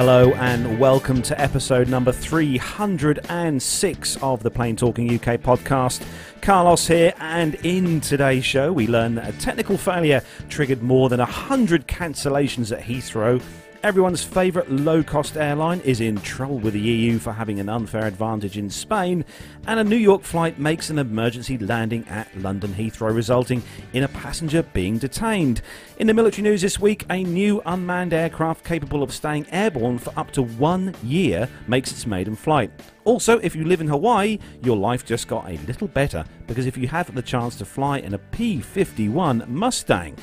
hello, and welcome to episode number 306 of the Plain Talking UK podcast. Carlos here, and in today's show, we learn that a technical failure triggered more than 100 cancellations at Heathrow. Everyone's favourite low cost airline is in trouble with the EU for having an unfair advantage in Spain, and a New York flight makes an emergency landing at London Heathrow, resulting in a passenger being detained. In the military news this week, a new unmanned aircraft capable of staying airborne for up to one year makes its maiden flight. Also, if you live in Hawaii, your life just got a little better because if you have the chance to fly in a P 51 Mustang.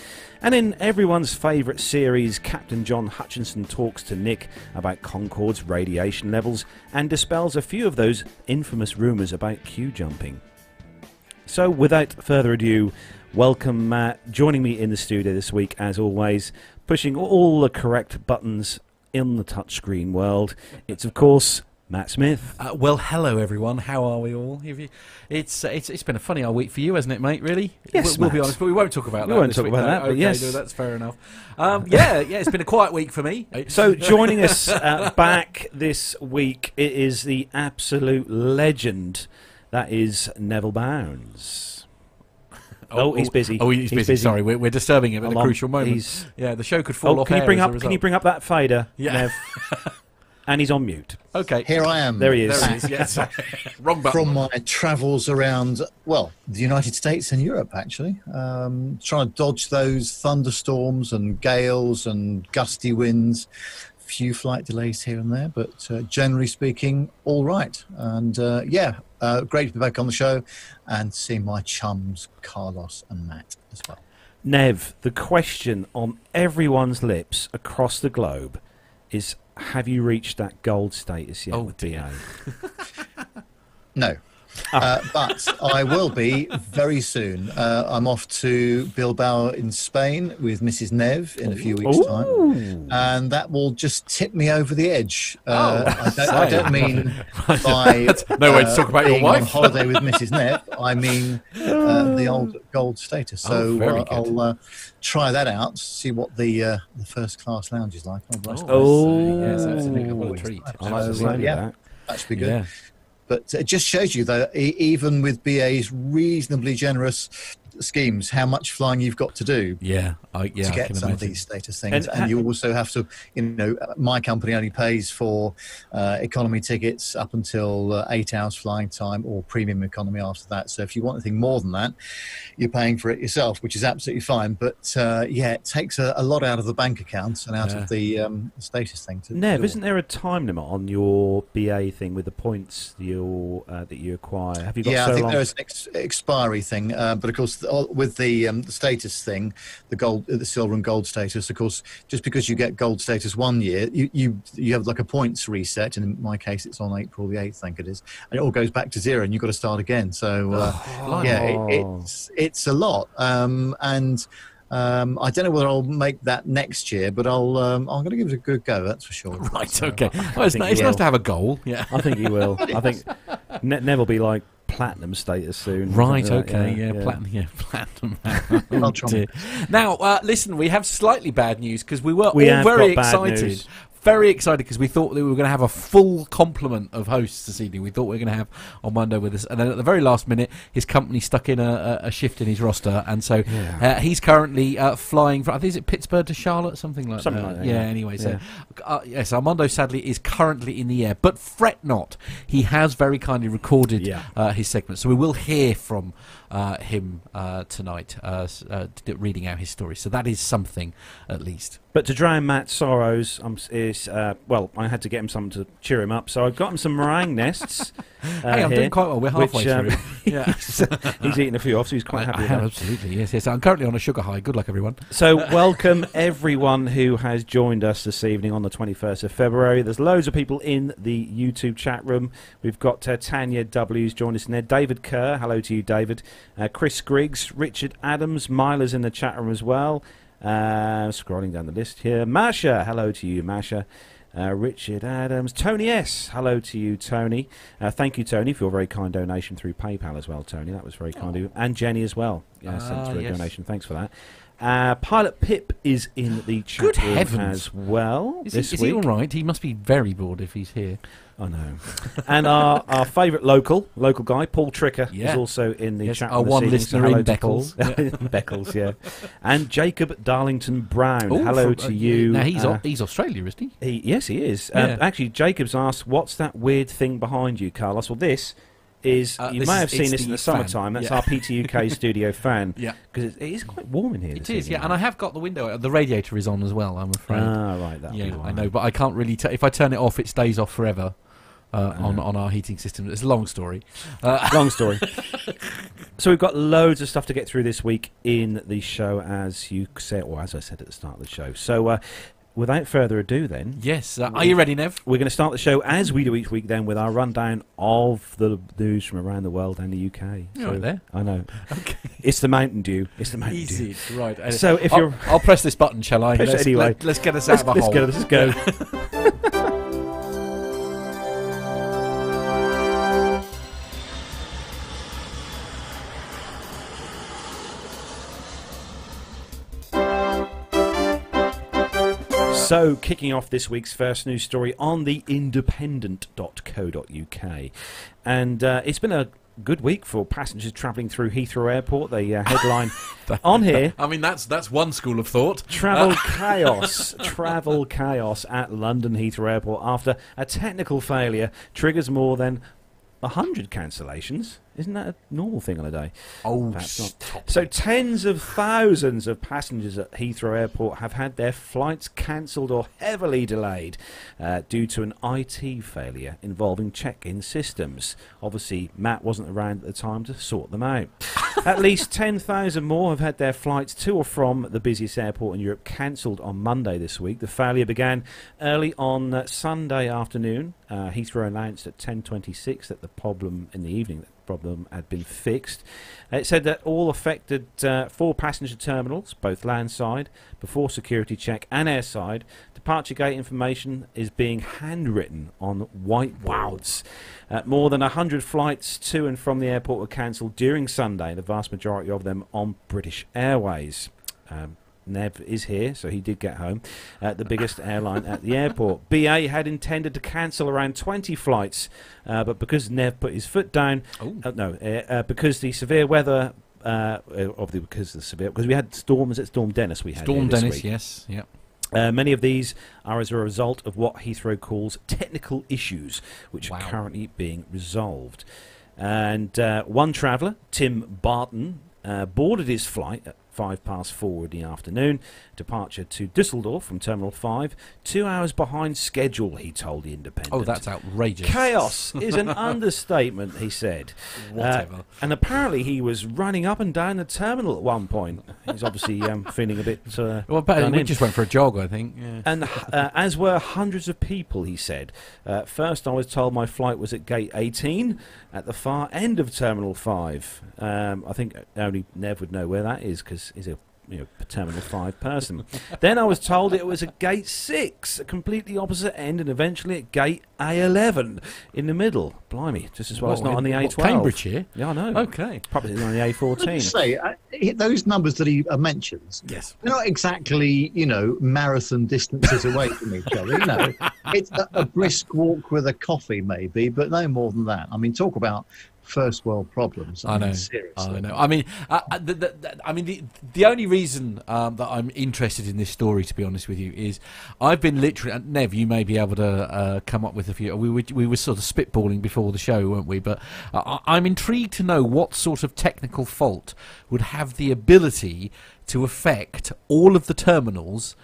And in everyone's favourite series, Captain John Hutchinson talks to Nick about Concorde's radiation levels and dispels a few of those infamous rumours about queue jumping. So, without further ado, welcome Matt. Joining me in the studio this week, as always, pushing all the correct buttons in the touchscreen world. It's, of course, Matt Smith. Uh, well, hello everyone. How are we all? You, it's, uh, it's it's been a funny old week for you, hasn't it, mate? Really? Yes, we'll, we'll be honest, but we won't talk about We that. We won't talk week, about no. that, okay, yes. no, that's fair enough. Um, yeah, yeah, it's been a quiet week for me. So, joining us uh, back this week, it is the absolute legend that is Neville Bounds. Oh, he's busy. Oh, he's, He's busy. busy. Sorry, we're, we're disturbing him at a on. crucial moment. He's- Yeah, the show could fall Oh, off can you bring up? Can you bring up that fader, Yeah. Nev? and he's on mute. Okay, Here I am. There he is. there it is. Yes, wrong button. From my travels around, well, the United States and Europe, actually, um, trying to dodge those thunderstorms and gales and gusty winds. Few flight delays here and there, but uh, generally speaking, all right. And uh, yeah, uh, great to be back on the show and see my chums, Carlos and Matt, as well. Nev, the question on everyone's lips across the globe is: Have you reached that gold status yet Oh, with dear. BA? No. Uh, but I will be very soon. Uh, I'm off to Bilbao in Spain with Mrs. Nev in a few weeks' time. And that will just tip me over the edge. Uh, Oh, I, don't, I don't mean by no way to uh, talk about your being on wife. holiday with Mrs. Nev. I mean uh, the old gold status. Oh, So very uh, good. I'll uh, try that out. See what the uh, the first class lounge is like. Oh, bless Oh, me. Oh, yes, absolutely. What a Always treat. nice. I like the So, sound of yeah, that. that should be good. Yeah. But it just shows you that even with BA's reasonably generous schemes, how much flying you've got to do Yeah, I, yeah, to get some of these status things. And And, ha- you also have to, you know, my company only pays for uh, economy tickets up until uh, eight hours flying time or premium economy after that. So if you want anything more than that, you're paying for it yourself, which is absolutely fine. But uh, yeah, it takes a, a lot out of the bank accounts and out Yeah. of the um, status thing. To Nev, isn't there a time limit on your BA thing with the points you uh, that you acquire? Have you got yeah, so I think long? there is an ex- expiry thing, uh, but of course, with the, um, the status thing, the gold, the silver and gold status, of course, just because you get gold status one year, you you, you have like a points reset, and in my case, it's on April the eighth, I think it is, and it all goes back to zero, and you've got to start again. So uh, blimey. yeah, Oh. it, it's it's a lot, um, and. Um, I don't know whether I'll make that next year, but I'll. Um, I'm going to give it a good go. That's for sure. Right, So, okay. Well, it's, think ni- it's nice to have a goal. Yeah. I think you will. I think ne- Nev will be like platinum status soon. Right, something like that, okay, yeah, platinum, yeah, platinum. I'll Oh, now, uh, listen, we have slightly bad news because we were We all very excited. Very excited because we thought that we were going to have a full complement of hosts this evening. We thought we were going to have Armando with us, and then at the very last minute, his company stuck in a, a, shift in his roster, and so uh, he's currently uh, flying from. I think is it Pittsburgh to Charlotte, something like Something that. like that, Yeah. yeah. Anyway, so Yeah. uh, yes, Armando sadly is currently in the air, but fret not. He has very kindly recorded Yeah. uh, his segment, so we will hear from him uh, tonight, uh, uh, reading out his story. So that is something, at least. But to drown Matt's sorrows, um, is uh, well, I had to get him something to cheer him up. So I've got him some meringue nests. Uh, hey, I'm here, doing quite well. We're halfway which, um, through. Yeah. he's, he's eaten a few off, so he's quite happy. I am absolutely yes, yes. I'm currently on a sugar high. Good luck, everyone. So, welcome everyone who has joined us this evening on the 21st of February. There's loads of people in the YouTube chat room. We've got uh, Tanya W's joined us in there. David Kerr, hello to you, David. Uh, Chris Griggs, Richard Adams, Myla's in the chat room as well. Uh, scrolling down the list here. Masha, hello to you, Masha. Uh, Richard Adams, Tony S. Hello to you, Tony. Uh, thank you, Tony, for your very kind donation through PayPal as well, Tony. That was very kind of you, and Jenny as well. Yeah, sent Ah, through a donation. Thanks for that. Uh, Pilot Pip is in the chat Good room heavens. as well Is, he, this is he all right? He must be very bored if he's here. I know. and our, our favourite local local guy, Paul Tricker, Yeah. is also in the Yes, chat our room this one evening, listener so in. Beccles. Beccles, yeah. And Jacob Darlington Brown. Oh, hello from- to uh, you. Now he's Uh, he's Australia, isn't he? he, yes, he is. Yeah. Uh, actually, Jacob's asked, "What's that weird thing behind you, Carlos?" Well, this is Uh, you may is- have seen this in the the fan. summertime. That's Yeah. our PTUK studio fan Yeah, because it, is quite warm in here. it this is. Yeah, evening. and I have got the window. The radiator is on as well. I'm afraid. ah right, that yeah, I know, but I can't really. T- if I turn it off, it stays off forever. Uh, on on our heating system, it's a long story. Uh, Long story. so we've got loads of stuff to get through this week in the show, as you said, or as I said at the start of the show. So, uh, without further ado, then yes, uh, are you ready, Nev? we're going to start the show as we do each week, then with our rundown of the news from around the world and the UK. You're right there. I know. Okay. It's the Mountain Dew. It's the Mountain Dew. Easy, right? uh, So if I'll, you're I'll press this button, shall I? Let's, anyway. Let, us get us out let's, of a let's hole. go. Let's go. So, kicking off this week's first news story on the independent.co.uk. And uh, it's been a good week for passengers travelling through Heathrow Airport. The uh, headline on here I mean, that's that's one school of thought. Travel chaos. Travel chaos at London Heathrow Airport after a technical failure triggers more than 100 cancellations. Isn't that a normal thing on a day? Oh, That's not- So, tens of thousands of passengers at Heathrow Airport have had their flights cancelled or heavily delayed uh, due to an IT failure involving check in systems. Obviously, Matt wasn't around at the time to sort them out. at least 10,000 more have had their flights to or from the busiest airport in Europe cancelled on Monday this week. The failure began early on uh, Sunday afternoon. Uh, Heathrow announced at 10.26 that the problem in the evening, that problem had been fixed. It said that all affected uh, four passenger terminals, both landside, before security check and airside. Departure gate information is being handwritten on whiteboards. Uh, more than 100 flights to and from the airport were cancelled during Sunday, the vast majority of them on British Airways. Um, Nev is here, so he did get home. Uh, the biggest airline at the airport. BA had intended to cancel around 20 flights, uh, but because Nev put his foot down, Oh. uh, no, uh, uh, because the severe weather, uh, uh, obviously because of the severe, because we had storms at Storm Dennis. We had Storm Dennis, week. yes, yeah. Uh, many of these are as a result of what Heathrow calls technical issues, which Wow. are currently being resolved. And uh, one traveller, Tim Barton, uh, boarded his flight at five past four in the afternoon, departure to Dusseldorf from Terminal 5, two hours behind schedule, he told The Independent. Oh, that's outrageous. Chaos is an understatement, he said. Whatever. Uh, and apparently he was running up and down the terminal at one point. He's obviously um, feeling a bit. Uh, well, but we just went for a jog, I think. Yeah. And uh, as were hundreds of people, he said. Uh, first, I was told my flight was at gate 18 at the far end of Terminal 5. Um, I think only Nev would know where that is because he's a you know, Terminal 5 person. then I was told it was at gate 6, a completely opposite end, and eventually at gate A11 in the middle. Blimey, just as well it's not on the in- A12. what, Cambridgeshire? Yeah, I know. Okay. Probably on the A14. say uh, he- those numbers that he uh, mentions, Yes. they're not exactly, you know, marathon distances away from each other. You know, it's a, a brisk walk with a coffee, maybe, but no more than that. I mean, talk about first world problems. I mean, know. Seriously. I know. I mean, uh, uh, the, the, I mean, the the only reason um, that I'm interested in this story, to be honest with you, is I've been literally. Uh, Nev, you may be able to uh, come up with a few. We were we were sort of spitballing before the show, weren't we? But uh, I- I'm intrigued to know what sort of technical fault would have the ability to affect all of the terminals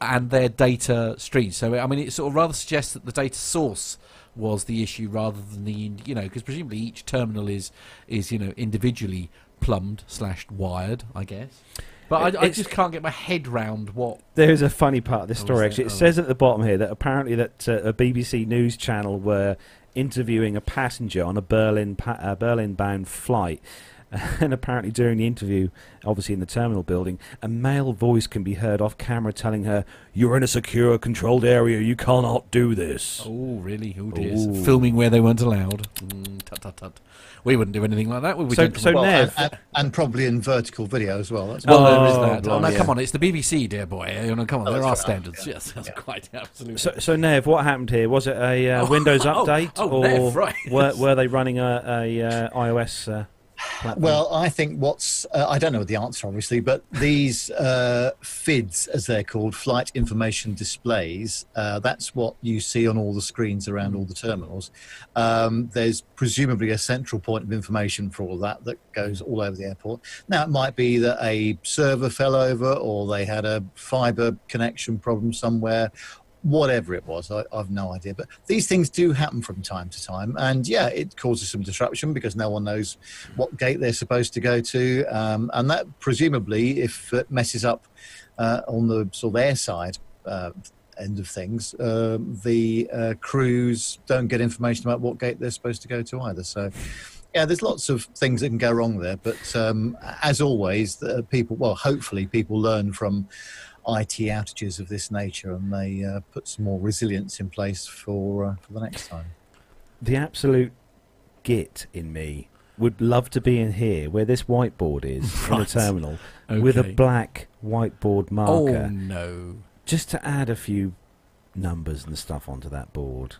and their data streams. So, I mean, it sort of rather suggests that the data source was the issue rather than the you know because presumably each terminal is is you know individually plumbed slash wired I guess but I, I just can't get my head round what There's a funny part of this Oh, story. Actually, it? Oh. says at the bottom here that apparently that uh, a BBC news channel were interviewing a passenger on a Berlin pa- uh, Berlin bound flight. And apparently, during the interview, obviously in the terminal building, a male voice can be heard off camera telling her, "You're in a secure, controlled area. You cannot do this." oh really oh dear Ooh. filming where they weren't allowed mm, tut, tut, tut. We wouldn't do anything like that, would we? So- so Well, Nev- and, and, and probably in vertical video as well. That's well, Oh, there is that. Oh, no, come yeah. on, it's the BBC, dear boy. You know, come on, Oh, there are fair enough, standards. yeah. Yes, that's Yeah. quite absolutely. So, so Nev, what happened here? Was it a uh, Oh, Windows oh, update, oh, or Nev, right, were, were they running a, a uh, iOS uh, platform? Well, I think what's uh, I don't know the answer obviously, but these uh, FIDs, as they're called, flight information displays. Uh, that's what you see on all the screens around all the terminals. Um, there's presumably a central point of information for all that that goes all over the airport. Now it might be that a server fell over, or they had a fiber connection problem somewhere, whatever it was, I, I've no idea. But these things do happen from time to time, and yeah, it causes some disruption because no one knows what gate they're supposed to go to, um, and that presumably, if it messes up uh, on the sort of air side. Uh, end of things um, the uh, crews don't get information about what gate they're supposed to go to either so yeah there's lots of things that can go wrong there but um, as always the people well hopefully people learn from IT outages of this nature, and they uh, put some more resilience in place for uh, for the next time. the absolute git in me would love to be in here where this whiteboard is in the Right. terminal with a black whiteboard marker. Oh marker no! just to add a few numbers and stuff onto that board.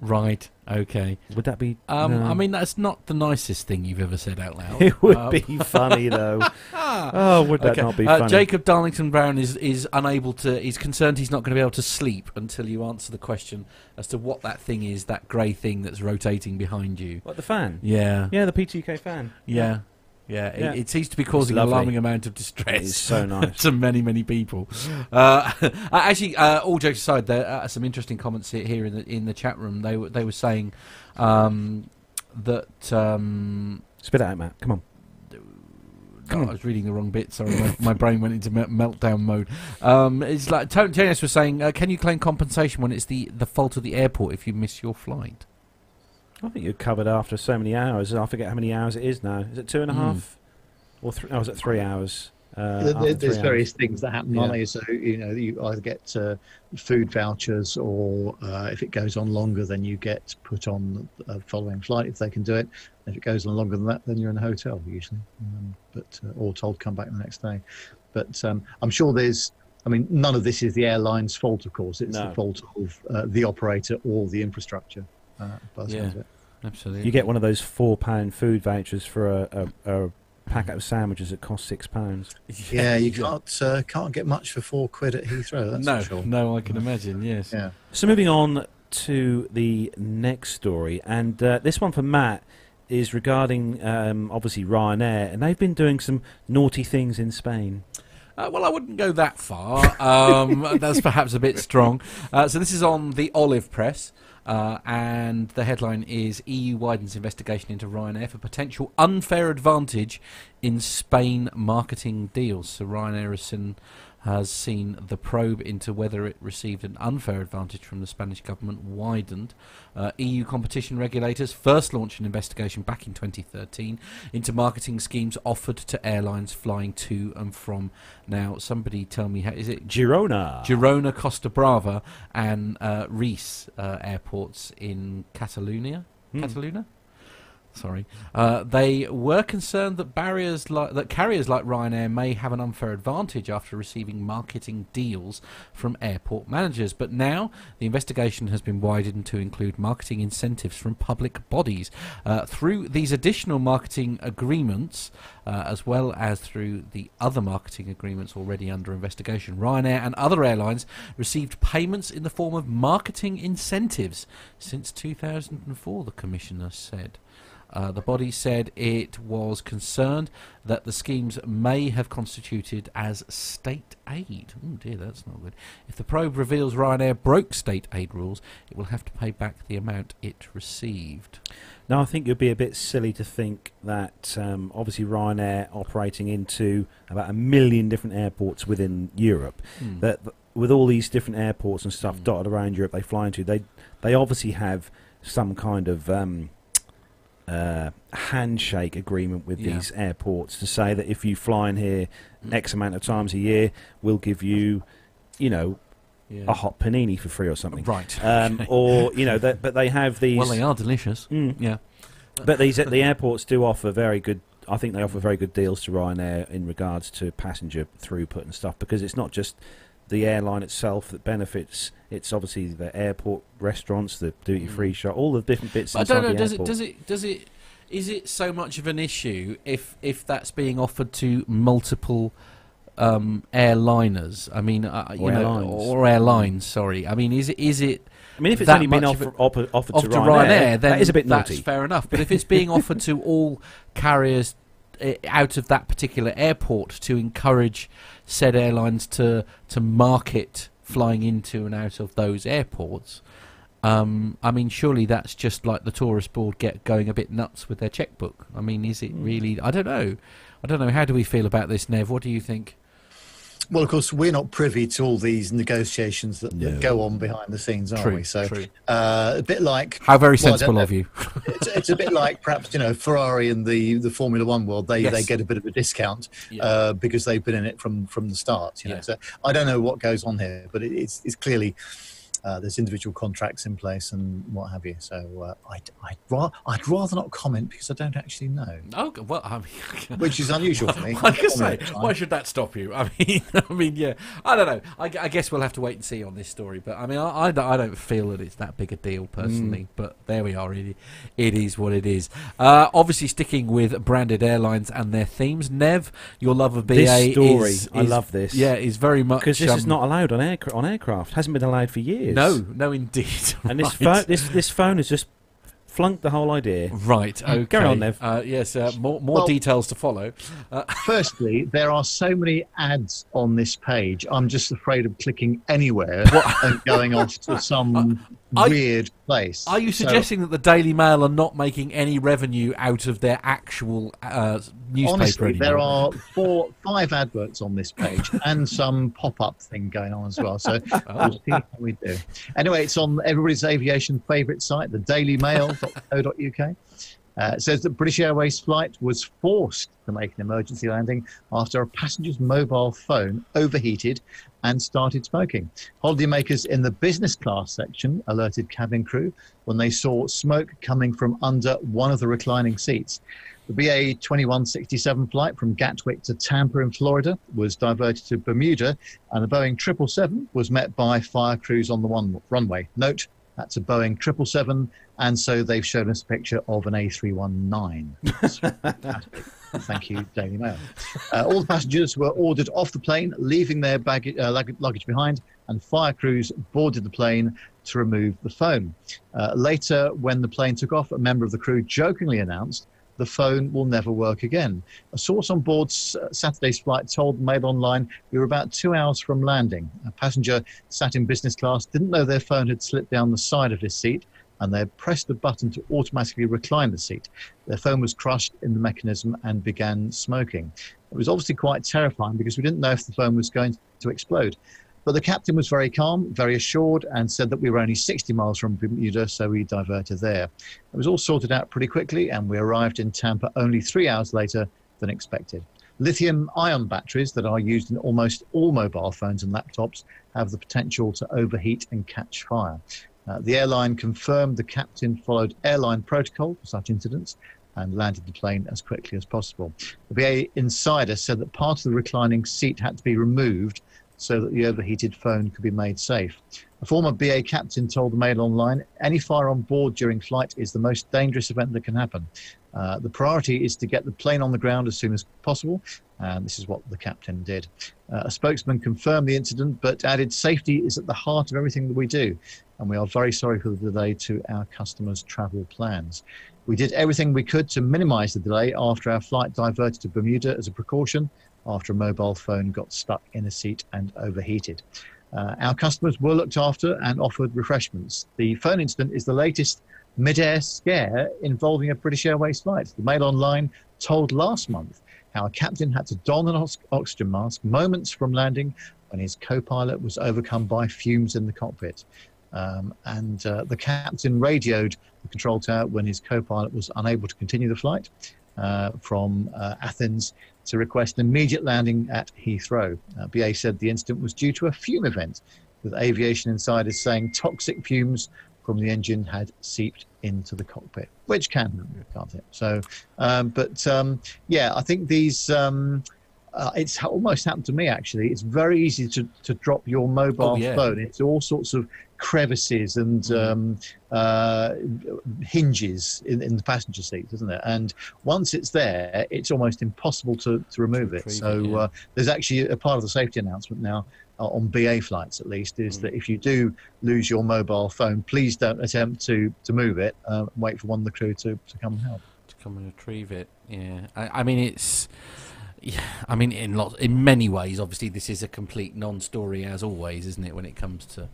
Right. Okay. Would that be? Um, no. I mean, that's not the nicest thing you've ever said out loud. it would Um, be funny though. oh, would that okay. not be uh, funny? Jacob Darlington Brown is, is unable to. He's concerned he's not going to be able to sleep until you answer the question as to what that thing is, that grey thing that's rotating behind you. What the fan? Yeah. Yeah, the PTUK fan. Yeah. Yeah. It, Yeah. it seems to be causing an alarming amount of It is distress. so nice. to many, many people. Uh, actually, uh, all jokes aside, there are some interesting comments he- here in the in the chat room. They were they were saying um, that um, Spit it out, Matt. Come on. Come God, on. I was reading the wrong bit. Sorry, my, my brain went into meltdown mode. Um, it's like Tony Jonas was saying, uh, can you claim compensation when it's the the fault of the airport if you miss your flight? I think you're covered after so many hours. I forget how many hours it is now. Is it two and a Mm. half? Or three? Oh, is it three hours? Uh, There- there's various hours. things that happen, Yeah. So you know, you either get uh, food vouchers, or uh, if it goes on longer, then you get put on a following flight if they can do it. If it goes on longer than that, then you're in a hotel usually, um, but uh, or told to come back the next day. But um, I'm sure there's. I mean, none of this is the airline's fault, of course. It's No. the fault of uh, the operator or the infrastructure. Uh, by the sounds Yeah. Of it. Absolutely. You get one of those four pound food vouchers for a, a, a packet of sandwiches that cost six pounds. Yeah, you can't uh, can't get much for four quid at Heathrow. That's no, sure. no, I can imagine. Yes. Yeah. So moving on to the next story, and uh, this one for Matt is regarding um, obviously Ryanair, and they've been doing some naughty things in Spain. Uh, well, I wouldn't go that far. Um, that's perhaps a bit strong. Uh, so this is on the Olive Press, uh, and the headline is EU widens investigation into Ryanair for potential unfair advantage in Spain marketing deals. So Ryanair has seen, has seen the probe into whether it received an unfair advantage from the Spanish government widened. Uh, EU competition regulators first launched an investigation back in 2013 into marketing schemes offered to airlines flying to and from. Now, somebody tell me, how, is it Girona. Girona, Costa Brava, and uh, Reese uh, airports in Catalonia? Hmm. Cataluna? Sorry, uh, they were concerned that barriers that carriers like Ryanair may have an unfair advantage after receiving marketing deals from airport managers. But now the investigation has been widened to include marketing incentives from public bodies uh, through these additional marketing agreements, uh, as well as through the other marketing agreements already under investigation. Ryanair and other airlines received payments in the form of marketing incentives since 2004. The commissioner said. Uh, the body said it was concerned that the schemes may have constituted as state aid. Oh dear, that's not good. If the probe reveals Ryanair broke state aid rules, it will have to pay back the amount it received. Now, I think you'd be a bit silly to think that um, obviously Ryanair operating into about a million different airports within Europe, Hmm. that with all these different airports and stuff Mm. dotted around Europe they fly into, they they obviously have some kind of um, uh, handshake agreement with Yeah. these airports to say that if you fly in here. X amount of times a year, we'll give you, you know, Yeah. a hot panini for free or something. Right. Um, or you know, that, but they have these. well, they are delicious. Mm. Yeah. but these the airports do offer very good. I think they offer very good deals to Ryanair in regards to passenger throughput and stuff because it's not just the airline itself that benefits. It's obviously the airport restaurants, the duty free shop, all the different bits. But I don't know. Does airport. it? Does it? Does it? Is it so much of an issue if if that's being offered to multiple um, airliners? I mean, uh, you Or know, airlines. or airlines. Sorry. I mean, is it? Is it? I mean, if it's only been much of offer, offer, offered offered to to Ryanair, Ryanair, then that is a bit that's naughty. fair enough. But if it's being offered to all carriers out of that particular airport to encourage said airlines to to market flying into and out of those airports, um, I mean, surely that's just like the tourist board get going a bit nuts with their checkbook. I mean, is it Hmm. really? I don't know. I don't know. How do we feel about this, Nev? What do you think? Well, of course, we're not privy to all these negotiations that, No. that go on behind the scenes, are True, we? So, true. Uh, a bit like How very Well, sensible know. of you. it's, it's a bit like perhaps you know Ferrari and the the Formula One world. They Yes. they get a bit of a discount Yeah. uh, because they've been in it from from the start. You know, Yeah. so I don't know what goes on here, but it, it's it's clearly. Uh, there's individual contracts in place and what have you. So uh, I'd, I'd, ra- I'd rather not comment because I don't actually know, Oh well, I mean, which is unusual for me. I can say, Comment at the time. why should that stop you? I mean, I mean, yeah, I don't know. I, I guess we'll have to wait and see on this story. But I mean, I, I, don't- I don't feel that it's that big a deal personally. But there we are. It, it is what it is. Uh, obviously, sticking with branded airlines and their themes. Nev, your love of BA This story, is, I love this. Yeah, is very much because this is um, not allowed on air on aircraft. Hasn't been allowed for years. No, no, indeed. and this Right. phone, this this phone has just flunked the whole idea. Right. Okay. Carry on, Nev. Uh, yes. Uh, more more Well- details to follow. Firstly, there are so many ads on this page. I'm just afraid of clicking anywhere and going off to some Are- weird place. Are you So- suggesting that the Daily Mail are not making any revenue out of their actual uh, newspaper Honestly, anymore? there are four, five adverts on this page and some pop-up thing going on as well. So we'll see how we do. Anyway, it's on everybody's aviation favourite site, the dailymail.co.uk. Uh, it says that British Airways flight was forced to make an emergency landing after a passenger's mobile phone overheated and started smoking. Holidaymakers in the business class section alerted cabin crew when they saw smoke coming from under one of the reclining seats. The BA 2167 flight from Gatwick to Tampa in Florida was diverted to Bermuda, and the Boeing 777 was met by fire crews on the one runway. Note that's a Boeing 777, and so they've shown us a picture of an A319. Thank you, Daily Mail. Uh, all the passengers were ordered off the plane, leaving their baggage, uh, luggage behind, and fire crews boarded the plane to remove the phone. Uh, later, when the plane took off, a member of the crew jokingly announced the phone will never work again. A source on board S- Saturday's flight told Mail Online we were about two hours from landing. A passenger sat in business class didn't know their phone had slipped down the side of his seat and they pressed the button to automatically recline the seat. Their phone was crushed in the mechanism and began smoking. It was obviously quite terrifying because we didn't know if the phone was going to explode. But the captain was very calm, very assured, and said that we were only 60 miles from Bermuda, so we diverted there. It was all sorted out pretty quickly, and we arrived in Tampa only three hours later than expected. Lithium ion batteries that are used in almost all mobile phones and laptops have the potential to overheat and catch fire. Uh, the airline confirmed the captain followed airline protocol for such incidents and landed the plane as quickly as possible. The BA insider said that part of the reclining seat had to be removed so that the overheated phone could be made safe. A former BA captain told the Mail Online, any fire on board during flight is the most dangerous event that can happen. Uh, the priority is to get the plane on the ground as soon as possible, and this is what the captain did. Uh, a spokesman confirmed the incident, but added safety is at the heart of everything that we do, and we are very sorry for the delay to our customers' travel plans. We did everything we could to minimize the delay after our flight diverted to Bermuda as a precaution after a mobile phone got stuck in a seat and overheated. Uh, our customers were looked after and offered refreshments. The phone incident is the latest mid-air scare involving a British Airways flight. The Mail Online told last month how a captain had to don an ox- oxygen mask moments from landing when his co-pilot was overcome by fumes in the cockpit. Um, and uh, the captain radioed the control tower when his co-pilot was unable to continue the flight uh, from uh, Athens to request an immediate landing at Heathrow. Uh, BA said the incident was due to a fume event, with aviation insiders saying toxic fumes from the engine had seeped into the cockpit, which can, can't it? So, um, but um, yeah, I think these. Um, uh, it's almost happened to me actually. It's very easy to, to drop your mobile Oh, yeah. phone into all sorts of crevices and Mm. um, uh, hinges in, in the passenger seats, isn't it? And once it's there, it's almost impossible to, to remove it. So yeah. uh, there's actually a part of the safety announcement now uh, on BA flights, at least, is Mm. that if you do lose your mobile phone, please don't attempt to to move it. Uh, wait for one of the crew to, to come and help. to come and retrieve it. Yeah, I, I mean it's. Yeah, I mean in lots, in many ways, obviously this is a complete non-story as always, isn't it? When it comes to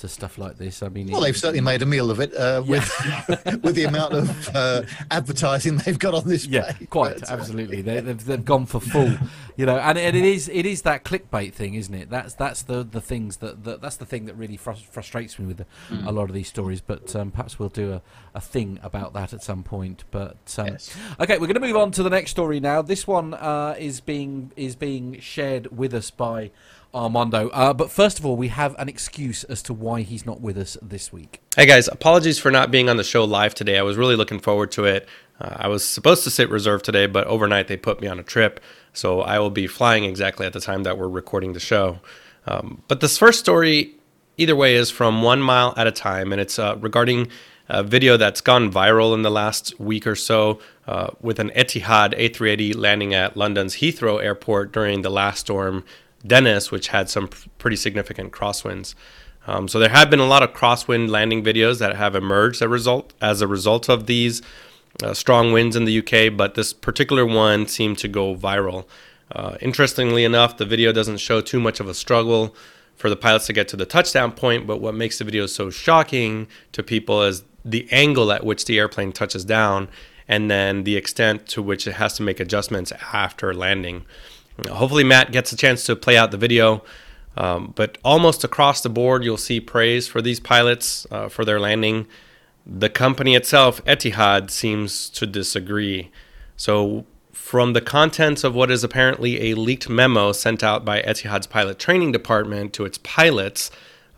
to stuff like this, I mean, Well, they've certainly made a meal of it uh, with with the amount of uh, advertising they've got on this. Yeah, quite But, uh, absolutely. They, they've they've gone for full, you know, and, and it is it is that clickbait thing, isn't it? That's that's the the things that, that that's the thing that really frus- frustrates me with the, a lot of these stories. But um, perhaps we'll do a, a thing about that at some point. But um, Yes. okay, we're going to move on to the next story now. This one uh, is being is being shared with us by Armando. Uh, but first of all, we have an excuse as to why he's not with us this week. Hey guys, apologies for not being on the show live today. I was really looking forward to it. Uh, I was supposed to sit reserve today, but overnight they put me on a trip, so I will be flying exactly at the time that we're recording the show. Um, but this first story, either way, is from One Mile at a Time, and it's uh, regarding a video that's gone viral in the last week or so uh, with an Etihad A380 landing at London's Heathrow Airport during the last storm, Dennis, which had some pretty significant crosswinds. Um, so there have been a lot of crosswind landing videos that have emerged as a result as a result of these uh, strong winds in the UK, but this particular one seemed to go viral. Uh, interestingly enough, the video doesn't show too much of a struggle for the pilots to get to the touchdown point, but what makes the video so shocking to people is the angle at which the airplane touches down and then the extent to which it has to make adjustments after landing. Hopefully, Matt gets a chance to play out the video. Um, but almost across the board, you'll see praise for these pilots uh, for their landing. The company itself, Etihad, seems to disagree. So, from the contents of what is apparently a leaked memo sent out by Etihad's pilot training department to its pilots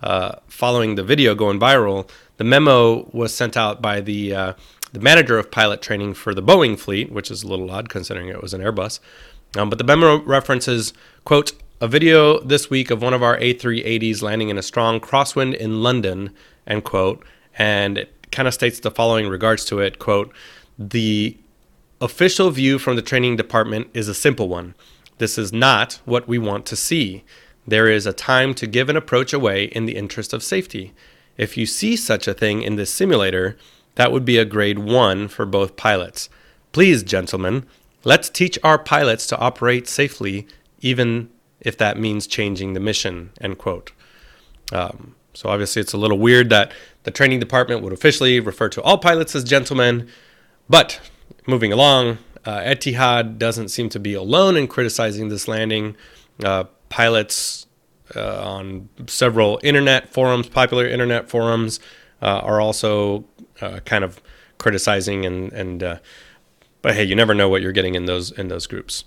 uh, following the video going viral, the memo was sent out by the uh, the manager of pilot training for the Boeing fleet, which is a little odd considering it was an Airbus. Um, but the memo references, quote, a video this week of one of our A380s landing in a strong crosswind in London, end quote, and it kind of states the following regards to it, quote, the official view from the training department is a simple one. This is not what we want to see. There is a time to give an approach away in the interest of safety. If you see such a thing in this simulator, that would be a grade 1 for both pilots. Please, gentlemen, let's teach our pilots to operate safely, even if that means changing the mission. End quote. Um, so obviously, it's a little weird that the training department would officially refer to all pilots as gentlemen. But moving along, uh, Etihad doesn't seem to be alone in criticizing this landing. Uh, pilots uh, on several internet forums, popular internet forums, uh, are also uh, kind of criticizing and and. But hey, you never know what you're getting in those in those groups.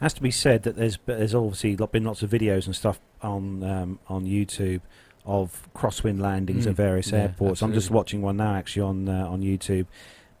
Has to be said that there's there's obviously been lots of videos and stuff on um, on YouTube of crosswind landings Mm, at various yeah, airports. I'm just watching one now actually on uh, on YouTube,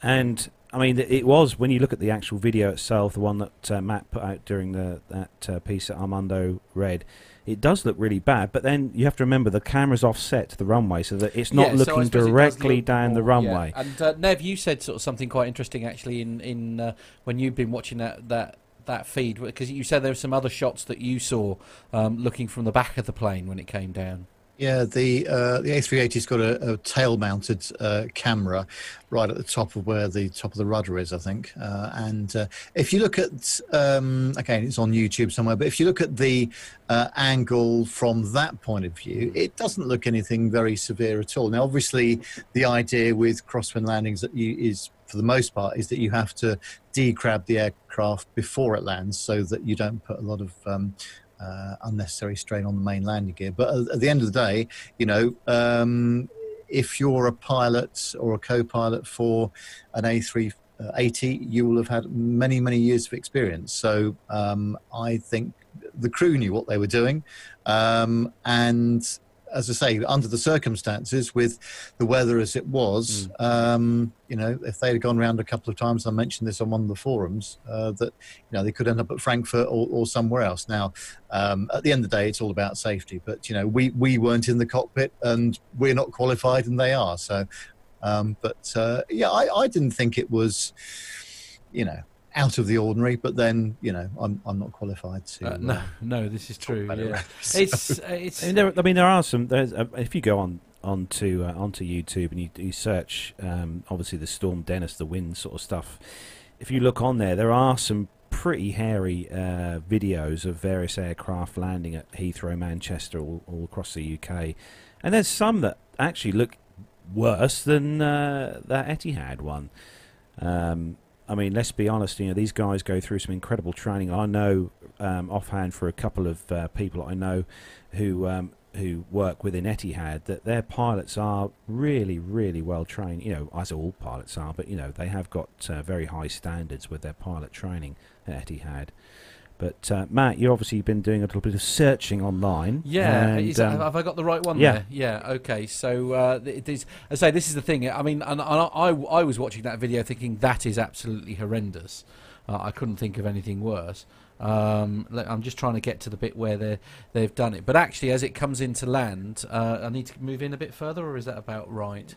and I mean it was when you look at the actual video itself, the one that uh, Matt put out during the that uh, piece that Armando read. It does look really bad, but then you have to remember the camera's offset to the runway, so that it's not Yeah, looking does directly look down the more- yeah. runway. And uh, Nev, you said sort of something quite interesting actually in in uh, when you've been watching that that that feed because you said there were some other shots that you saw um, looking from the back of the plane when it came down. Yeah, the uh, the A380's got a, a tail-mounted uh, camera right at the top of where the top of the rudder is, I think. Uh, and uh, if you look at, um, again, it's on YouTube somewhere, but if you look at the uh, angle from that point of view, it doesn't look anything very severe at all. Now, obviously, the idea with crosswind landings that you is, for the most part, is that you have to decrab the aircraft before it lands, so that you don't put a lot of um, uh, unnecessary strain on the main landing gear. But at, the end of the day, you know, um, if you're a pilot or a co-pilot for an A380, you will have had many, many years of experience. So um, I think the crew knew what they were doing, um, and as I say, under the circumstances, with the weather as it was, Mm. um, you know, if they'd gone round a couple of times, I mentioned this on one of the forums, uh, that you know they could end up at Frankfurt or, or somewhere else. Now, um, at the end of the day, it's all about safety. But you know, we we weren't in the cockpit, and we're not qualified, and they are. So, um, but uh, yeah, I, I didn't think it was, you know, out of the ordinary. But then, you know, I'm I'm not qualified to. Uh, no, no, this is true. it, Yeah. right? It's uh, it's. I mean, there, I mean, there are some. There's, uh, if you go on onto uh, onto YouTube and you, you search, um, obviously the Storm Dennis, the wind sort of stuff. If you look on there, there are some pretty hairy uh, videos of various aircraft landing at Heathrow, Manchester, all, all across the UK, and there's some that actually look worse than uh, that Etihad one. Um, I mean, let's be honest. You know, these guys go through some incredible training. I know um, offhand for a couple of uh, people I know who um, who work within Etihad that their pilots are really, really well trained. You know, as all pilots are, but you know they have got uh, very high standards with their pilot training at Etihad. But uh, Matt, you've obviously been doing a little bit of searching online. Yeah, and, that- um, have I got the right one yeah. there? Yeah, okay. So uh, it is, I say this is the thing. I mean, and, and I, I was watching that video thinking that is absolutely horrendous. Uh, I couldn't think of anything worse. Um, I'm just trying to get to the bit where they they've done it. But actually, as it comes into land, uh, I need to move in a bit further, or is that about right?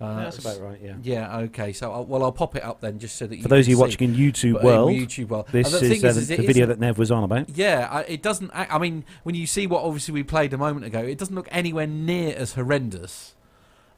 Uh, that's about right. Yeah. Yeah. Okay. So, I'll, well, I'll pop it up then, just so that you For those of you see. watching in YouTube But, world, YouTube world. this the is, thing uh, is, the, is the video that Nev was on about. yeah, I, it doesn't. act- I mean, when you see what obviously we played a moment ago, it doesn't look anywhere near as horrendous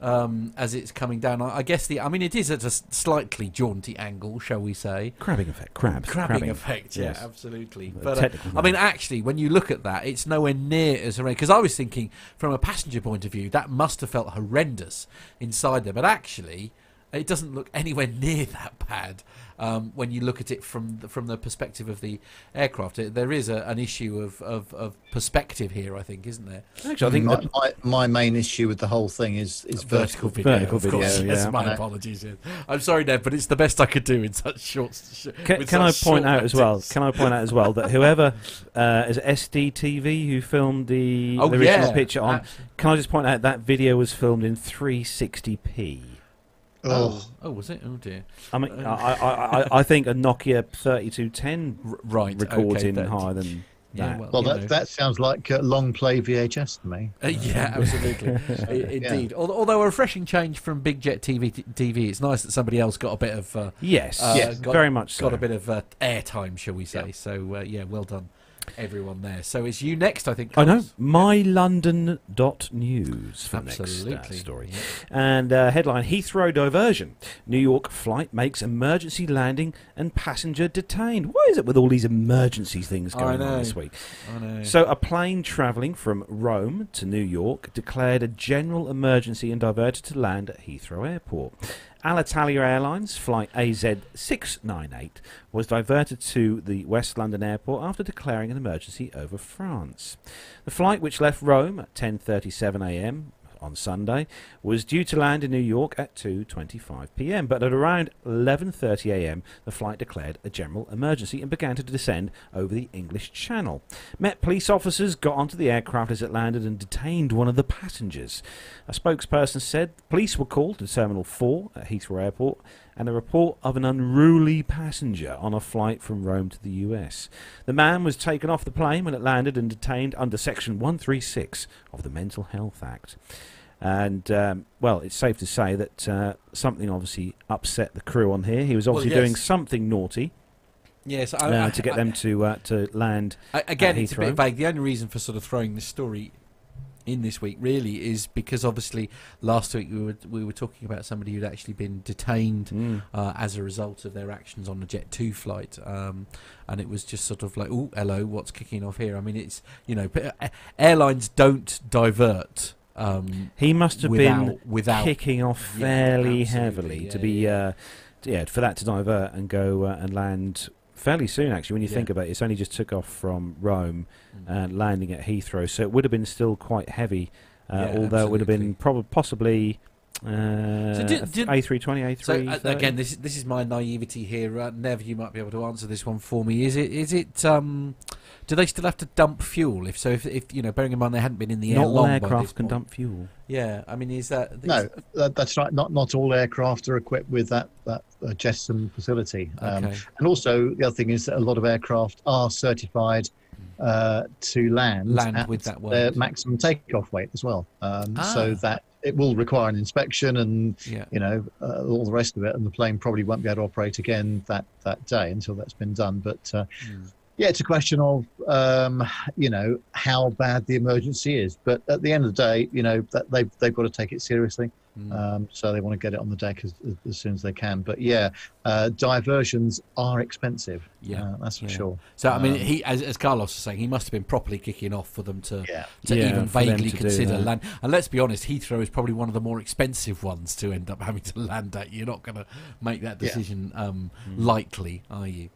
um, as it's coming down. I, I guess the. I mean, it is at a slightly jaunty angle, shall we say? Crabbing effect. Crabs. Crabbing, effect, yeah, yes. absolutely. But uh, I mean, actually, when you look at that, it's nowhere near as horrendous. Because I was thinking, from a passenger point of view, that must have felt horrendous inside there. But actually, it doesn't look anywhere near that bad um, when you look at it from the, from the perspective of the aircraft. It, there is a, an issue of, of, of perspective here, I think, isn't there? Actually, I think my, that, my, my main issue with the whole thing is is vertical. video. Vertical of course. video, Yes, yeah. my Yeah. apologies. yeah. I'm sorry, Ned, but it's the best I could do in such short. Sh- Can, with can I point out as well? Can I point out as well that whoever uh, is it SDTV who filmed the, Oh the original yeah, picture on? abs- Can I just point out that video was filmed in 360p? Oh, Oh, was it? Oh dear. I mean, I, I, I, I think a Nokia 3210 R- right. recording okay, higher than Yeah, that. well, well, that know. that sounds like uh, long play VHS to me. Uh, yeah, absolutely, indeed. Although, although a refreshing change from Big Jet TV, TV, it's nice that somebody else got a bit of uh, yes, uh, Yes, got, very much so. got a bit of uh, airtime, shall we say? Yeah. So uh, yeah, well done, everyone there. So it's you next, I think. I know. MyLondon.news for the next uh, story. Yeah. And uh, headline Heathrow diversion. New York flight makes emergency landing and passenger detained. Why is it with all these emergency things going on this week? I know. So, a plane travelling from Rome to New York declared a general emergency and diverted to land at Heathrow Airport. Alitalia Airlines flight AZ698 was diverted to the West London airport after declaring an emergency over France. The flight, which left Rome at 10:37 a.m. on Sunday, was due to land in New York at 2:25 p.m. But at around 11:30 a.m., the flight declared a general emergency and began to descend over the English Channel. Met police officers got onto the aircraft as it landed and detained one of the passengers. A spokesperson said police were called to Terminal 4 at Heathrow Airport and a report of an unruly passenger on a flight from Rome to the US. The man was taken off the plane when it landed and detained under Section 136 of the Mental Health Act. And, um, well, it's safe to say that uh, something obviously upset the crew on here. He was Well, obviously yes. doing something naughty yes, I, uh, I- to get I- them to uh, to land. Again, it's a bit vague. The only reason for sort of throwing this story in this week really is because obviously last week we were we were talking about somebody who'd actually been detained Mm. uh, as a result of their actions on a Jet 2 flight. Um, and it was just sort of like, oh, hello, what's kicking off here? I mean, it's, you know, uh, airlines don't divert. Um, He must have without, been without kicking off fairly absolutely, heavily yeah, to be yeah. uh, yeah for that to divert and go uh, and land fairly soon actually when you Yeah. think about it it's only just took off from Rome Mm. and landing at Heathrow so it would have been still quite heavy uh, Yeah, although it would have been absolutely. prob- possibly uh, So did- did- A320 So A330 uh, again, this is this is my naivety here. Uh, Nev, you might be able to answer this one for me. Is it is it um, Do they still have to dump fuel? If so, if, if you know, bearing in mind they hadn't been in the air long. Not all aircraft can point. dump fuel. Yeah, I mean, is that No, that, that's right. Not not all aircraft are equipped with that that uh, jettison facility. Um, Okay. And also, the other thing is that a lot of aircraft are certified uh, to land, Land with that their maximum takeoff weight as well. Um, Ah. So that it will require an inspection and Yeah. you know uh, all the rest of it, and the plane probably won't be able to operate again that that day until that's been done. But uh, Mm. Yeah, it's a question of um, you know how bad the emergency is. But at the end of the day, you know that they've they've got to take it seriously. Mm. Um, so they want to get it on the deck as, as, as soon as they can. But yeah, uh, diversions are expensive. Yeah, uh, that's for yeah. sure. So I mean, Um, he, as, as Carlos was saying, he must have been properly kicking off for them to Yeah, to Yeah, even vaguely to consider land. And let's be honest, Heathrow is probably one of the more expensive ones to end up having to land at. You're not going to make that Yeah. decision um, Mm. lightly, are you?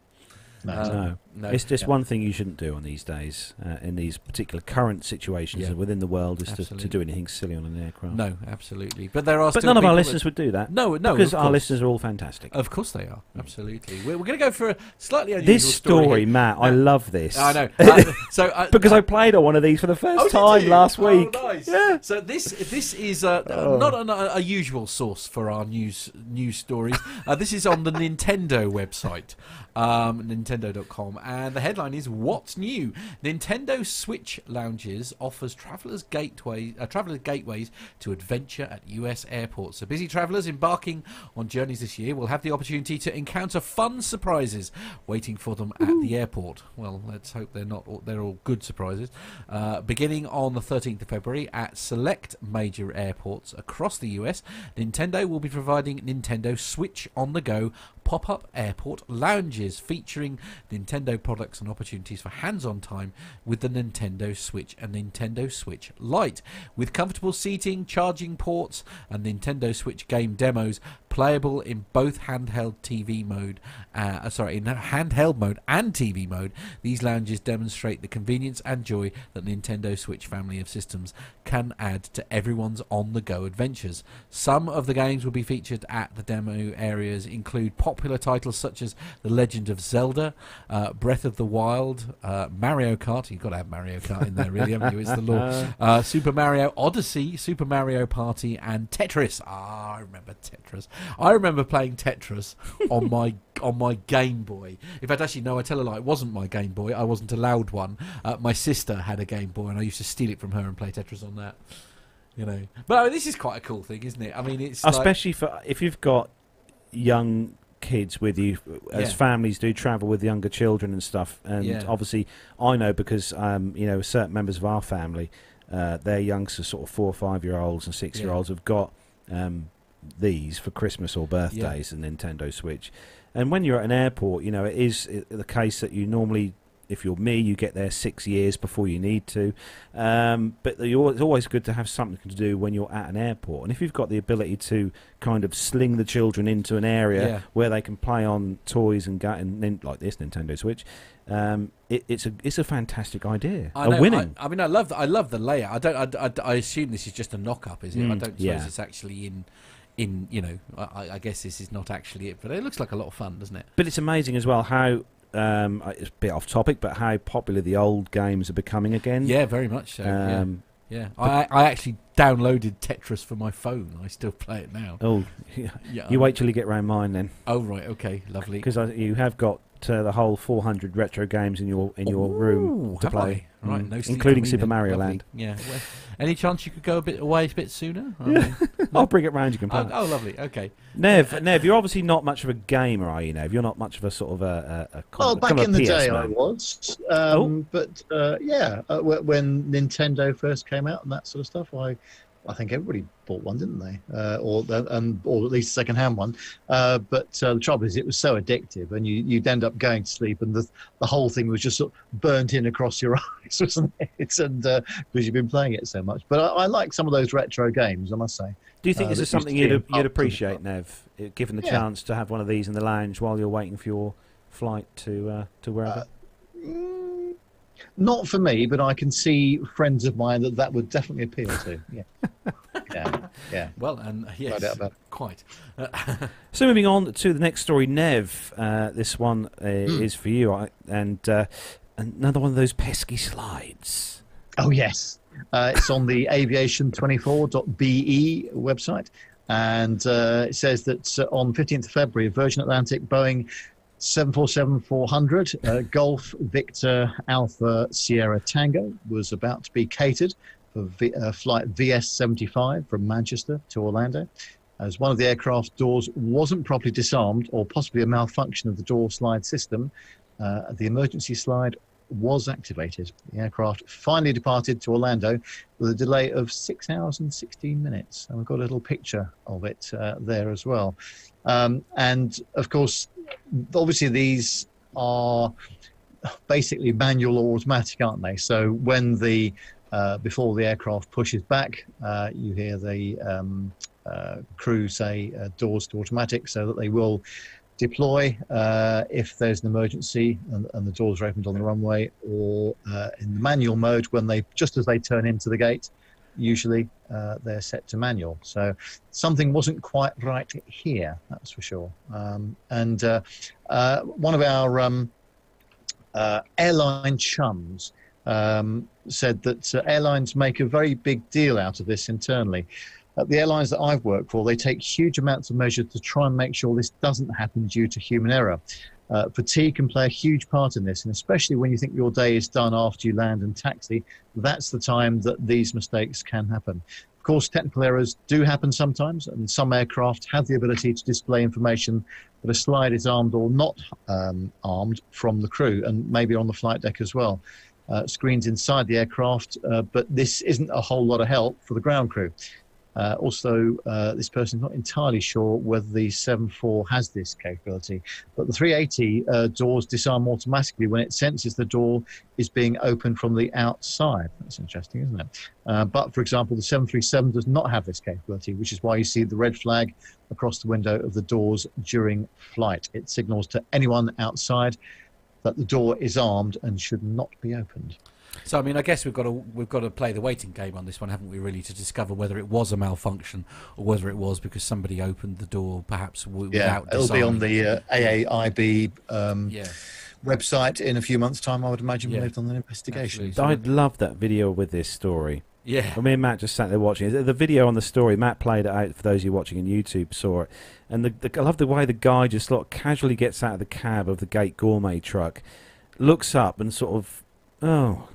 no, Uh, no. No. It's just Yeah. one thing you shouldn't do on these days, uh, in these particular current situations Yeah. and within the world, is to, to do anything silly on an aircraft. no, absolutely. But there are but still none of our listeners would do that. No, no, because our listeners are all fantastic. Of course they are. Absolutely. We're, we're going to go for a slightly unusual this story, here. Matt, I love this. I know. Uh, so uh, because uh, I played on one of these for the first Oh, time last Oh, week. nice. Yeah. So this this is uh, Oh. not an, a, a usual source for our news news stories. Uh, this is on the Nintendo website, um, Nintendo.com, and the headline is "What's new? Nintendo Switch lounges offers travelers gateway uh, traveler gateways to adventure at U.S. airports. So busy travelers embarking on journeys this year will have the opportunity to encounter fun surprises waiting for them at the airport. Well, let's hope they're not. All, they're all good surprises. Uh, beginning on the 13th of February at select major airports across the US, Nintendo will be providing Nintendo Switch on the go pop up airport lounges featuring Nintendo products and opportunities for hands on time with the Nintendo Switch and Nintendo Switch Lite. With comfortable seating, charging ports, and Nintendo Switch game demos playable in both handheld TV mode, uh, uh, sorry, in handheld mode and TV mode, these lounges demonstrate the convenience and joy that Nintendo Switch family of systems can add to everyone's on the go adventures. Some of the games will be featured at the demo areas include popular titles such as The Legend of Zelda, uh, Breath of the Wild, uh, Mario Kart. You've got to have Mario Kart in there, really, haven't you? It's the law. Uh, Super Mario Odyssey, Super Mario Party, and Tetris. Ah, I remember Tetris. I remember playing Tetris on my on my Game Boy. In fact, actually, no, I tell a lie. It wasn't my Game Boy. I wasn't allowed one. Uh, my sister had a Game Boy, and I used to steal it from her and play Tetris on that. You know, but I mean, this is quite a cool thing, isn't it? I mean, it's like- especially for if you've got young kids with you as Yeah. families do travel with younger children and stuff and Yeah. obviously i know because um, you know certain members of our family uh, their youngsters sort of four or five year olds and six year olds have got um, these for christmas or birthdays the nintendo switch and when you're at an airport you know it is the case that you normally if you're me, you get there six years before you need to. Um, but it's always good to have something to do when you're at an airport. And if you've got the ability to kind of sling the children into an area Yeah. where they can play on toys and, ga- and like this Nintendo Switch, um, it, it's a it's a fantastic idea. I a know, winning. I, I mean, I love the, I love the layout. I don't. I, I, I assume this is just a knock up, is it? I Mm, don't suppose yeah. it's actually in. In you know, I, I guess this is not actually it, but it looks like a lot of fun, doesn't it? But it's amazing as well how. Um, it's a bit off topic, but how popular the old games are becoming again. Yeah, very much so. yeah. Um, Yeah, I, I actually downloaded Tetris for my phone. I still play it now. Oh, Yeah. you wait till you get round mine then, Oh right, okay, lovely. because you have got uh, the whole 400 retro games in your in your room to play, I? Right, Mm. no including Super. Mario Lovely. Land. Yeah. Well, any chance you could go a bit away a bit sooner? I Yeah. mean- I'll bring it round. You can play. oh, oh, lovely. Okay. Nev, Nev, you're obviously not much of a gamer, are you, Nev? You're not much of a sort of a. a, a kind Well, back kind of in the PS day, I was. Um, But uh, yeah, uh, when Nintendo first came out and that sort of stuff, I, I think everybody bought one, didn't they? Uh, or and or at least a second-hand one. Uh, but uh, the trouble is, it was so addictive, and you you'd end up going to sleep, and the the whole thing was just sort of burnt in across your eyes, wasn't it? And because you've been playing it so much. But I, I like some of those retro games, I must say. Do you think uh, this is something you'd, you'd up to the appreciate. Nev, given the Yeah. chance to have one of these in the lounge while you're waiting for your flight to uh, to wherever? Mm, Not for me, but I can see friends of mine that that would definitely appeal to. Yeah, yeah, yeah. Well, and yes, doubt about it. quite. So moving on to the next story, Nev. Uh, this one uh, Hmm. is for you, I, and uh, another one of those pesky slides. Oh, yes. Uh, it's on the aviation24.be website. And uh, it says that uh, on 15th of February, Virgin Atlantic Boeing 747-400 uh, Golf Victor Alpha Sierra Tango was about to be catered for v- uh, flight VS75 from Manchester to Orlando. As one of the aircraft doors wasn't properly disarmed, or possibly a malfunction of the door slide system, uh, the emergency slide was activated. The aircraft finally departed to Orlando with a delay of six hours and 16 minutes. And we've got a little picture of it uh, there as well. Um, and of course, obviously, these are basically manual or automatic, aren't they? So when the uh, before the aircraft pushes back, uh, you hear the um, uh, crew say uh, doors to automatic so that they will deploy uh, if there's an emergency and, and, the doors are opened on the runway, or uh, in the manual mode when they just as they turn into the gate. Usually uh, they're set to manual. So something wasn't quite right here, that's for sure. Um, and uh, uh, one of our um, uh, airline chums um, said that airlines make a very big deal out of this internally at the airlines that I've worked for, they take huge amounts of measures to try and make sure this doesn't happen due to human error. Uh, fatigue can play a huge part in this, and especially when you think your day is done after you land and taxi, that's the time that these mistakes can happen. Of course, technical errors do happen sometimes, and some aircraft have the ability to display information that a slide is armed or not um, armed from the crew, and maybe on the flight deck as well. Uh, screens inside the aircraft, uh, but this isn't a whole lot of help for the ground crew. Uh, also, uh, this person is not entirely sure whether the 7.4 has this capability, but the 380 uh, doors disarm automatically when it senses the door is being opened from the outside. That's interesting, isn't it? Uh, but, for example, the 737 does not have this capability, which is why you see the red flag across the window of the doors during flight. It signals to anyone outside that the door is armed and should not be opened. So I mean, I guess we've got to we've got to play the waiting game on this one, haven't we? Really, to discover whether it was a malfunction or whether it was because somebody opened the door, perhaps w- yeah, without. it'll be on the uh, AAIB um, yeah. website in a few months' time. I would imagine yeah. when they've done an investigation. Absolutely. I'd love that video with this story. Yeah. Me and Matt just sat there watching it. The video on the story, Matt played it out for those of you watching on YouTube, saw it. And the, the, I love the way the guy just sort of casually gets out of the cab of the Gate Gourmet truck, looks up and sort of, oh,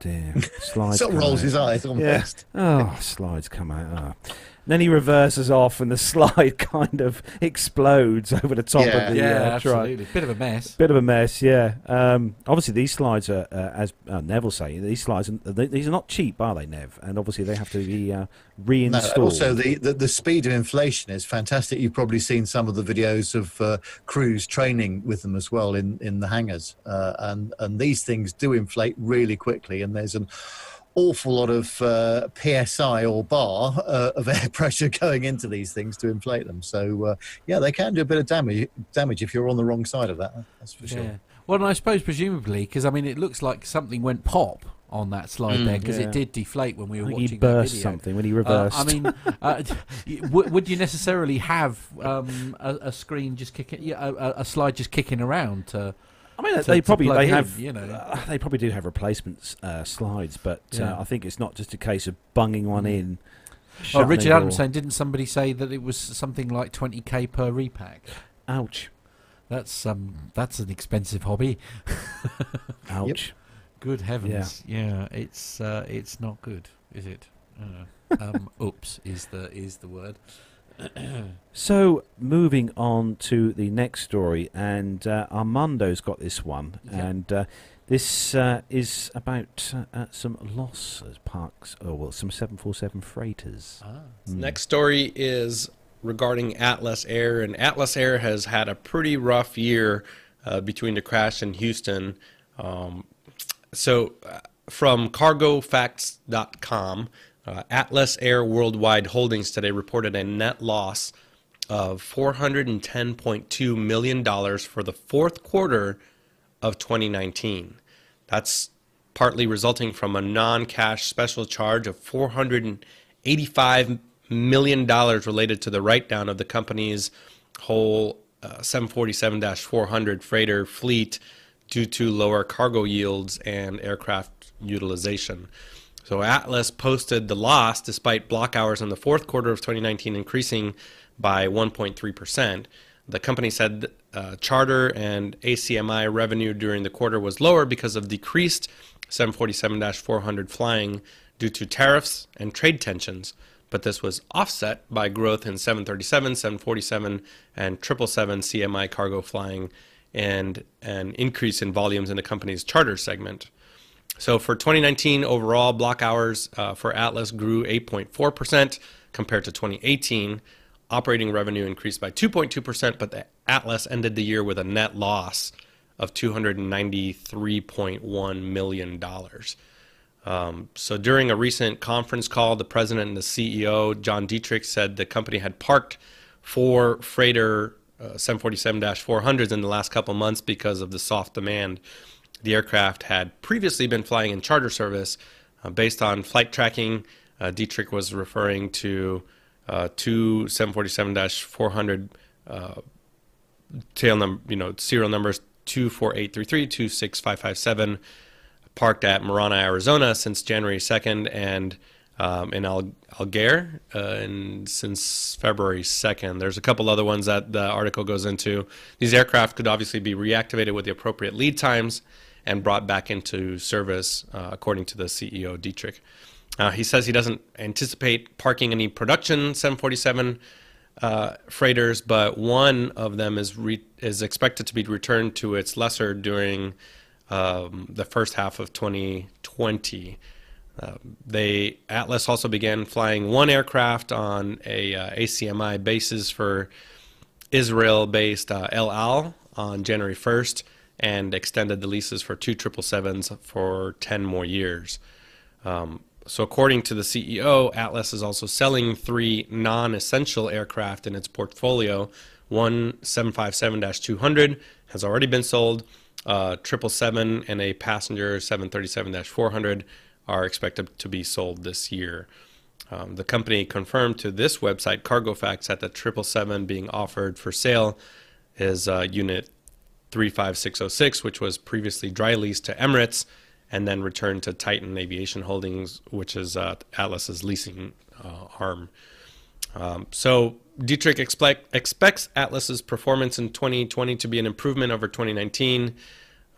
dear. Slides sort of rolls out. his eyes almost. Yeah. Oh, slides come out. Oh. Then he reverses off, and the slide kind of explodes over the top Yeah. of the yeah, uh, truck. absolutely. Bit of a mess. Bit of a mess, yeah. Um, obviously, these slides are, uh, as uh, Neville say, these slides are, they, these are not cheap, are they, Nev? And obviously, they have to be uh, No, reinstalled. also, the, the, the speed of inflation is fantastic. You've probably seen some of the videos of uh, crews training with them as well in, in the hangars. Uh, and, and these things do inflate really quickly, and there's an awful lot of uh, psi or bar uh, of air pressure going into these things to inflate them. So uh, yeah, they can do a bit of damage damage if you're on the wrong side of that. That's for sure. Yeah. Well, and I suppose presumably because I mean it looks like something went pop on that slide Mm, there because yeah. it did deflate when we I were think watching he that burst video. something when he Uh, reversed. I mean, uh, w- would you necessarily have um, a, a screen just kicking, yeah, a, a- a slide just kicking around to? I mean, to- they probably they in, have you know. uh, they probably do have replacement uh, slides, but Yeah. uh, I think it's not just a case of bunging one Mm. in. Oh, shutting Richard the Adams saying, didn't somebody say that it was something like twenty k per repack? "Ouch, That's um, that's an expensive hobby. ouch." Good heavens! Yeah, it's uh, it's not good, is it? Uh, um, oops, is the is the word. So, moving on to the next story, and uh, Armando's got this one, Yeah. and uh, this uh, is about uh, some loss as parks, oh well, some 747 freighters. Ah. Mm. Next story is regarding Atlas Air, and Atlas Air has had a pretty rough year uh, between the crash in Houston. Um, so, uh, from CargoFacts.com, uh, Atlas Air Worldwide Holdings today reported a net loss of $410.2 million for the fourth quarter of 2019. That's partly resulting from a non cash special charge of $485 million related to the write down of the company's whole uh, 747 400 freighter fleet due to lower cargo yields and aircraft utilization. So Atlas posted the loss despite block hours in the fourth quarter of 2019 increasing by 1.3%. The company said uh, charter and ACMI revenue during the quarter was lower because of decreased 747 400 flying due to tariffs and trade tensions, but this was offset by growth in 737, 747, and 777 CMI cargo flying and an increase in volumes in the company's charter segment. So for 2019 overall, block hours uh, for Atlas grew 8.4% compared to 2018. Operating revenue increased by 2.2%, but the Atlas ended the year with a net loss of $293.1 million. Um, so during a recent conference call, the president and the CEO, John Dietrich, said the company had parked four freighter uh, 747-400s in the last couple months because of the soft demand. The aircraft had previously been flying in charter service. Uh, based on flight tracking, uh, Dietrich was referring to uh, two 747-400 uh, tail number, you know, serial numbers 24833, 26557, parked at Marana, Arizona since January 2nd, and um, in Al- Alger uh, and since February 2nd. There's a couple other ones that the article goes into. These aircraft could obviously be reactivated with the appropriate lead times and brought back into service, uh, according to the CEO Dietrich. Uh, he says he doesn't anticipate parking any production 747 uh, freighters, but one of them is re- is expected to be returned to its lessor during um, the first half of 2020. Uh, they Atlas also began flying one aircraft on a uh, ACMI basis for Israel-based uh, El Al on January 1st, and extended the leases for two 777s for 10 more years. Um, so, according to the CEO, Atlas is also selling three non-essential aircraft in its portfolio. One 757-200 has already been sold. Uh, 777 and a passenger 737-400 are expected to be sold this year. Um, the company confirmed to this website, CargoFacts, that the 777 being offered for sale is uh, Unit 35606, which was previously dry leased to Emirates and then returned to Titan Aviation Holdings, which is uh, Atlas's leasing uh, arm. Um, so Dietrich expect, expects Atlas's performance in 2020 to be an improvement over 2019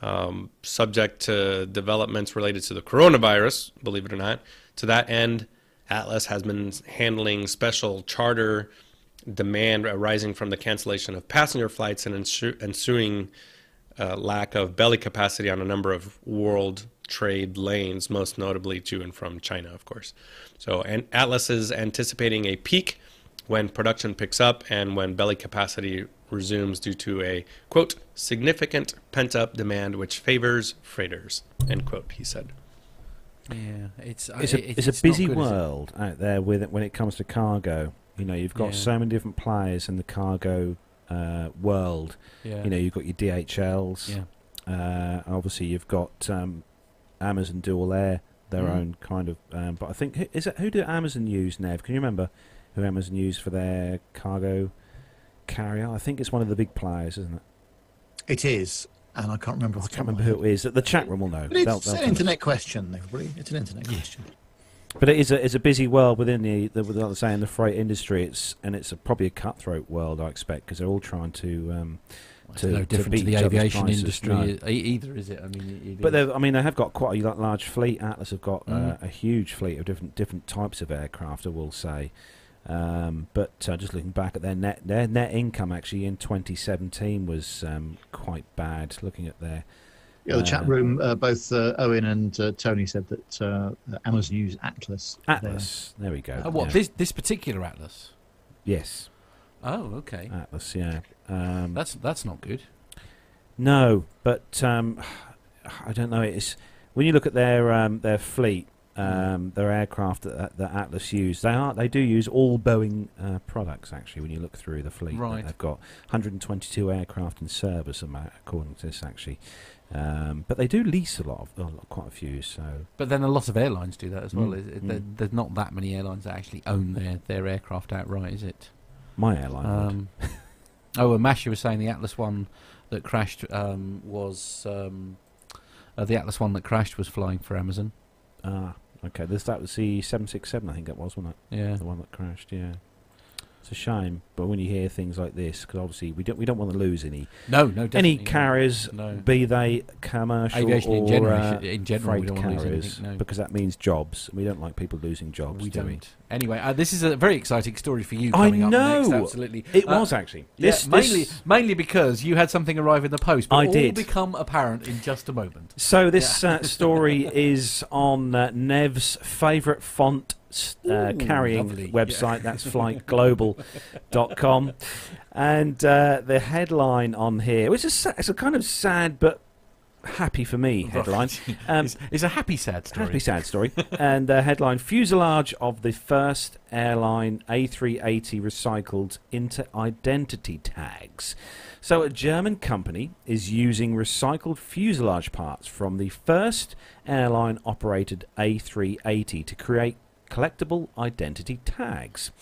um, subject to developments related to the coronavirus, believe it or not. To that end, Atlas has been handling special charter demand arising from the cancellation of passenger flights and ensu- ensuing uh, lack of belly capacity on a number of world trade lanes, most notably to and from China, of course. So, and Atlas is anticipating a peak when production picks up and when belly capacity resumes due to a quote significant pent up demand which favors freighters end quote he said Yeah, it's It's a, it- it's, a busy good, is it? world out there with it when it comes to cargo. You know, you've got Yeah. so many different players in the cargo uh, world. Yeah. You know, you've got your DHLs. yeah. Uh, obviously, you've got um, Amazon Dual Air, their Mm. own kind of. Um, but I think who- is it who do Amazon use, Nev? Can you remember who Amazon use for their cargo carrier? I think it's one of the big players, isn't it? It is, and I can't remember. I can't remember who it is. The chat room will know. But it's They'll- an they'll tell us. internet question, everybody. It's an internet question. But it is a it's a busy world within the, the like I say in the freight industry. It's and it's a, probably a cutthroat world, I expect, because they're all trying to. Um, Well, to- no different beat to, the aviation industry no. e- either, is it? I mean, but I mean, they have got quite a large fleet. Atlas have got uh, Mm. a huge fleet of different different types of aircraft. I will say. Um, but uh, just looking back at their net their net income actually in 2017 was um, quite bad. Looking at their Yeah, the Uh, chat room, uh, both uh, Owen and uh, Tony said that uh, Amazon use Atlas. Atlas, there we go. Oh, what yeah. this this particular atlas? Yes, Oh, okay. Atlas. Yeah. Um, That's that's not good. No, but um, I don't know. It's when you look at their um, their fleet, um, their aircraft that, that Atlas use. They are they do use all Boeing uh, products actually. When you look through the fleet, that Right. they've got 122 aircraft in service, am- according to this actually. Um, but they do lease a lot of a lot, quite a few. So But then a lot of airlines do that as well. Mm, Is it, mm. there- There's not that many airlines that actually own their, their aircraft outright, is it? my airline. would. Um, Oh, and Masha was saying the Atlas one that crashed um, was um, uh, the Atlas one that crashed was flying for Amazon. Ah, okay. This that was the seven six seven, I think it was, wasn't it? Yeah. The one that crashed. Yeah. It's a shame, but when you hear things like this, because obviously we don't we don't want to lose any No, no, any carriers, No. be they commercial Aviation or in general, uh, in general, we freight don't want to lose carriers, anything. No. because that means jobs. We don't like people losing jobs. we do don't. we? Anyway, uh, this is a very exciting story for you I coming up next. know. Absolutely, It Uh, was actually. yeah, This, mainly, this- mainly because you had something arrive in the post. But I all did. become apparent in just a moment. So this uh, story is on uh, Nev's favourite font uh, carrying website. That's flightglobal.com. And uh, the headline on here, which is it's a kind of sad but happy for me headline. Um, it's, it's a happy, sad story. Happy sad story. and the headline Fuselage of the first airline A380 recycled into identity tags. So, a German company is using recycled fuselage parts from the first airline operated A380 to create collectible identity tags.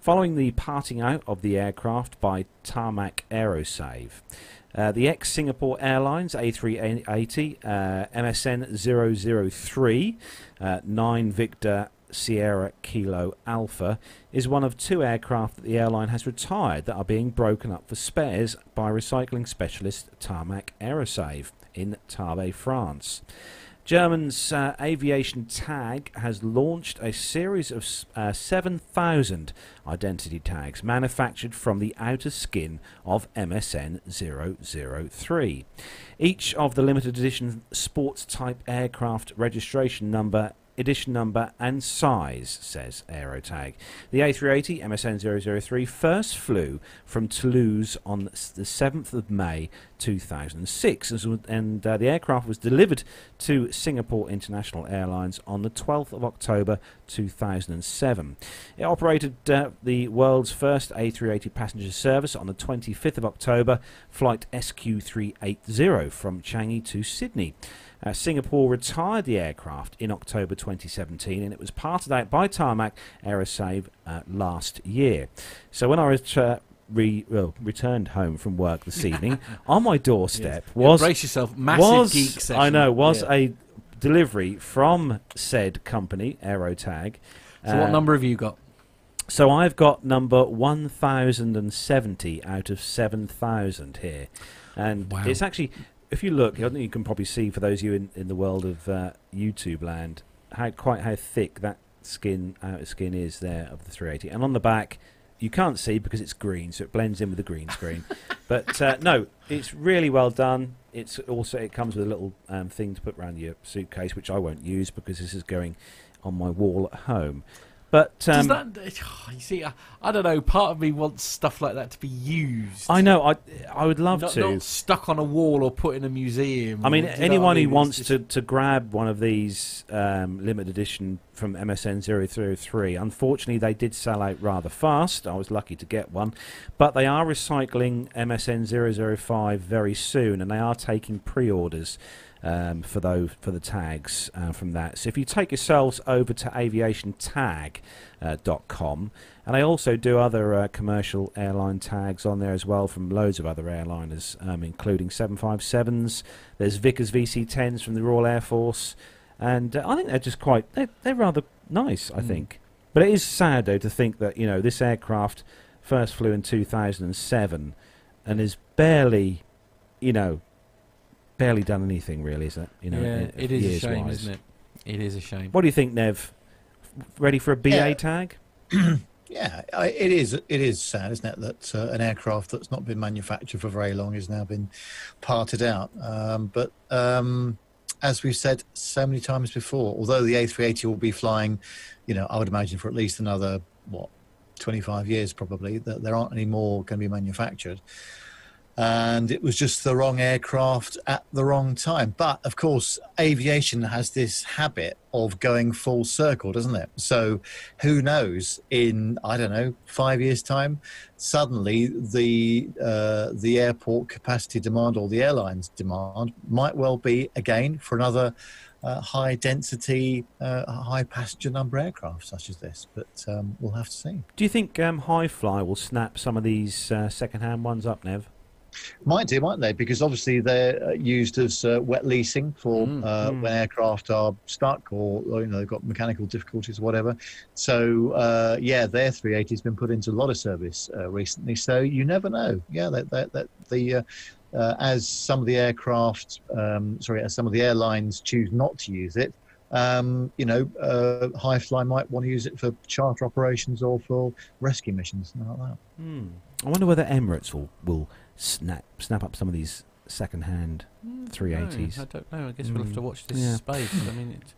Following the parting out of the aircraft by Tarmac Aerosave. Uh, the ex Singapore Airlines A380 uh, MSN 003 uh, 9 Victor Sierra Kilo Alpha is one of two aircraft that the airline has retired that are being broken up for spares by recycling specialist Tarmac Aerosave in Tarbes, France. German's uh, aviation tag has launched a series of uh, 7,000 identity tags manufactured from the outer skin of MSN 003. Each of the limited edition sports type aircraft registration number, edition number, and size, says Aerotag. The A380 MSN 003 first flew from Toulouse on the 7th of May 2006, and uh, the aircraft was delivered to Singapore International Airlines on the 12th of October 2007. It operated uh, the world's first A380 passenger service on the 25th of October, flight SQ380 from Changi to Sydney. Uh, Singapore retired the aircraft in October 2017 and it was parted out by Tarmac Aerosave uh, last year. So when I was uh, re- well, returned home from work this evening, on my doorstep Yeah, was brace yourself, massive was geek session. I know was Yeah. a delivery from said company Aerotag. So, what Uh, number have you got? So I've got number 1070 out of 7000 here. And Wow. it's actually, if you look, I think you can probably see for those of you in, in the world of uh, YouTube land, how quite how thick that skin, outer skin is there of the 380. And on the back, you can't see because it's green, so it blends in with the green screen. but uh, no, it's really well done. It's also it comes with a little um, thing to put around your suitcase, which I won't use because this is going on my wall at home. But um, that? You see, I, I don't know. Part of me wants stuff like that to be used. I know. I I would love not, to. not stuck on a wall or put in a museum. I mean, or- do you know anyone I who mean? wants It's to, to grab one of these um, limited edition from MSN 003, unfortunately, they did sell out rather fast. I was lucky to get one. But they are recycling MSN 005 very soon, and they are taking pre orders. Um, for those for the tags uh, from that, so if you take yourselves over to aviationtag.com, and they also do other uh, commercial airline tags on there as well from loads of other airliners, um, including 757s. There's Vickers VC10s from the Royal Air Force, and uh, I think they're just quite they're, they're rather nice. I Mm. think, but it is sad though to think that you know this aircraft first flew in 2007 and is barely, you know, barely done anything really. Is it? You know, yeah, i- it is a years shame, wise. isn't it? It is a shame. What do you think, Nev? Ready for a BA Yeah. tag? Yeah, it is. It is sad, isn't it, that uh, an aircraft that's not been manufactured for very long has now been parted out. Um, but um, as we've said so many times before, although the A380 will be flying, you know, I would imagine for at least another what, 25 years probably, that there aren't any more going to be manufactured. And it was just the wrong aircraft at the wrong time. But of course, aviation has this habit of going full circle, doesn't it? So who knows? In I don't know five years' time, suddenly the uh, the airport capacity demand or the airlines demand might well be again for another. Uh, high density, uh, high passenger number aircraft such as this, but um, we'll have to see. Do you think um, Hi-Fly will snap some of these uh, second-hand ones up, Nev? Might do, might they? Because obviously they're uh, used as uh, wet leasing for Mm, uh, mm. when aircraft are stuck or, or, you know they've got mechanical difficulties or whatever. So uh, yeah, their 380 has been put into a lot of service uh, recently. So you never know. Yeah, that that, that the uh, uh, as some of the aircraft, um, sorry, as some of the airlines choose not to use it. Um, you know, uh, Hi-Fly might want to use it for charter operations or for rescue missions, something like that. Hmm. I wonder whether Emirates will, will snap snap up some of these second-hand Mm, 380s. No, I don't know. I guess we'll have to Mm, watch this yeah. space. I mean, it,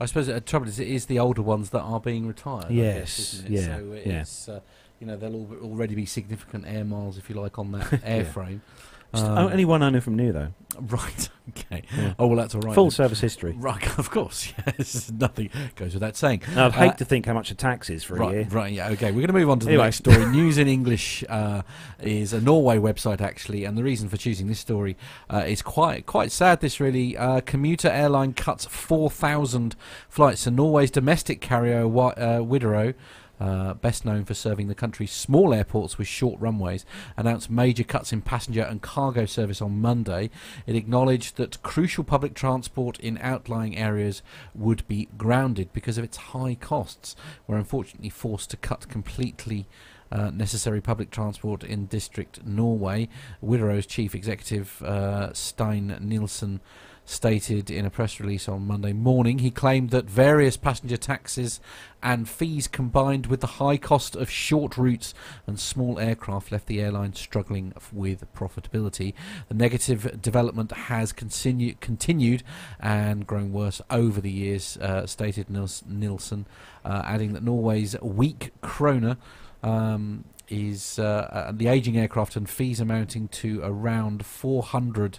I suppose the trouble is it is the older ones that are being retired. I Yes, guess, isn't it? yeah, So yeah. it's uh, you know there'll already be significant air miles if you like on that airframe. Just Um, o- only one I know from new though. Right. Okay. Yeah. Oh well, that's all right. Full then. service history. Right. Of course. Yes. Nothing goes without saying. I'd hate Uh, to think how much a tax is for a right, year. Right, yeah, okay. We're going to move on to the Anyway. next story. News in English uh, is a Norway website, actually, and the reason for choosing this story uh, is quite quite sad. This really uh, commuter airline cuts four thousand flights. So Norway's domestic carrier uh, Widerøe. Uh, best known for serving the country's small airports with short runways, announced major cuts in passenger and cargo service on Monday. It acknowledged that crucial public transport in outlying areas would be grounded because of its high costs. We're unfortunately forced to cut completely uh, necessary public transport in District Norway. Widerøe's chief executive uh, Stein Nilsen stated in a press release on Monday morning. He claimed that various passenger taxes and fees combined with the high cost of short routes and small aircraft left the airline struggling with profitability. The negative development has continu- continued and grown worse over the years, uh, stated Nils- Nilsen, uh, adding that Norway's weak krona. Um, is uh, uh, the aging aircraft and fees amounting to around 400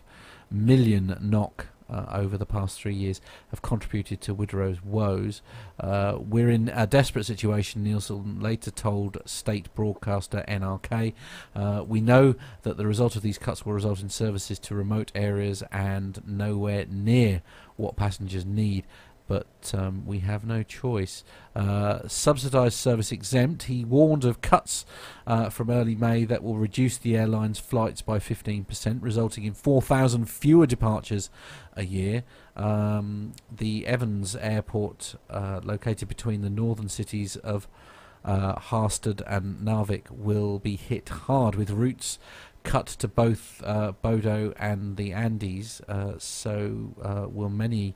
million NOK uh, over the past three years have contributed to Widerøe's woes. Uh, we're in a desperate situation, Nilsen later told state broadcaster NRK. Uh, we know that the result of these cuts will result in services to remote areas and nowhere near what passengers need. But um, we have no choice. Uh, subsidised service exempt. He warned of cuts uh, from early May that will reduce the airline's flights by 15%, resulting in 4,000 fewer departures a year. Um, the Evenes Airport, uh, located between the northern cities of uh, Harstad and Narvik, will be hit hard with routes cut to both uh, Bodo and the Andenes. Uh, so will many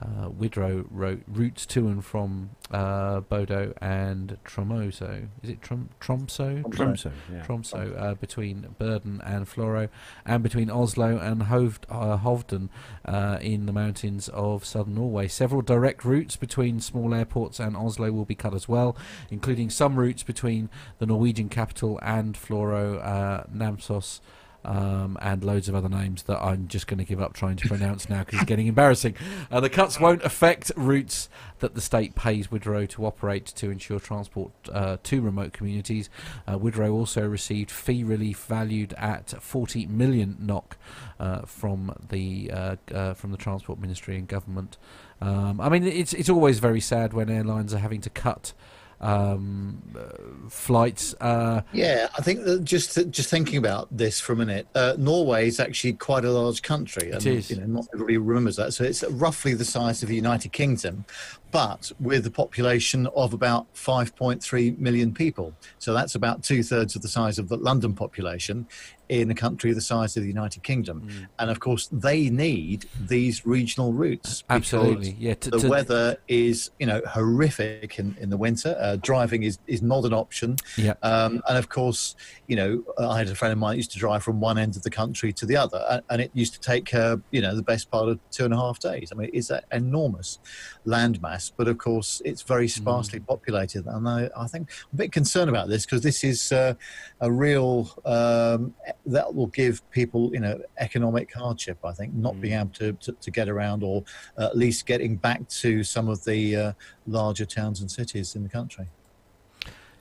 uh, Widerøe ro- routes to and from uh, Bodo and Tromso. Is it Trom- Tromso? Tromsø. Tromso, yeah. Tromso, uh, between Burden and Floro, and between Oslo and Hovd, uh, Hovden uh, in the mountains of southern Norway. Several direct routes between small airports and Oslo will be cut as well, including some routes between the Norwegian capital and Floro, uh, Namsos. Um, and loads of other names that I'm just going to give up trying to pronounce now because it's getting embarrassing. Uh, the cuts won't affect routes that the state pays Widerøe to operate to ensure transport uh, to remote communities. Uh, Widerøe also received fee relief valued at 40 million NOK uh, from the uh, uh, from the Transport Ministry and government. Um, I mean, it's it's always very sad when airlines are having to cut um, uh, flights. Uh, Yeah, I think that just just thinking about this for a minute, uh, Norway is actually quite a large country, and is. you know not everybody remembers that. So it's roughly the size of the United Kingdom, but with a population of about 5.3 million people. So that's about two thirds of the size of the London population in a country the size of the United Kingdom. Mm. And of course, they need these regional routes. absolutely, yeah. To, the to- weather is, you know, horrific in, in the winter. Uh, driving is, is not an option. Yeah. Um, and of course, you know, I had a friend of mine who used to drive from one end of the country to the other, and, and it used to take her, you know, the best part of two and a half days. I mean, it's an enormous landmass, but of course, it's very sparsely populated. And I, I think I'm a bit concerned about this because this is uh, a real um, that will give people, you know, economic hardship. I think not being able to, to, to get around, or at least getting back to some of the uh, larger towns and cities in the country.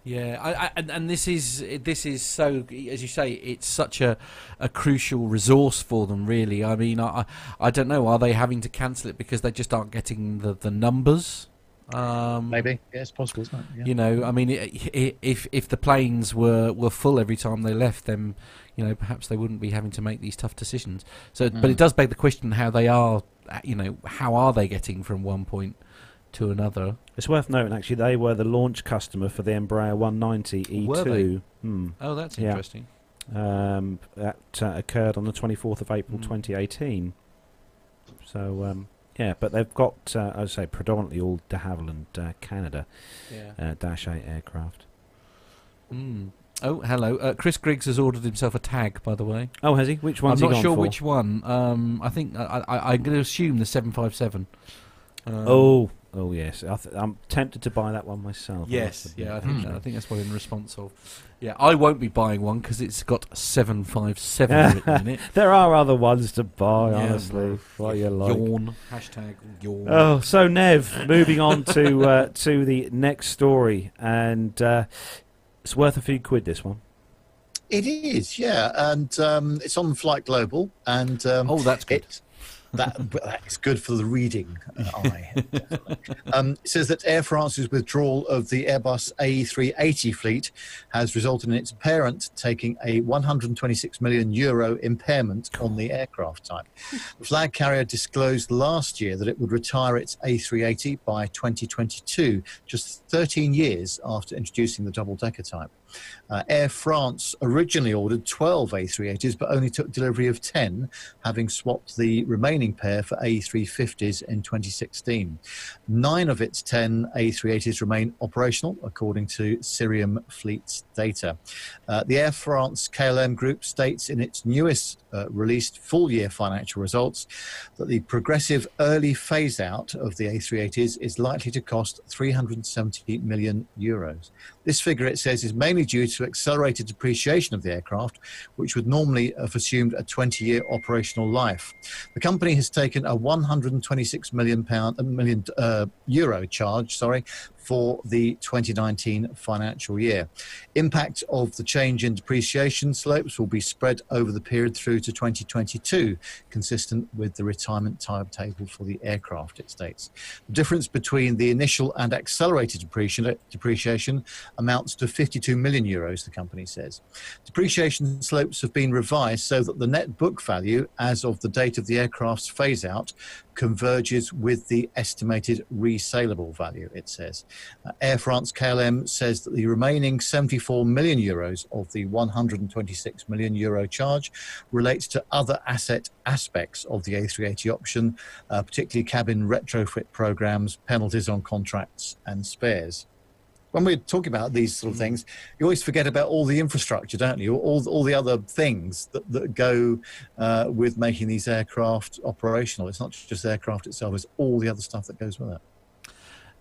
Yeah, I, I, and, and this is this is so as you say, it's such a, a crucial resource for them. Really, I mean, I I don't know. Are they having to cancel it because they just aren't getting the the numbers? Um, Maybe, yeah, it's possible, isn't it? Yeah. You know, I mean, i i if if the planes were, were full every time they left, then you know perhaps they wouldn't be having to make these tough decisions. So, but it does beg the question how they are. uh, You know, how are they getting from one point to another? It's worth noting, actually, they were the launch customer for the Embraer 190 E2. Were they? Hmm. Oh, that's Yeah. interesting. Um, that uh, occurred on the 24th of April Mm. 2018. So, um, yeah, but they've got, uh, I would say, predominantly all de Havilland uh, Canada Yeah. uh, Dash 8 aircraft. Mm. Oh, hello. Uh, Chris Griggs has ordered himself a tag, by the way. Oh, has he? Which one's I'm not sure for? which one. Um, I think I, I, I'm going to assume the 757. Um, Oh, oh yes. I th- I'm tempted to buy that one myself. Yes, must yeah, I admit. think I think that's what in response of. Yeah, I won't be buying one because it's got seven five seven written in it. There are other ones to buy, Yeah, honestly. What you like. Yawn hashtag yawn. Oh, so Nev, moving on to uh, to the next story, and uh, it's worth a few quid. This one. It is, yeah, and um, it's on Flight Global, and um, oh, that's good. it that that is good for the reading uh, eye. um, it says that Air France's withdrawal of the Airbus A380 fleet has resulted in its parent taking a 126 million euro impairment on the aircraft type. The flag carrier disclosed last year that it would retire its A380 by 2022, just 13 years after introducing the double-decker type. Uh, Air France originally ordered 12 A380s, but only took delivery of 10, having swapped the remaining pair for A350s in 2016. Nine of its 10 A380s remain operational, according to Cirium Fleet's data. Uh, the Air France KLM group states in its newest uh, released full year financial results that the progressive early phase out of the A380s is likely to cost 370 million euros. This figure, it says, is mainly due to accelerated depreciation of the aircraft, which would normally have assumed a 20 year operational life. The company has taken a 126 million pound, a million uh, euro charge, sorry, for the 2019 financial year. Impact of the change in depreciation slopes will be spread over the period through to 2022, consistent with the retirement timetable for the aircraft, it states. The difference between the initial and accelerated depreciation, amounts to 52 million euros, the company says. Depreciation slopes have been revised so that the net book value as of the date of the aircraft's phase out converges with the estimated resaleable value, it says. Uh, Air France KLM says that the remaining 74 million euros of the 126 million euro charge relates to other asset aspects of the A380 option, uh, particularly cabin retrofit programs, penalties on contracts, and spares when we're talking about these sort of things, you always forget about all the infrastructure, don't you? All, all the other things that, that go uh, with making these aircraft operational. It's not just the aircraft itself; it's all the other stuff that goes with it.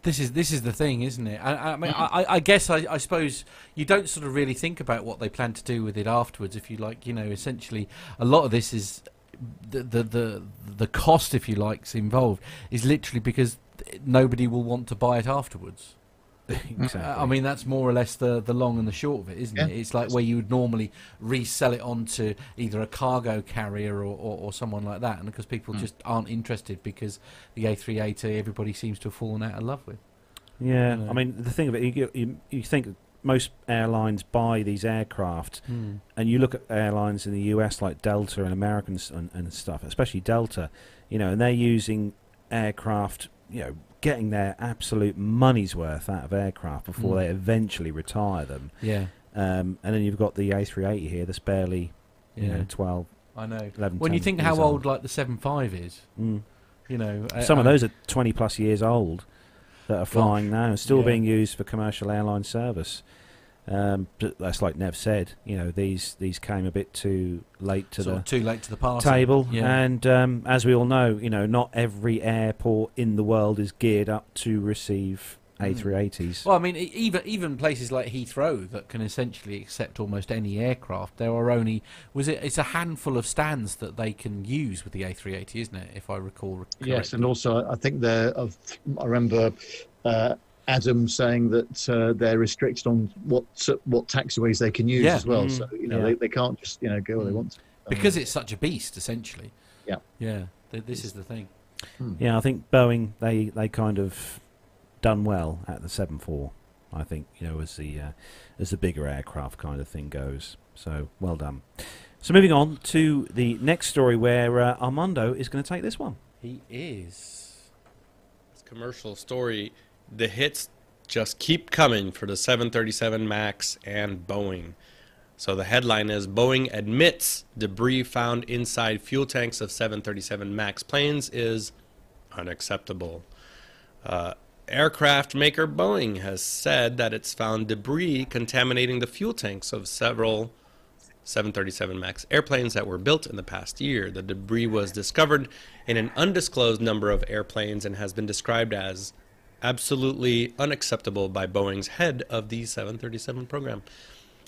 This is this is the thing, isn't it? I, I mean, mm-hmm. I, I guess I, I suppose you don't sort of really think about what they plan to do with it afterwards. If you like, you know, essentially, a lot of this is the the the, the cost, if you like, is involved is literally because nobody will want to buy it afterwards. exactly. I mean, that's more or less the, the long and the short of it, isn't Yeah. it? It's like where you would normally resell it onto either a cargo carrier or, or, or someone like that, and because people hmm. just aren't interested because the A380 everybody seems to have fallen out of love with. yeah, you know. I mean, the thing of it, you, you, you think most airlines buy these aircraft, hmm. and you look at airlines in the US like Delta and Americans and, and stuff, especially Delta, you know, and they're using aircraft, you know, getting their absolute money's worth out of aircraft before Mm. they eventually retire them. Yeah, Um, and then you've got the A380 here that's barely, you yeah, know, 12, I know. 11, When you think how old like the 75 is, Mm. you know, Some of uh, those are 20 plus years old that are flying now and still yeah. being used for commercial airline service. Um, but that's like Nev said, you know, these these came a bit too late to sort the of too late to the party. table. Yeah. And um, as we all know, you know, not every airport in the world is geared up to receive A380s. Well, I mean, e- even even places like Heathrow that can essentially accept almost any aircraft, there are only was it? It's a handful of stands that they can use with the A380, isn't it? If I recall. Correctly. Yes, and also I think they're. I remember uh, Adam saying that uh, they're restricted on what what taxiways they can use Yeah. as well. Mm, So you know yeah. they, they can't just you know go where they want to. because it's such a beast, essentially. Yeah. Yeah. Th- this is the thing. Yeah, I think Boeing they they kind of done well at the 74. I think you know as the uh, as the bigger aircraft kind of thing goes. So well done. So moving on to the next story where uh, Armando is going to take this one. He is. This commercial story, the hits just keep coming for the 737 MAX and Boeing. So the headline is Boeing admits debris found inside fuel tanks of 737 MAX planes is unacceptable. Uh, aircraft maker Boeing has said that it's found debris contaminating the fuel tanks of several 737 MAX airplanes that were built in the past year. The debris was discovered in an undisclosed number of airplanes and has been described as absolutely unacceptable by Boeing's head of the 737 program.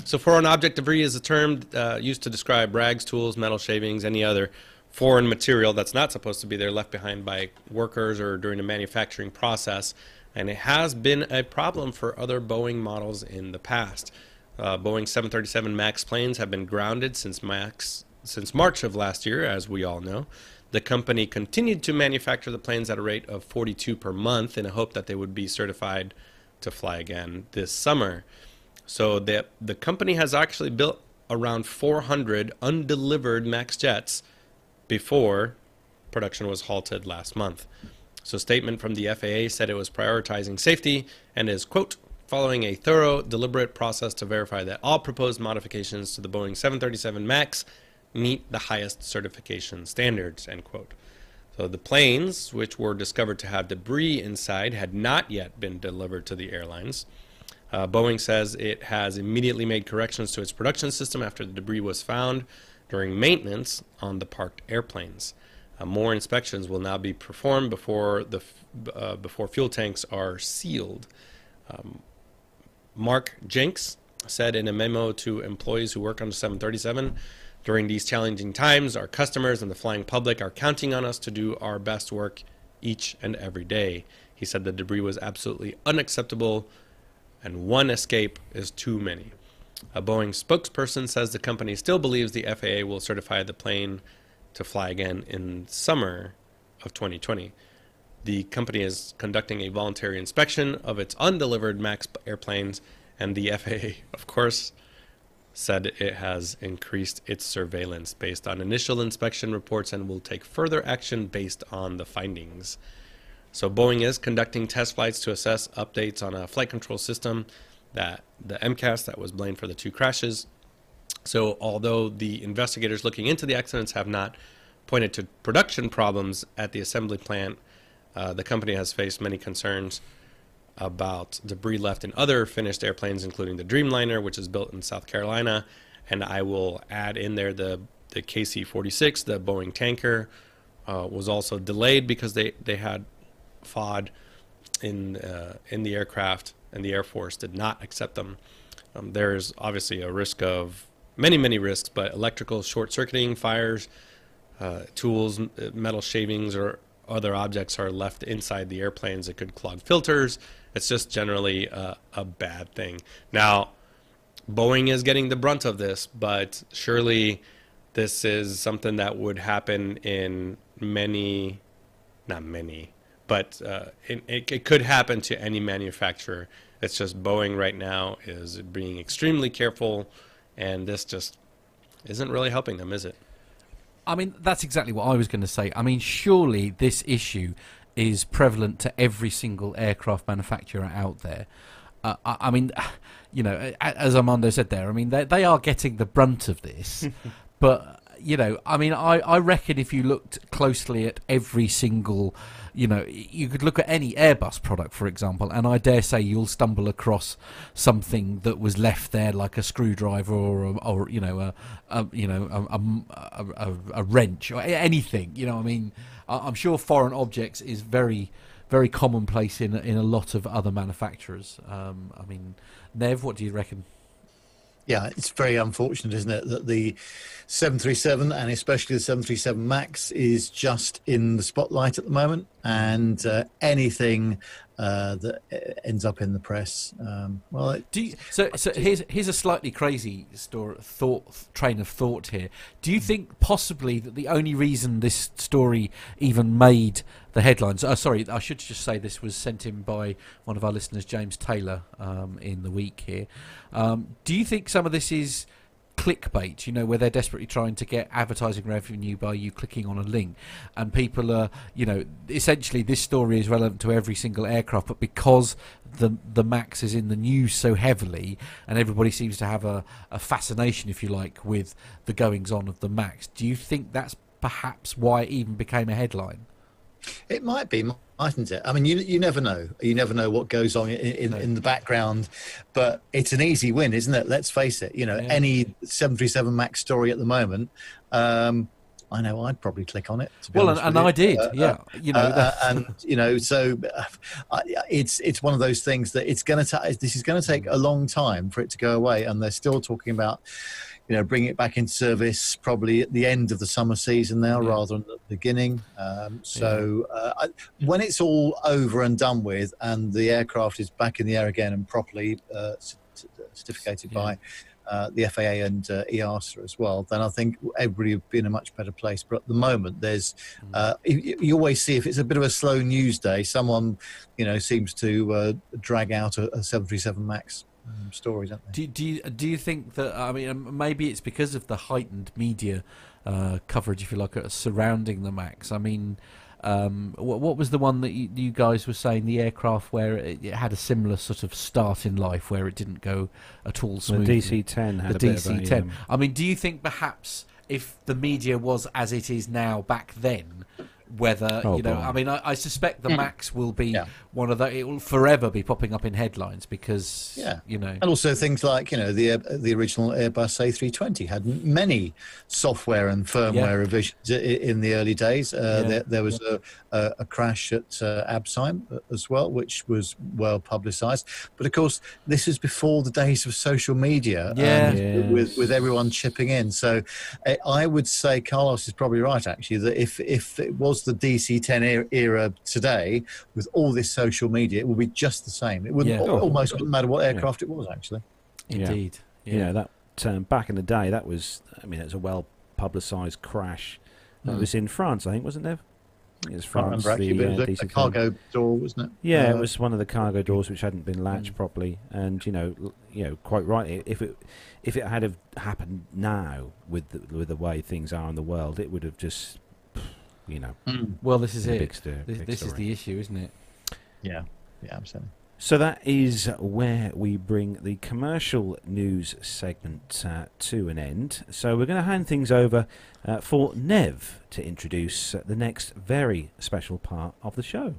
So, foreign object debris is a term uh, used to describe rags, tools, metal shavings, any other foreign material that's not supposed to be there left behind by workers or during the manufacturing process. And it has been a problem for other Boeing models in the past. Uh, Boeing 737 MAX planes have been grounded since Max since March of last year, as we all know. The company continued to manufacture the planes at a rate of 42 per month in a hope that they would be certified to fly again this summer. So the the company has actually built around 400 undelivered Max jets before production was halted last month. So statement from the FAA said it was prioritizing safety and is quote following a thorough deliberate process to verify that all proposed modifications to the Boeing 737 Max meet the highest certification standards end quote. So the planes which were discovered to have debris inside had not yet been delivered to the airlines. Uh, Boeing says it has immediately made corrections to its production system after the debris was found during maintenance on the parked airplanes. Uh, more inspections will now be performed before the uh, before fuel tanks are sealed. Um, Mark Jenks said in a memo to employees who work on the 737 during these challenging times, our customers and the flying public are counting on us to do our best work each and every day. He said the debris was absolutely unacceptable and one escape is too many. A Boeing spokesperson says the company still believes the FAA will certify the plane to fly again in summer of 2020. The company is conducting a voluntary inspection of its undelivered MAX airplanes, and the FAA, of course, said it has increased its surveillance based on initial inspection reports and will take further action based on the findings. So Boeing is conducting test flights to assess updates on a flight control system that the MCAS that was blamed for the two crashes. So although the investigators looking into the accidents have not pointed to production problems at the assembly plant, uh, the company has faced many concerns about debris left in other finished airplanes, including the Dreamliner, which is built in South Carolina, and I will add in there the the KC-46, the Boeing tanker, uh, was also delayed because they they had FOD in uh, in the aircraft, and the Air Force did not accept them. Um, there is obviously a risk of many many risks, but electrical short circuiting, fires, uh, tools, metal shavings, or other objects are left inside the airplanes. It could clog filters. It's just generally a, a bad thing. Now, Boeing is getting the brunt of this, but surely this is something that would happen in many, not many, but uh, it, it, it could happen to any manufacturer. It's just Boeing right now is being extremely careful, and this just isn't really helping them, is it? I mean, that's exactly what I was going to say. I mean, surely this issue is prevalent to every single aircraft manufacturer out there. Uh, I, I mean, you know, as Armando said there, I mean, they, they are getting the brunt of this. but, you know, I mean, I, I reckon if you looked closely at every single, you know, you could look at any Airbus product, for example, and I dare say you'll stumble across something that was left there, like a screwdriver or, a, or you know, a, a you know, a, a, a, a wrench or anything. You know, I mean, I'm sure foreign objects is very very commonplace in in a lot of other manufacturers. Um, I mean, Nev, what do you reckon? Yeah, it's very unfortunate, isn't it, that the 737 and especially the 737 MAX is just in the spotlight at the moment, and uh, anything uh, that ends up in the press, um, well, it, do you, so. So here's here's a slightly crazy story, thought train of thought here. Do you think possibly that the only reason this story even made the headlines. Oh, sorry, I should just say this was sent in by one of our listeners, James Taylor, um, in the week here. Um, do you think some of this is clickbait, you know, where they're desperately trying to get advertising revenue by you clicking on a link, and people are, you know, essentially this story is relevant to every single aircraft, but because the the Max is in the news so heavily, and everybody seems to have a, a fascination, if you like, with the goings on of the Max, do you think that's perhaps why it even became a headline? It might be, mightn't it? I mean, you you never know. You never know what goes on in, in, in the background, but it's an easy win, isn't it? Let's face it. You know, yeah. any 737 Max story at the moment. Um, I know I'd probably click on it. well, and, and I did, uh, yeah. Uh, you know, uh, and you know, so uh, it's it's one of those things that it's going to take. This is going to take a long time for it to go away, and they're still talking about you know, bring it back in service probably at the end of the summer season now yeah. rather than the beginning. Um, so uh, I, when it's all over and done with and the aircraft is back in the air again and properly uh, certificated yeah. by uh, the FAA and uh, EASA as well, then I think everybody would be in a much better place. But at the moment, there's mm. uh, you, you, always see if it's a bit of a slow news day, someone you know seems to uh, drag out a, a 737 Max um, stories, aren't they? Do, do, you, do you think that, I mean, um, maybe it's because of the heightened media uh, coverage, if you like, uh, surrounding the Max? I mean, um, what, what, was the one that you, you, guys were saying, the aircraft where it, it, had a similar sort of start in life where it didn't go at all smoothly? The DC 10 had the DC 10. I mean, do you think perhaps if the media was as it is now back then, whether oh, you know. I mean, I, I suspect the mm. Max will be yeah. one of the. It will forever be popping up in headlines because yeah, you know, and also things like you know the the original Airbus A320 had many software and firmware yeah. revisions in the early days. Uh, yeah. there, there, was a, a, a, crash at uh, Habsheim as well, which was well publicised. But of course, this is before the days of social media. Yeah, yes. with with everyone chipping in. So, uh, I would say Carlos is probably right actually that if if it was the DC10 era today with all this social media, it would be just the same. It wouldn't yeah. oh, almost wouldn't matter what aircraft yeah. it was actually. Indeed. Yeah, yeah that um, back in the day, that was I mean, it was a well publicised crash. That mm. was in France, I think, wasn't there? It was France. the, uh, the, cargo door, wasn't it? Yeah, uh, it was one of the cargo doors which hadn't been latched mm. properly, and you know, you know, quite rightly, if it if it had have happened now with the, with the way things are in the world, it would have just you know. Mm. Well, this is it. Big this, big this is the issue, isn't it? Yeah, yeah, absolutely. So that is where we bring the commercial news segment uh, to an end. So we're going to hand things over uh, for Nev to introduce the next very special part of the show.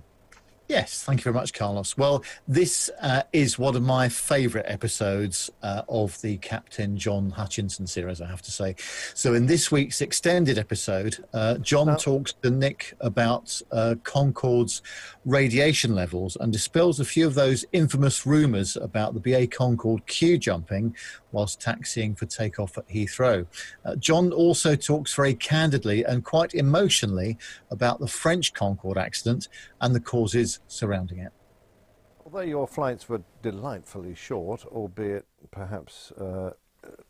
Yes, thank you very much, Carlos. Well, this uh, is one of my favourite episodes uh, of the Captain John Hutchinson series, I have to say. So, in this week's extended episode, uh, John talks to Nick about uh, Concorde's radiation levels and dispels a few of those infamous rumours about the BA Concorde queue jumping whilst taxiing for takeoff at Heathrow. Uh, John also talks very candidly and quite emotionally about the French Concorde accident and the causes surrounding it. Although your flights were delightfully short, albeit perhaps uh,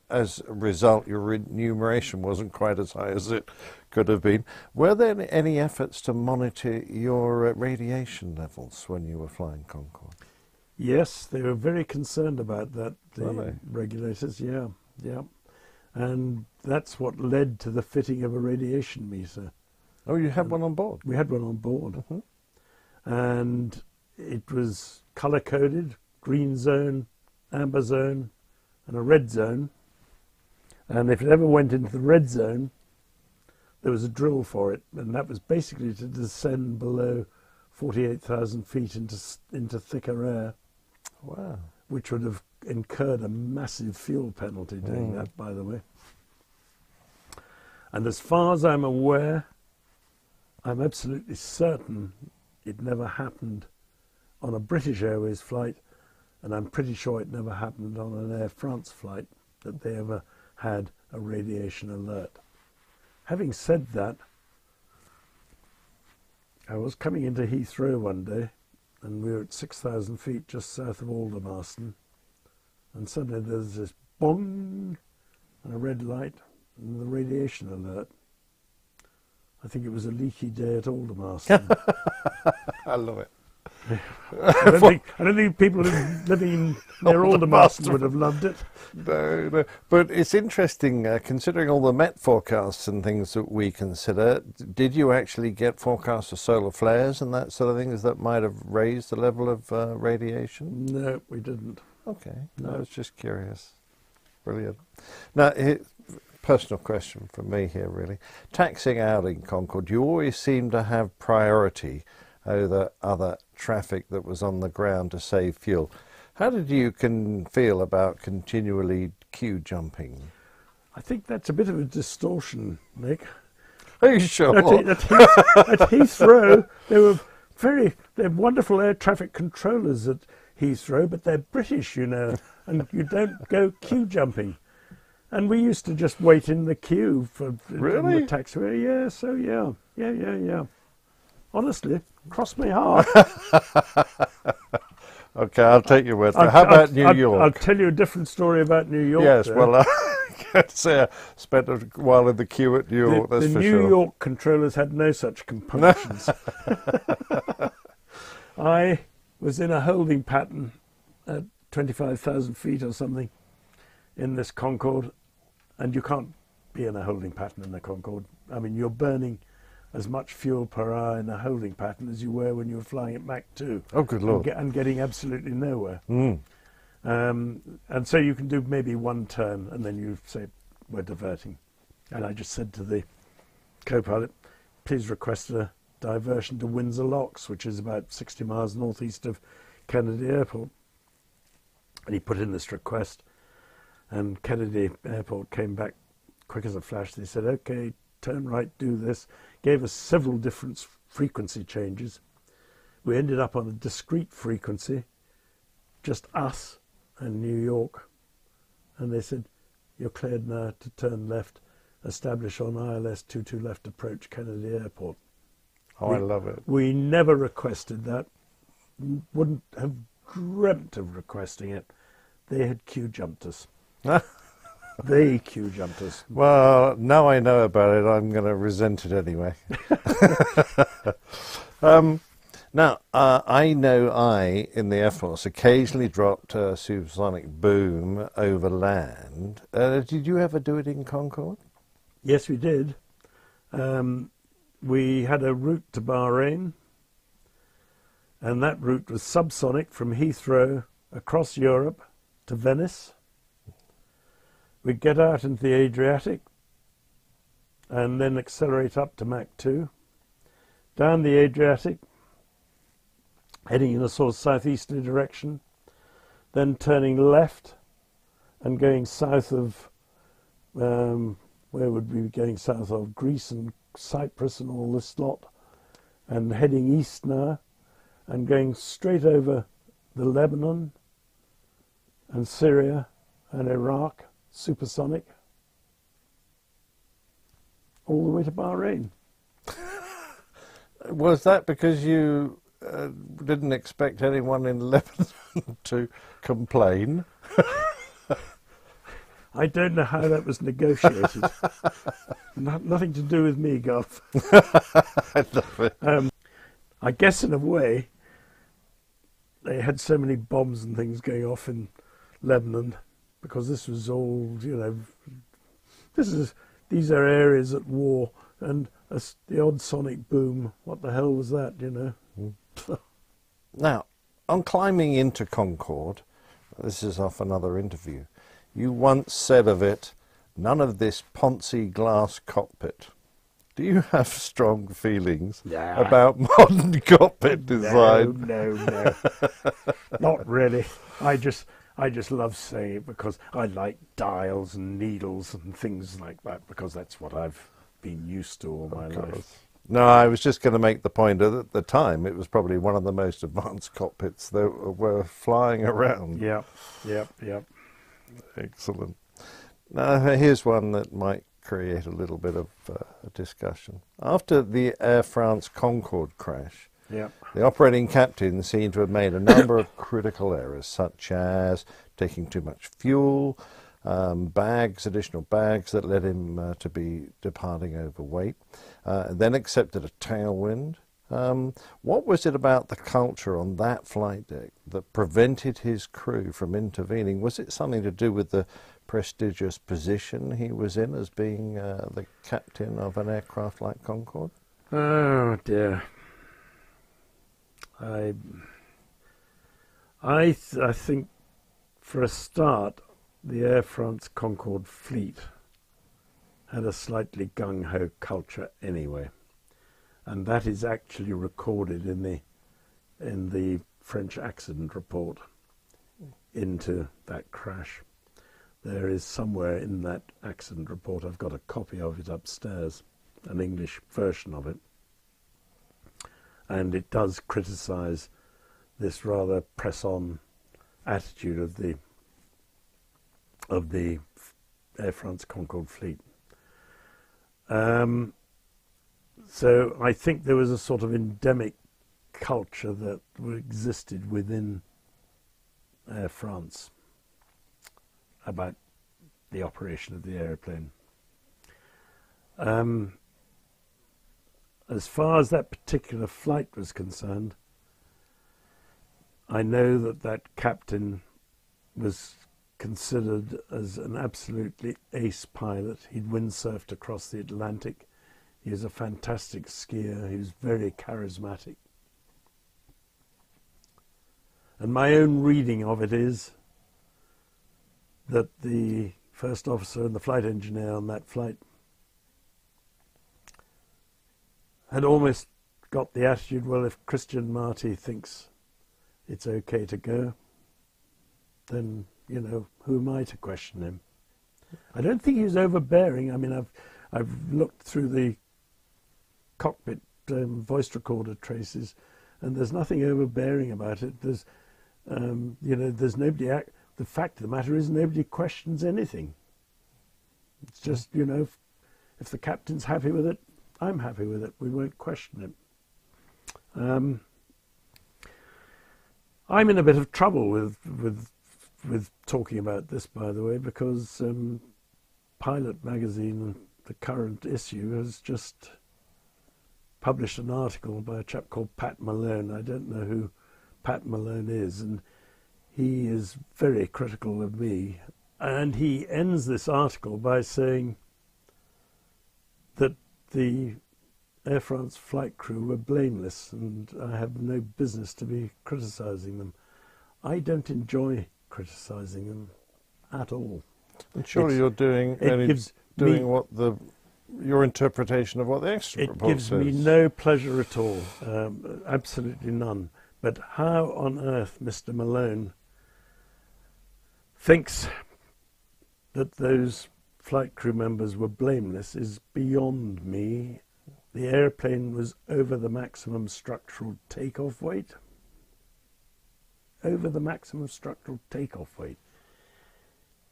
as a result your remuneration wasn't quite as high as it could have been, were there any efforts to monitor your uh, radiation levels when you were flying Concorde? Yes, they were very concerned about that, the regulators, yeah, yeah. And that's what led to the fitting of a radiation meter. Oh, you had one on board? We had one on board. Mm-hmm. And it was color coded green zone, amber zone, and a red zone. And if it ever went into the red zone, there was a drill for it. And that was basically to descend below 48,000 feet into, into thicker air. Wow. Which would have incurred a massive fuel penalty doing mm. that, by the way. And as far as I'm aware, I'm absolutely certain it never happened on a British Airways flight, and I'm pretty sure it never happened on an Air France flight that they ever had a radiation alert. Having said that, I was coming into Heathrow one day, and we were at 6,000 feet just south of Aldermaston, and suddenly there's this bong and a red light and the radiation alert. I think it was a leaky day at Aldermaston. I love it. I, don't think, I don't think people living, living in near Aldermaston would have loved it. No, no. But it's interesting, uh, considering all the Met forecasts and things that we consider. Did you actually get forecasts of solar flares and that sort of things that might have raised the level of uh, radiation? No, we didn't. Okay, No. I was just curious. Brilliant. Now, here, personal question from me here, really. Taxing out in Concorde, you always seem to have priority over other traffic that was on the ground to save fuel. How did you can feel about continually queue jumping? I think that's a bit of a distortion, Nick. Are you sure? At, at, Heath, at Heathrow, they were very, they're wonderful air traffic controllers at Heathrow, but they're British, you know, and you don't go queue jumping. And we used to just wait in the queue for Really? the taxiway. Yeah, so yeah, yeah, yeah, yeah. Honestly, cross my heart. Okay, I'll take you with me. How about I'll- New I'll, York? I'll tell you a different story about New York. yes, though. well, uh, I say I spent a while in the queue at New the, York, the for New sure. York controllers had no such compunctions. I was in a holding pattern at 25,000 feet or something in this Concorde, and you can't be in a holding pattern in the Concorde. I mean, you're burning as much fuel per hour in a holding pattern as you were when you were flying at Mach 2 Oh, good and, lord. get, and getting absolutely nowhere. Mm. Um, and so you can do maybe one turn and then you say, we're diverting. And I just said to the co pilot, please request a diversion to Windsor Locks, which is about 60 miles northeast of Kennedy Airport. And he put in this request, and Kennedy Airport came back quick as a flash. They said, okay, turn right, do this. Gave us several different frequency changes. We ended up on a discrete frequency, just us and New York. And they said, you're cleared now to turn left, establish on ILS 22 left approach Kennedy Airport. Oh, I love it. We never requested that. Wouldn't have dreamt of requesting it. They had queue jumped us. they queue jumpers. Well, now I know about it, I'm going to resent it anyway. um, now, uh, I know I, in the Air Force, occasionally dropped a supersonic boom over land. Uh, did you ever do it in Concorde? Yes, we did. Um, we had a route to Bahrain, and that route was subsonic from Heathrow across Europe to Venice. We'd get out into the Adriatic and then accelerate up to Mach 2, down the Adriatic, heading in a sort of southeasterly direction, then turning left and going south of um, where would we be going south of? Greece and Cyprus and all this lot, and heading east now, and going straight over the Lebanon and Syria and Iraq, supersonic, all the way to Bahrain. Was that because you uh, didn't expect anyone in Lebanon to complain? I don't know how that was negotiated. no, nothing to do with me, Golf. I love it. Um, I guess in a way, they had so many bombs and things going off in Lebanon because this was all, you know, this is these are areas at war and a s the odd sonic boom. What the hell was that, you know? Hmm. Now, on climbing into Concorde, this is off another interview, you once said of it, none of this poncy glass cockpit. Do you have strong feelings Nah. about modern cockpit design? No, no, no, not really. I just, I just love saying it because I like dials and needles and things like that because that's what I've been used to all my life. No, I was just going to make the point that at the time it was probably one of the most advanced cockpits that were flying around. Yep, yep, yep. Excellent. Now, here's one that might create a little bit of uh, discussion. After the Air France Concorde crash, Yep. the operating captain seemed to have made a number of critical errors, such as taking too much fuel, um, bags, additional bags that led him uh, to be departing overweight, uh, then accepted a tailwind. Um, what was it about the culture on that flight deck that prevented his crew from intervening? Was it something to do with the prestigious position he was in as being uh, the captain of an aircraft like Concorde? Oh dear. I, I, th- I think, for a start, the Air France Concorde fleet had a slightly gung ho culture anyway, and that is actually recorded in the in the French accident report into that crash. There is somewhere in that accident report, I've got a copy of it upstairs, an English version of it, and it does criticise this rather press on attitude of the of the Air France Concorde fleet. Um, so I think there was a sort of endemic culture that existed within Air France about the operation of the aeroplane. Um, as far as that particular flight was concerned, I know that that captain was considered as an absolutely ace pilot. He'd windsurfed across the Atlantic. He was a fantastic skier. He was very charismatic. And my own reading of it is that the first officer and the flight engineer on that flight had almost got the attitude well, if Christian Marty thinks it's okay to go, then, you know, who am I to question him? I don't think he was overbearing. I mean, I've, I've looked through the cockpit um, voice recorder traces, and there's nothing overbearing about it. There's, um, you know, there's nobody. Act, the fact of the matter is, nobody questions anything. It's just, you know, if, if the captain's happy with it, I'm happy with it. We won't question it. Um, I'm in a bit of trouble with with with talking about this, by the way, because um, Pilot magazine, the current issue, has just published an article by a chap called Pat Malone. I don't know who Pat Malone is, and he is very critical of me. And he ends this article by saying that the Air France flight crew were blameless and I have no business to be criticising them. I don't enjoy criticising them at all. And surely It's- you're doing It only gives doing me, what the your interpretation of what the extra it gives says. me no pleasure at all, um, absolutely none. But how on earth Mr. Malone thinks that those flight crew members were blameless is beyond me. The airplane was over the maximum structural takeoff weight. Over the maximum structural takeoff weight.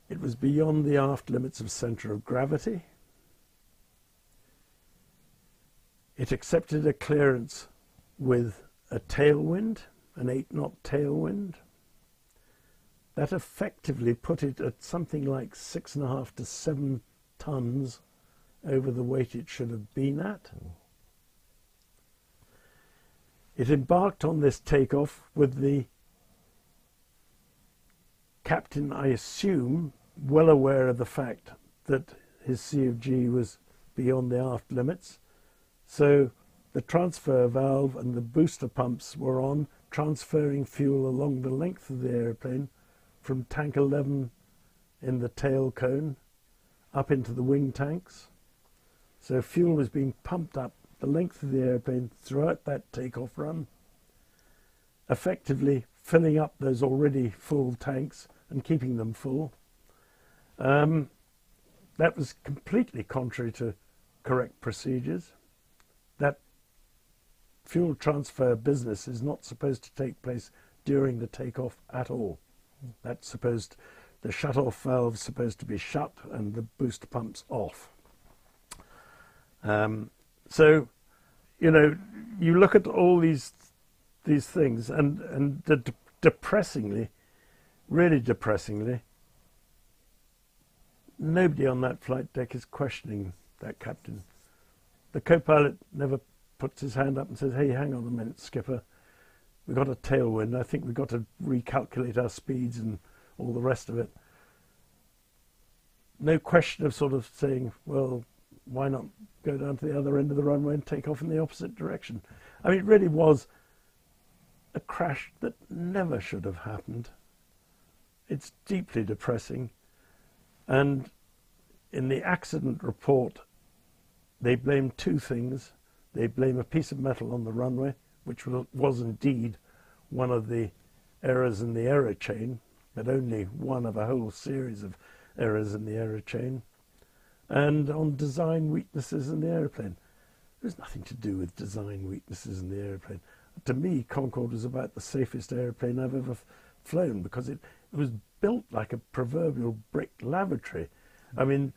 It was beyond the aft limits of centre of gravity. It accepted a clearance with a tailwind, an 8 knot tailwind. That effectively put it at something like six and a half to seven tons over the weight it should have been at. It embarked on this takeoff with the captain, I assume, well aware of the fact that his CFG was beyond the aft limits. So the transfer valve and the booster pumps were on, transferring fuel along the length of the aeroplane from tank 11 in the tail cone up into the wing tanks. So fuel was being pumped up the length of the airplane throughout that takeoff run, effectively filling up those already full tanks and keeping them full. Um, that was completely contrary to correct procedures. That fuel transfer business is not supposed to take place during the takeoff at all. That's supposed, the shut-off valve's supposed to be shut and the booster pumps off. Um, so, you know, you look at all these these things, and and de- depressingly, really depressingly, nobody on that flight deck is questioning that captain. The co-pilot never puts his hand up and says, "Hey, hang on a minute, skipper. We've got a tailwind. I think we've got to recalculate our speeds and all the rest of it." No question of sort of saying, "Well, why not go down to the other end of the runway and take off in the opposite direction?" I mean, it really was a crash that never should have happened. It's deeply depressing. And in the accident report, they blame two things. They blame a piece of metal on the runway, which was indeed one of the errors in the error chain, but only one of a whole series of errors in the error chain, and on design weaknesses in the aeroplane. There's nothing to do with design weaknesses in the aeroplane. To me, Concorde was about the safest aeroplane I've ever flown because it, it was built like a proverbial brick lavatory. I mean,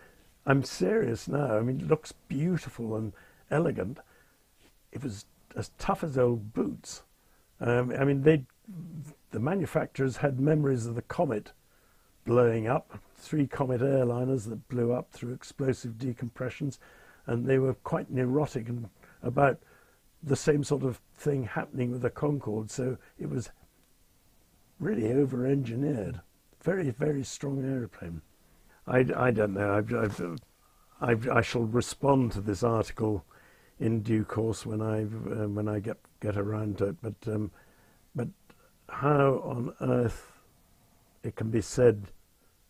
I'm serious now. I mean, it looks beautiful and elegant, it was as tough as old boots. Um, I mean, they, the manufacturers had memories of the Comet blowing up, three Comet airliners that blew up through explosive decompressions, and they were quite neurotic and about the same sort of thing happening with the Concorde. So it was really over-engineered. Very, very strong aeroplane. I, I don't know. I've, I've, I've, i shall respond to this article in due course when I uh, when I get get around to it. But um, but how on earth it can be said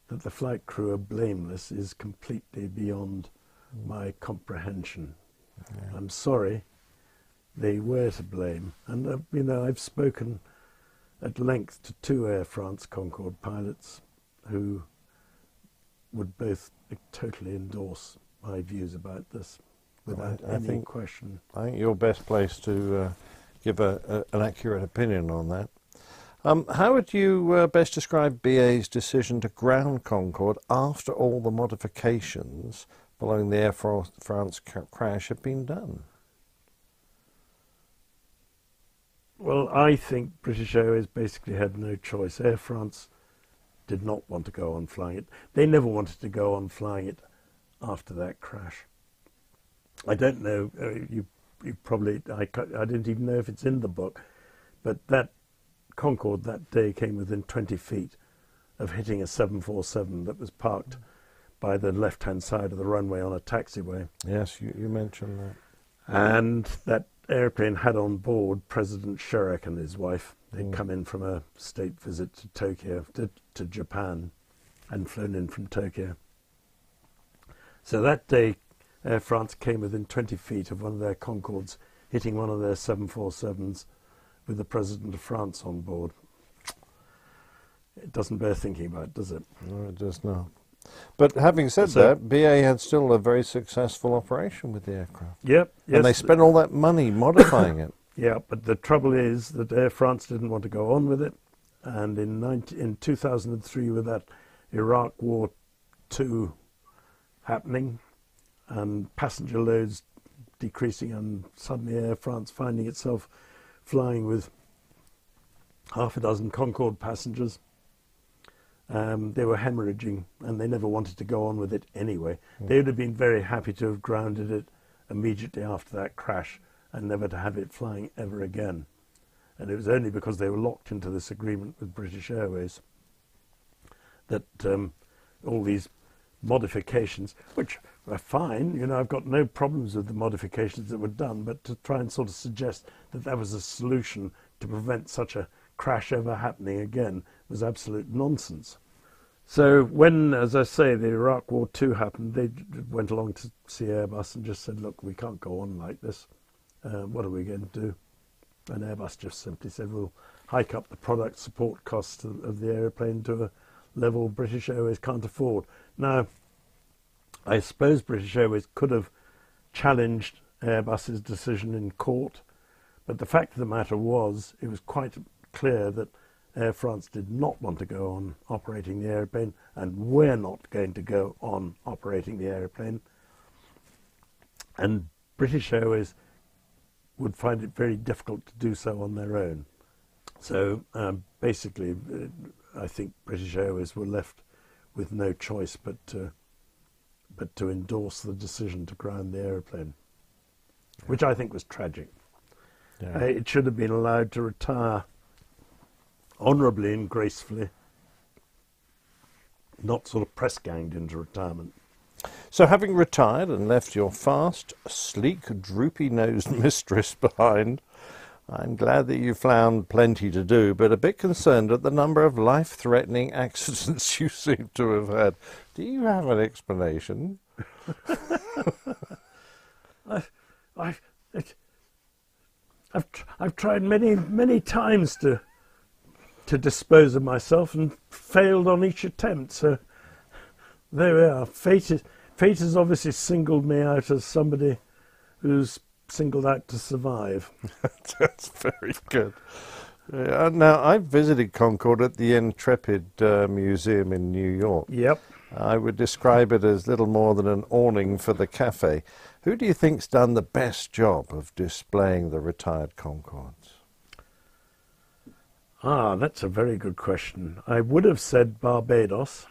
that the flight crew are blameless is completely beyond mm. my comprehension. Yeah. I'm sorry, they were to blame, and uh, you know I've spoken at length to two Air France Concorde pilots who would both totally endorse my views about this without I, I any think, question. I think you're best placed to uh, give a, a, an accurate opinion on that. Um, how would you uh, best describe BA's decision to ground Concorde after all the modifications following the Air France crash had been done? Well, I think British Airways basically had no choice. Air France did not want to go on flying it. They never wanted to go on flying it after that crash. I don't know. Uh, you, you probably. I, I didn't even know if it's in the book, but that Concorde that day came within 20 feet of hitting a 747 that was parked by the left-hand side of the runway on a taxiway. Yes, you, you mentioned that. And that airplane had on board President Chirac and his wife. They'd mm. come in from a state visit to Tokyo, to, to Japan, and flown in from Tokyo. So that day, Air France came within 20 feet of one of their Concordes, hitting one of their 747s with the President of France on board. It doesn't bear thinking about, does it? No, it does not. But having said so, that, BA had still a very successful operation with the aircraft. Yep. Yes, and they spent all that money modifying it. Yeah, but the trouble is that Air France didn't want to go on with it. And in, 19, in 2003, with that Iraq War 2 happening, and passenger loads decreasing, and suddenly Air France finding itself flying with half a dozen Concorde passengers. Um, they were hemorrhaging and they never wanted to go on with it anyway. Mm. They would have been very happy to have grounded it immediately after that crash and never to have it flying ever again. And it was only because they were locked into this agreement with British Airways that um, all these modifications, which were fine. You know, I've got no problems with the modifications that were done, but to try and sort of suggest that that was a solution to prevent such a crash ever happening again was absolute nonsense. So when, as I say, the Iraq War II happened, they went along to see Airbus and just said, look, we can't go on like this. Uh, what are we going to do? And Airbus just simply said, we'll hike up the product support cost of the aeroplane to a level British Airways can't afford. Now, I suppose British Airways could have challenged Airbus's decision in court, But the fact of the matter was, it was quite clear that Air France did not want to go on operating the aeroplane, and we're not going to go on operating the aeroplane. And British Airways would find it very difficult to do so on their own. So um, basically, uh, I think British Airways were left with no choice but to, but to endorse the decision to ground the aeroplane, which I think was tragic. Yeah. Uh, it should have been allowed to retire honourably and gracefully, not sort of press ganged into retirement. So, having retired and left your fast, sleek, droopy nosed mistress behind, I'm glad that you found plenty to do, but a bit concerned at the number of life threatening accidents you seem to have had. Do you have an explanation? I've, I've, it, I've, I've tried many, many times to, to dispose of myself and failed on each attempt. So there we are. Fate, is, fate has obviously singled me out as somebody who's singled out to survive. That's very good. Uh, now, I visited Concorde at the Intrepid uh, Museum in New York. Yep. I would describe it as little more than an awning for the cafe. Who do you think's done the best job of displaying the retired Concordes? Ah, that's a very good question. I would have said Barbados.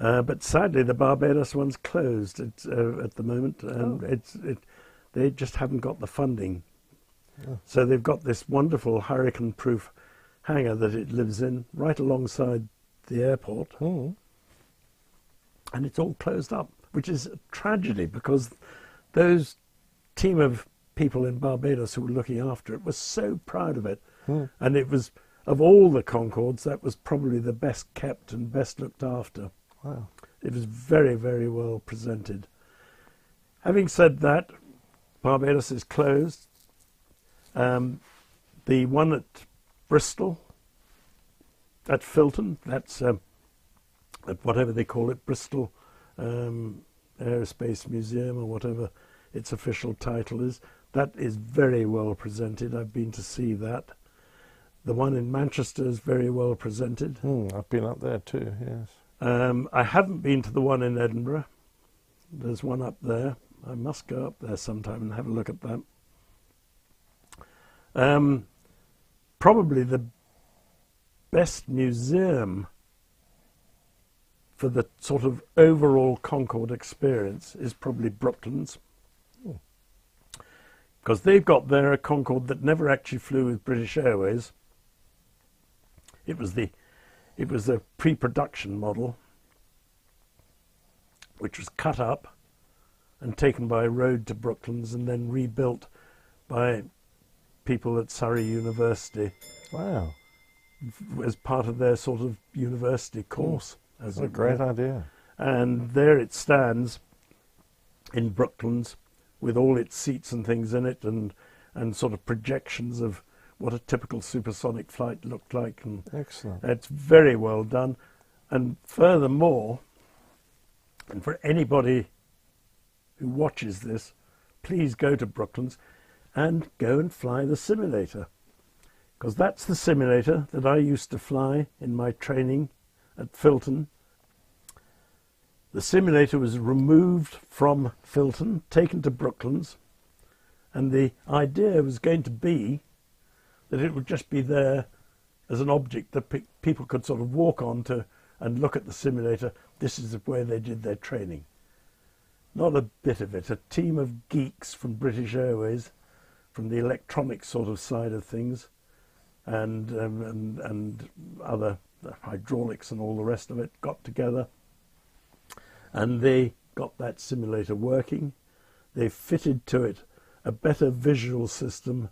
Uh, but sadly, the Barbados one's closed it's, uh, at the moment, and Oh. it's it. They just haven't got the funding, so they've got this wonderful hurricane-proof hangar that it lives in, right alongside the airport, Hmm. and it's all closed up, which is a tragedy because those team of people in Barbados who were looking after it were so proud of it, Hmm. and it was of all the Concordes that was probably the best kept and best looked after. Wow. It was very, very well presented. Having said that, Barbados is closed. Um, the one at Bristol, at Filton, that's um, at whatever they call it, Bristol um, Aerospace Museum or whatever its official title is, that is very well presented. I've been to see that. The one in Manchester is very well presented. Hmm. I've been up there too, yes. Um, I haven't been to the one in Edinburgh. There's one up there. I must go up there sometime and have a look at that. Um, probably the best museum for the sort of overall Concorde experience is probably Brooklands. Because they've got there a Concorde that never actually flew with British Airways. It was the it was a pre-production model, which was cut up and taken by road to Brooklands and then rebuilt by people at Surrey University Wow. as part of their sort of university course. As That's a great were. idea. And there it stands in Brooklands with all its seats and things in it and, and sort of projections of what a typical supersonic flight looked like and Excellent. it's very well done. And furthermore, and for anybody who watches this, please go to Brooklands and go and fly the simulator. Because that's the simulator that I used to fly in my training at Filton. The simulator was removed from Filton, taken to Brooklands, and the idea was going to be that it would just be there as an object that pe- people could sort of walk onto and look at the simulator. This is where they did their training. Not a bit of it. A team of geeks from British Airways, from the electronic sort of side of things, and um, and and other hydraulics and all the rest of it got together, and they got that simulator working. They fitted to it a better visual system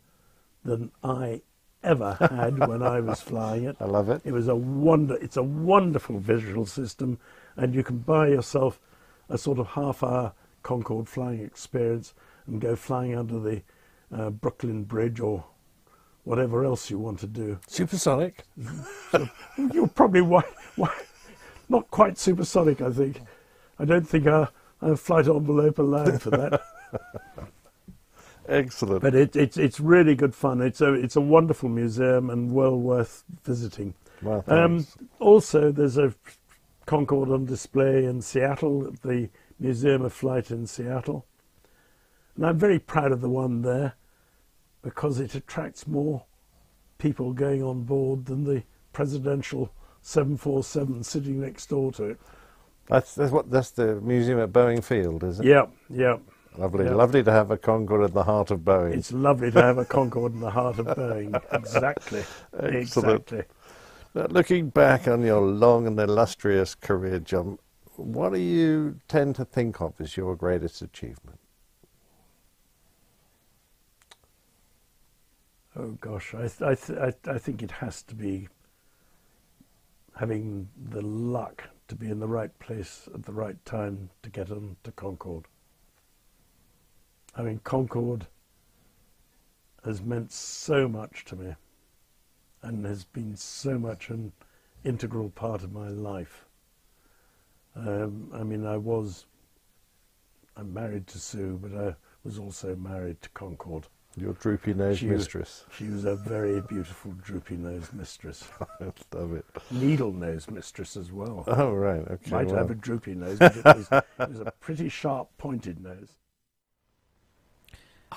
than I ever had when I was flying it. I love it. It was a wonder. It's a wonderful visual system, and you can buy yourself a sort of half-hour Concorde flying experience and go flying under the uh, Brooklyn Bridge or whatever else you want to do. Supersonic. You're probably wi- wi- not quite supersonic, I think. I don't think our, our flight envelope allowed for that. Excellent. But it, it's it's really good fun. It's a it's a wonderful museum and well worth visiting. Well, Um, also, there's a Concorde on display in Seattle at the Museum of Flight in Seattle, and I'm very proud of the one there because it attracts more people going on board than the presidential 747 sitting next door to it. that's that's what that's the museum at Boeing Field, is it? Yeah, yeah. Lovely, yeah. lovely to have a Concorde in the heart of Boeing. It's lovely to have a Concorde in the heart of Boeing. Exactly. Exactly. Now, looking back on your long and illustrious career, John, what do you tend to think of as your greatest achievement? Oh gosh, I, th- I, th- I, I think it has to be having the luck to be in the right place at the right time to get on to Concorde. I mean, Concorde has meant so much to me and has been so much an integral part of my life. Um, I mean, I was, I'm married to Sue, but I was also married to Concorde. Your droopy nosed was- mistress. She was a very beautiful droopy nosed mistress. I love it. Needle nosed mistress as well. Oh, right. Okay. Might well, have a droopy nose, but it was, it was a pretty sharp pointed nose.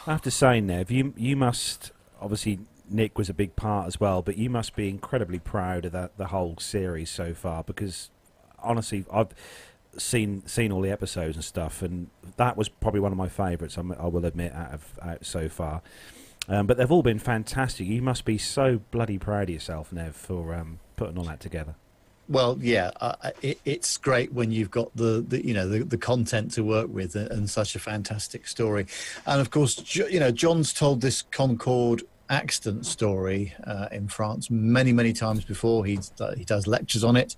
I have to say, Nev, you you must obviously Nick was a big part as well, but you must be incredibly proud of that the whole series so far because honestly, I've seen seen all the episodes and stuff, and that was probably one of my favourites. I will admit out of out so far. Um, but they've all been fantastic. You must be so bloody proud of yourself, Nev, for um, putting all that together. Well, yeah, uh, it, it's great when you've got the, the you know the, the content to work with and, and such a fantastic story, and of course, you know, John's told this Concorde accident story uh, in France many many times before. He he does lectures on it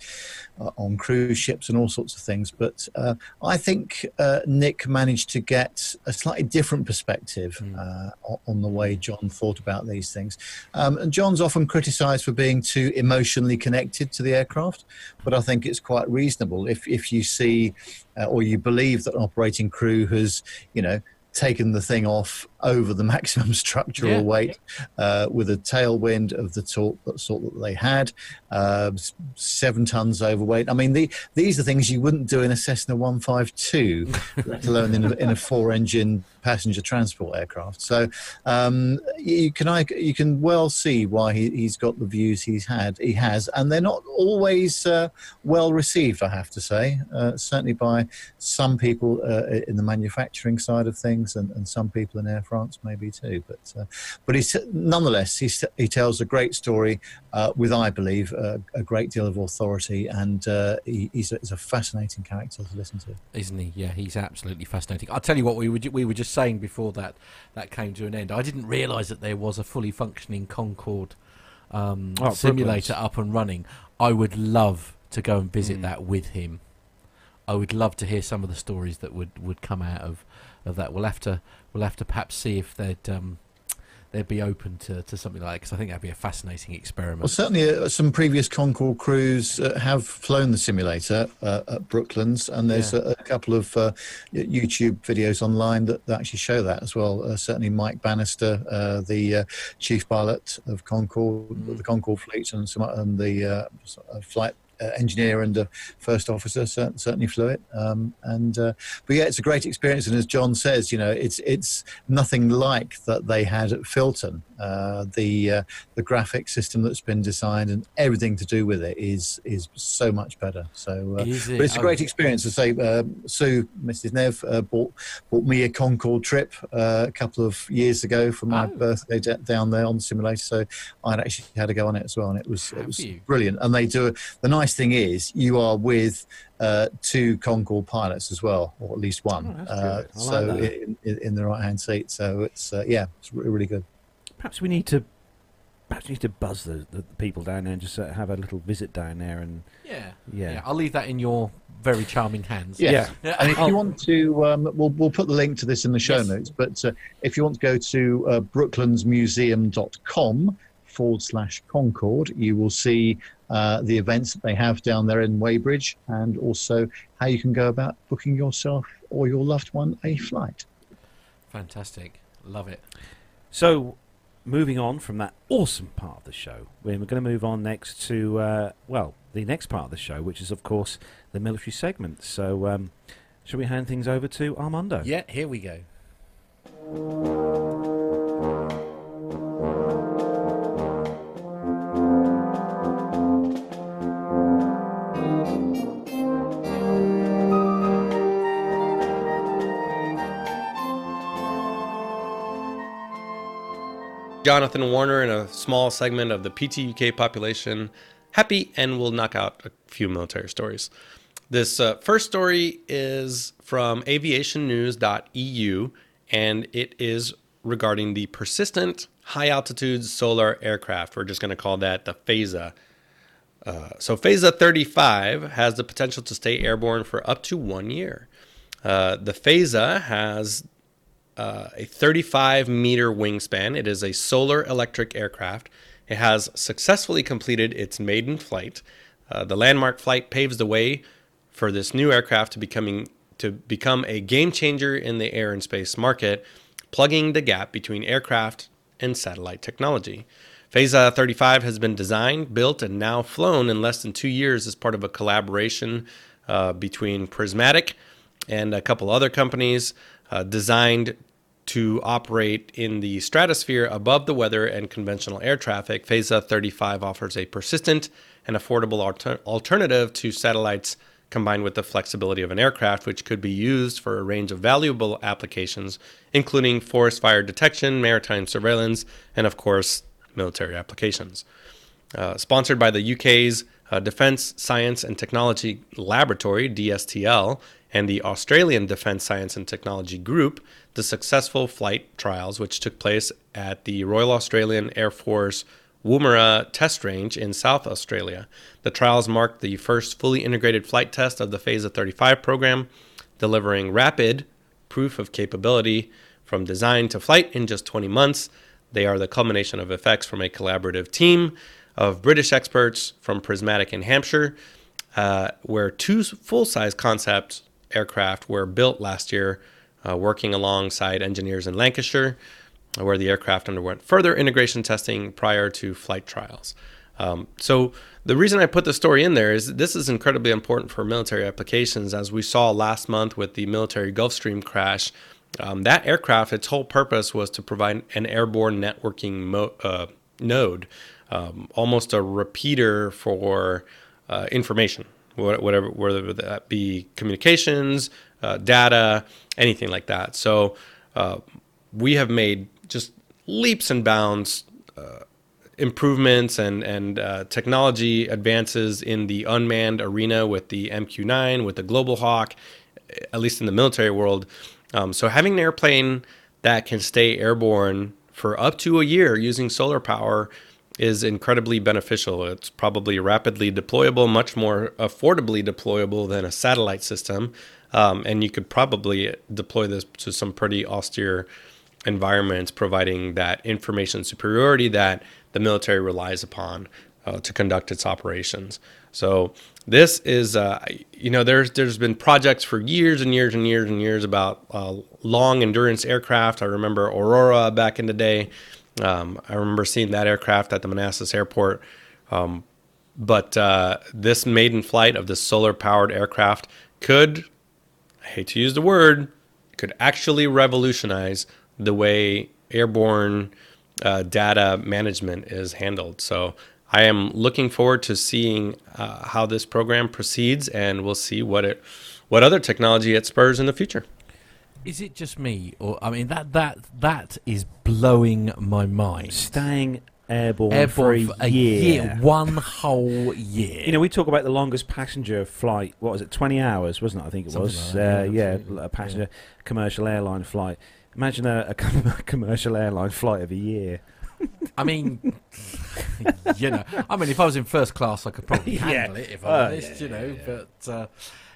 uh, on cruise ships and all sorts of things. But uh, I think uh, Nick managed to get a slightly different perspective uh, on the way John thought about these things. Um, and John's often criticised for being too emotionally connected to the aircraft, but I think it's quite reasonable if if you see uh, or you believe that an operating crew has you know taken the thing off over the maximum structural Yeah. weight uh, with a tailwind of the sort, sort that they had, uh, seven tons overweight. I mean, the, these are things you wouldn't do in a Cessna 152, let alone in a, in a four-engine passenger transport aircraft. So um, you can I, you can well see why he, he's got the views he's had he has, and they're not always uh, well received. I have to say, uh, certainly by some people uh, in the manufacturing side of things, and, and some people in Air France maybe too. But uh, but he's nonetheless he's, he tells a great story uh, with I believe uh, a great deal of authority, and uh, he, he's, a, he's a fascinating character to listen to. isn't he? Yeah, he's absolutely fascinating. I'll tell you what we were we were just saying before that that came to an end. I didn't realise that there was a fully functioning Concorde um, Oh, simulator Brooklands. up and running. I would love to go and visit Mm. that with him. I would love to hear some of the stories that would, would come out of, of that. We'll have to we'll have to perhaps see if they'd um, they'd be open to, to something like because I think that'd be a fascinating experiment. Well, certainly uh, some previous Concorde crews uh, have flown the simulator uh, at Brooklands, and there's Yeah. a, a couple of uh, YouTube videos online that, that actually show that as well. Uh, certainly, Mike Bannister, uh, the uh, chief pilot of Concorde, Mm. the Concorde fleet, and some and the flight. Uh, engineer and uh, first officer cer- certainly flew it, um, and uh, but yeah, it's a great experience. And as John says, you know, it's it's nothing like that they had at Filton. Uh, the uh, the graphic system that's been designed and everything to do with it is is so much better. So, uh, it? but it's a Oh, great experience. To say, uh, Sue, Mrs. Nev, uh, bought bought me a Concorde trip uh, a couple of years ago for my Oh. birthday d- down there on the simulator. So I'd actually had to go on it as well, and it was it was brilliant. And they do the nice thing is you are with uh, two Concorde pilots as well, or at least one. Oh, that's uh. I like so that. in, in, in the right hand seat. So it's uh, yeah, it's re- really good. Perhaps we need to. Perhaps we need to buzz the, the people down there and just uh, have a little visit down there and yeah, yeah. yeah. I'll leave that in your very charming hands. Yes. Yeah. And if you want to, um, we'll, we'll put the link to this in the show Yes. notes. But uh, if you want to go to uh, brooklandsmuseum.com forward slash Concorde, you will see uh, the events that they have down there in Weybridge and also how you can go about booking yourself or your loved one a flight. Fantastic. Love it. So, moving on from that awesome part of the show, we're going to move on next to, uh, well, the next part of the show, which is, of course, the military segment. So, um, shall we hand things over to Armando? Yeah, here we go. Jonathan Warner in a small segment of the PTUK population. Happy and we'll knock out a few military stories. This uh, first story is from aviationnews.eu and it is regarding the persistent high altitude solar aircraft. We're just going to call that the PHASA. Uh, so, PHASA 35 has the potential to stay airborne for up to one year. Uh, the PHASA has uh, a 35 meter wingspan. It is a solar electric aircraft. It has successfully completed its maiden flight. Uh, the landmark flight paves the way for this new aircraft to becoming to become a game changer in the air and space market, plugging the gap between aircraft and satellite technology. PHASA 35 has been designed, built, and now flown in less than two years as part of a collaboration uh, between Prismatic and a couple other companies uh, designed to operate in the stratosphere above the weather and conventional air traffic. PHASA 35 offers a persistent and affordable alter- alternative to satellites combined with the flexibility of an aircraft, which could be used for a range of valuable applications, including forest fire detection, maritime surveillance, and of course, military applications. Uh, sponsored by the UK's uh, Defence Science and Technology Laboratory, DSTL, and the Australian Defence Science and Technology Group, the successful flight trials, which took place at the Royal Australian Air Force Woomera Test Range in South Australia. The trials marked the first fully integrated flight test of the PHASA 35 program, delivering rapid proof of capability from design to flight in just 20 months. They are the culmination of effects from a collaborative team of British experts from Prismatic in Hampshire, uh, where two full size concept aircraft were built last year, uh, working alongside engineers in Lancashire where the aircraft underwent further integration testing prior to flight trials. Um, so the reason I put the story in there is this is incredibly important for military applications, as we saw last month with the military Gulfstream crash. Um, that aircraft, its whole purpose was to provide an airborne networking mo- uh, node, um, almost a repeater for uh, information, whatever, whether that be communications, uh, data, anything like that. So uh, we have made just leaps and bounds uh, improvements and and uh, technology advances in the unmanned arena with the MQ-9, with the Global Hawk, at least in the military world. Um, so having an airplane that can stay airborne for up to a year using solar power is incredibly beneficial. It's probably rapidly deployable, much more affordably deployable than a satellite system, um, and you could probably deploy this to some pretty austere environments, providing that information superiority that the military relies upon uh, to conduct its operations. So this is, uh, you know, there's there's been projects for years and years and years and years about uh, long endurance aircraft. I remember Aurora back in the day. Um, I remember seeing that aircraft at the Manassas airport. Um, but uh, this maiden flight of this solar powered aircraft could, I hate to use the word, could actually revolutionize the way airborne uh, data management is handled. So I am looking forward to seeing uh, how this program proceeds, and we'll see what it, what other technology it spurs in the future. Is it just me, or I mean that that that is blowing my mind? Staying airborne, Airborne for a, year. one whole year. You know, we talk about the longest passenger flight. What was it? Twenty hours, wasn't it? I think it Something was. like uh, yeah, yeah, a passenger commercial airline flight. Imagine a, a commercial airline flight of a year. I mean, you know, I mean, if I was in first class, I could probably Yeah. handle it. If I'm Oh, honest, you know, but uh,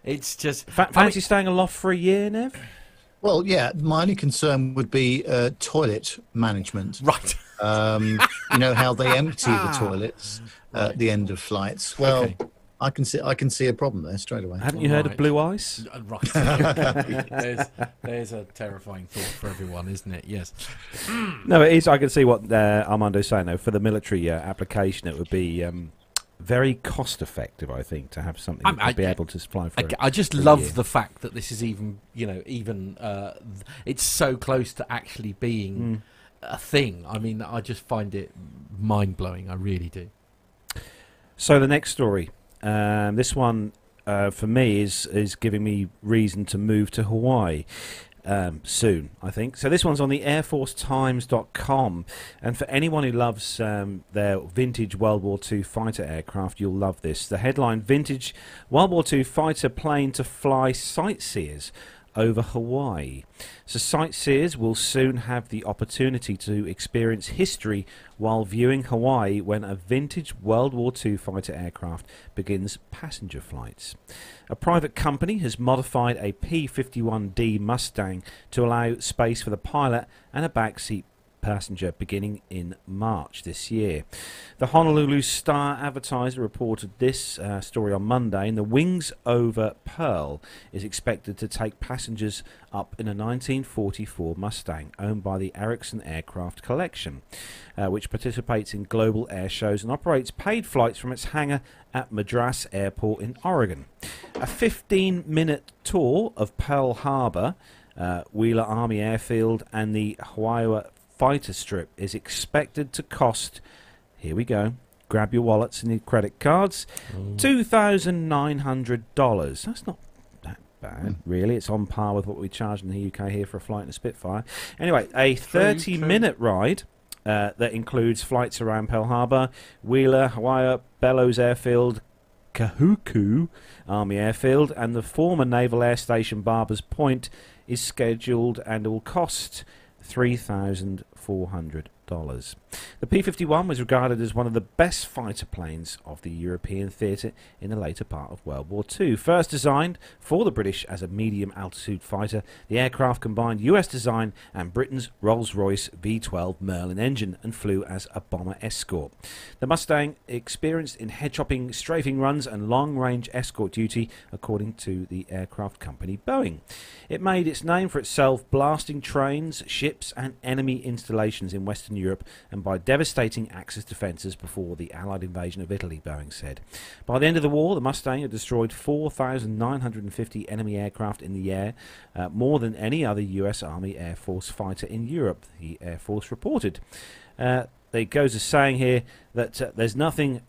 it's just I fancy mean- staying aloft for a year, Nev? Well, yeah, my only concern would be uh, toilet management. right. Um, you know how they empty the toilets at the end of flights. Well, Okay. I can see I can see a problem there straight away. Haven't you heard of blue ice? Uh, Right. There's, there's a terrifying thought for everyone, isn't it? Yes. No, it is. I can see what uh, Armando's saying. Though for the military uh, application, it would be um, very cost effective. I think to have something that would be able to supply for. I, I just love the fact that this is even, you know, even uh, it's so close to actually being Mm. a thing. I mean, I just find it mind blowing. I really do. So the next story, um, this one uh, for me is is giving me reason to move to Hawaii um, soon. I think so. This one's on the AirForceTimes.com, and for anyone who loves um, their vintage World War II fighter aircraft, you'll love this. The headline: Vintage World War II fighter plane to fly sightseers over Hawaii. So sightseers will soon have the opportunity to experience history while viewing Hawaii when a vintage World War II fighter aircraft begins passenger flights. A private company has modified a P 51D Mustang to allow space for the pilot and a backseat passenger beginning in March this year. The Honolulu Star Advertiser reported this uh, story on Monday, and the Wings Over Pearl is expected to take passengers up in a 1944 Mustang owned by the Erickson Aircraft Collection, uh, which participates in global air shows and operates paid flights from its hangar at Madras Airport in Oregon. A 15 minute tour of Pearl Harbor. Uh, Wheeler Army Airfield and the Hawaii fighter strip is expected to cost here we go grab your wallets and your credit cards $2,900 that's not that bad really. It's on par with what we charge in the UK here for a flight in a Spitfire. Anyway a 30 minute ride uh, that includes flights around Pearl Harbor Wheeler Hawaii Bellows Airfield Kahuku Army Airfield and the former Naval Air Station Barbers Point is scheduled and will cost $3,400. The P 51 was regarded as one of the best fighter planes of the European theatre in the later part of World War II. First designed for the British as a medium altitude fighter, the aircraft combined US design and Britain's Rolls Royce V 12 Merlin engine and flew as a bomber escort. The Mustang experienced in hedge hopping, strafing runs, and long range escort duty, according to the aircraft company Boeing. It made its name for itself blasting trains, ships, and enemy installations in Western Europe and by devastating Axis defences before the Allied invasion of Italy, Boeing said. By the end of the war, the Mustang had destroyed 4,950 enemy aircraft in the air, uh, more than any other US Army Air Force fighter in Europe, the Air Force reported. Uh, it goes as saying here that uh, there's nothing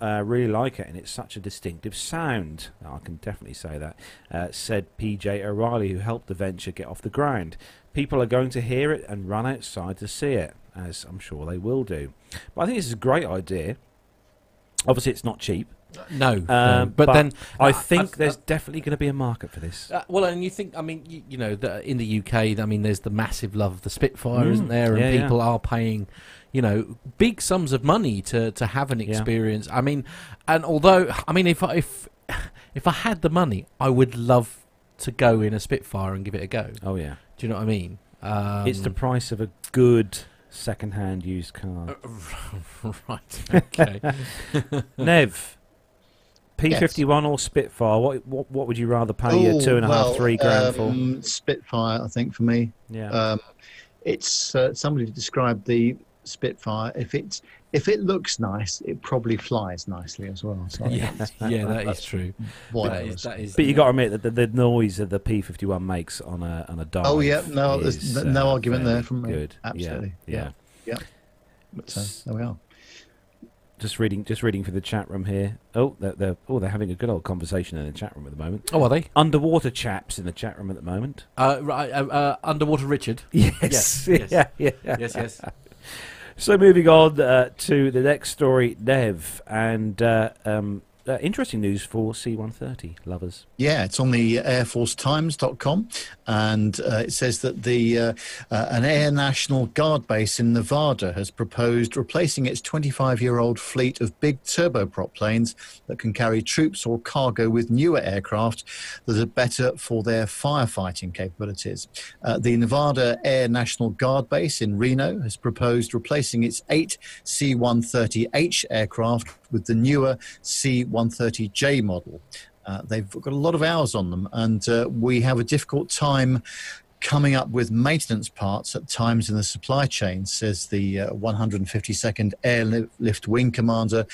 uh, really like it, and it's such a distinctive sound. I can definitely say that, uh, said PJ O'Reilly, who helped the venture get off the ground. People are going to hear it and run outside to see it, as I'm sure they will do. But I think this is a great idea. Obviously, it's not cheap, No, no. um, but, then I uh, think uh, there's definitely going to be a market for this. Uh, well, and you think, I mean, you, you know, the, in the UK, I mean, there's the massive love of the Spitfire, Mm, isn't there? And yeah, yeah. people are paying, you know, big sums of money to, to have an Yeah. experience. I mean, and although, I mean, if I, if if I had the money, I would love to go in a Spitfire and give it a go. Oh yeah, Do you know what I mean? Um, it's the price of a good second-hand used car. right. Okay. Nev, P51 or Spitfire? What what what would you rather pay your two and a half, well, three grand for? um, Spitfire, I think for me. Yeah, Um, it's uh, somebody described the Spitfire. If it's if it looks nice, it probably flies nicely as well. So yeah, that's yeah, that is that's true. why That I is, was- that is, but you got to admit that the, the noise that the P51 makes on a on a dive. Oh yeah, no, there's is, no- no uh, argument there from me. Good, Yeah, Absolutely. Yeah. Yeah. But, uh, there we are. Just reading, just reading for the chat room here. Oh, they're, they're oh they're having a good old conversation in the chat room at the moment. Oh, are they? Underwater chaps in the chat room at the moment. Uh, right, uh, uh, Underwater Richard. Yes, Yes, yes. yeah, yeah. Yes, yes. So moving on uh, to the next story, Nev, and uh, um, uh, interesting news for C-130 lovers. Yeah, it's on the airforcetimes.com and uh, it says that the uh, uh, an Air National Guard base in Nevada has proposed replacing its 25-year-old fleet of big turboprop planes that can carry troops or cargo with newer aircraft that are better for their firefighting capabilities. Uh, the Nevada Air National Guard base in Reno has proposed replacing its eight C-130H aircraft with the newer C-130 C-130J model. Uh, they've got a lot of hours on them, and uh, we have a difficult time coming up with maintenance parts at times in the supply chain, says the uh, 152nd Airlift Wing Commander,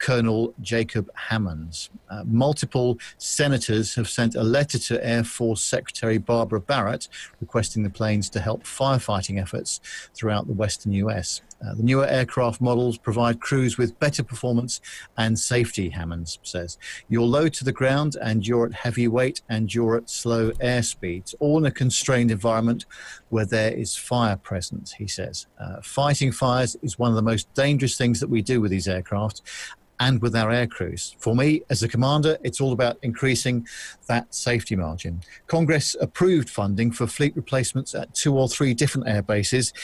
Colonel Jacob Hammonds. Uh, multiple senators have sent a letter to Air Force Secretary Barbara Barrett requesting the planes to help firefighting efforts throughout the western US. Uh, the newer aircraft models provide crews with better performance and safety, Hammonds says. You're low to the ground and you're at heavy weight and you're at slow airspeeds, all in a constrained environment where there is fire present, he says. Uh, fighting fires is one of the most dangerous things that we do with these aircraft and with our air crews. For me, as a commander, it's all about increasing that safety margin. Congress approved funding for fleet replacements at two or three different air bases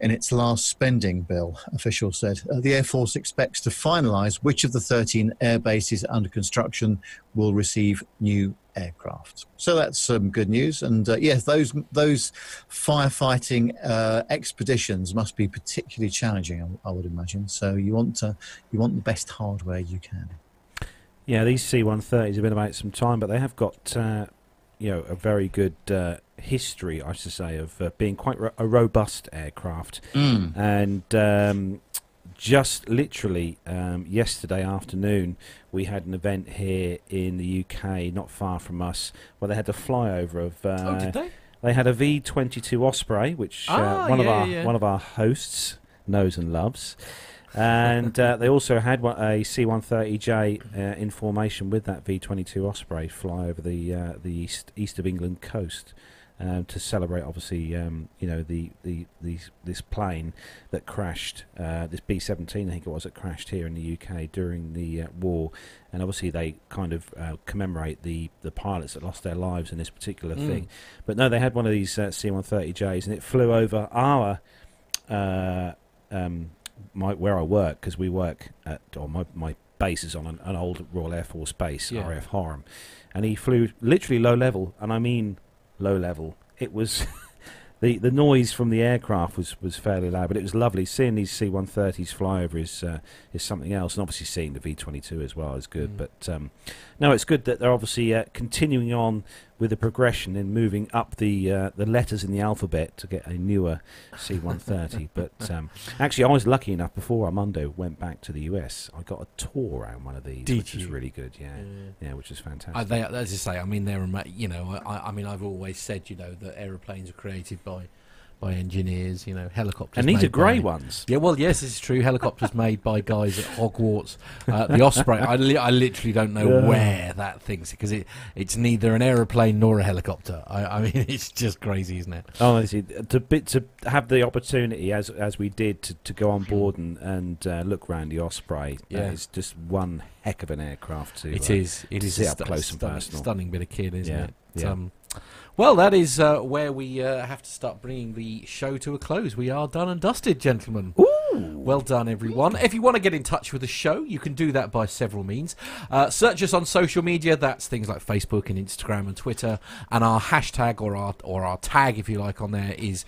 in its last spending bill, officials said. Uh, the Air Force expects to finalise which of the 13 air bases under construction will receive new aircraft. So that's some good news. And uh, yes, those those firefighting uh, expeditions must be particularly challenging, I, I would imagine. So you want to, you want the best hardware you can. Yeah, these C-130s have been about some time, but they have got uh, you know a very good uh, history, I should say, of uh, being quite ro- a robust aircraft. Mm. And um, just literally um, yesterday afternoon, we had an event here in the UK, not far from us, where they had a flyover of. Uh, oh, did they? They had a V22 Osprey, which uh, Ah, one of our yeah. one of our hosts knows and loves, and uh, they also had one, a C130J uh, in formation with that V22 Osprey fly over the uh, the east east of England coast. Um, to celebrate, obviously, um, you know the, the, the this plane that crashed, uh, this B-17, I think it was, that crashed here in the UK during the uh, war, and obviously they kind of uh, commemorate the, the pilots that lost their lives in this particular Mm. thing. But no, they had one of these uh, C-130Js, and it flew over our uh, um, my where I work because we work at or my my base is on an, an old Royal Air Force base, Yeah. RAF Horham, and he flew literally low level, and I mean low level. It was. The, the noise from the aircraft was, was fairly loud, but it was lovely. Seeing these C-130s fly over is uh, is something else, and obviously seeing the V-22 as well is good. Mm. But um, no, it's good that they're obviously uh, continuing on with the progression in moving up the uh, the letters in the alphabet to get a newer C-130. but um, actually, I was lucky enough before Armando went back to the US. I got a tour around one of these, Did which was you? really good. Yeah, yeah, which is fantastic. Uh, they, as you say, I mean, they're you know, I, I mean, I've always said, you know, that aeroplanes are created by by engineers, you know, helicopters. and these made are grey by- ones. Yeah, well, yes, it's true. Helicopters made by guys at Hogwarts. Uh, the Osprey, I, li- I literally don't know Yeah. where that thing's because it, it's neither an aeroplane nor a helicopter. I, I mean, it's just crazy, isn't it? Honestly, to bit to have the opportunity as as we did to, to go on board and and uh, look round the Osprey, Yeah. that is just one heck of an aircraft to. It uh, is. It to is see a up stu- close and stunning, personal. stunning bit of kit, isn't Yeah, it? yeah. Um, well, that is uh, where we uh, have to start bringing the show to a close. We are done and dusted, gentlemen. Well done, everyone. If you want to get in touch with the show, you can do that by several means. Uh, search us on social media. That's things like Facebook and Instagram and Twitter. And our hashtag or our or our tag, if you like, on there is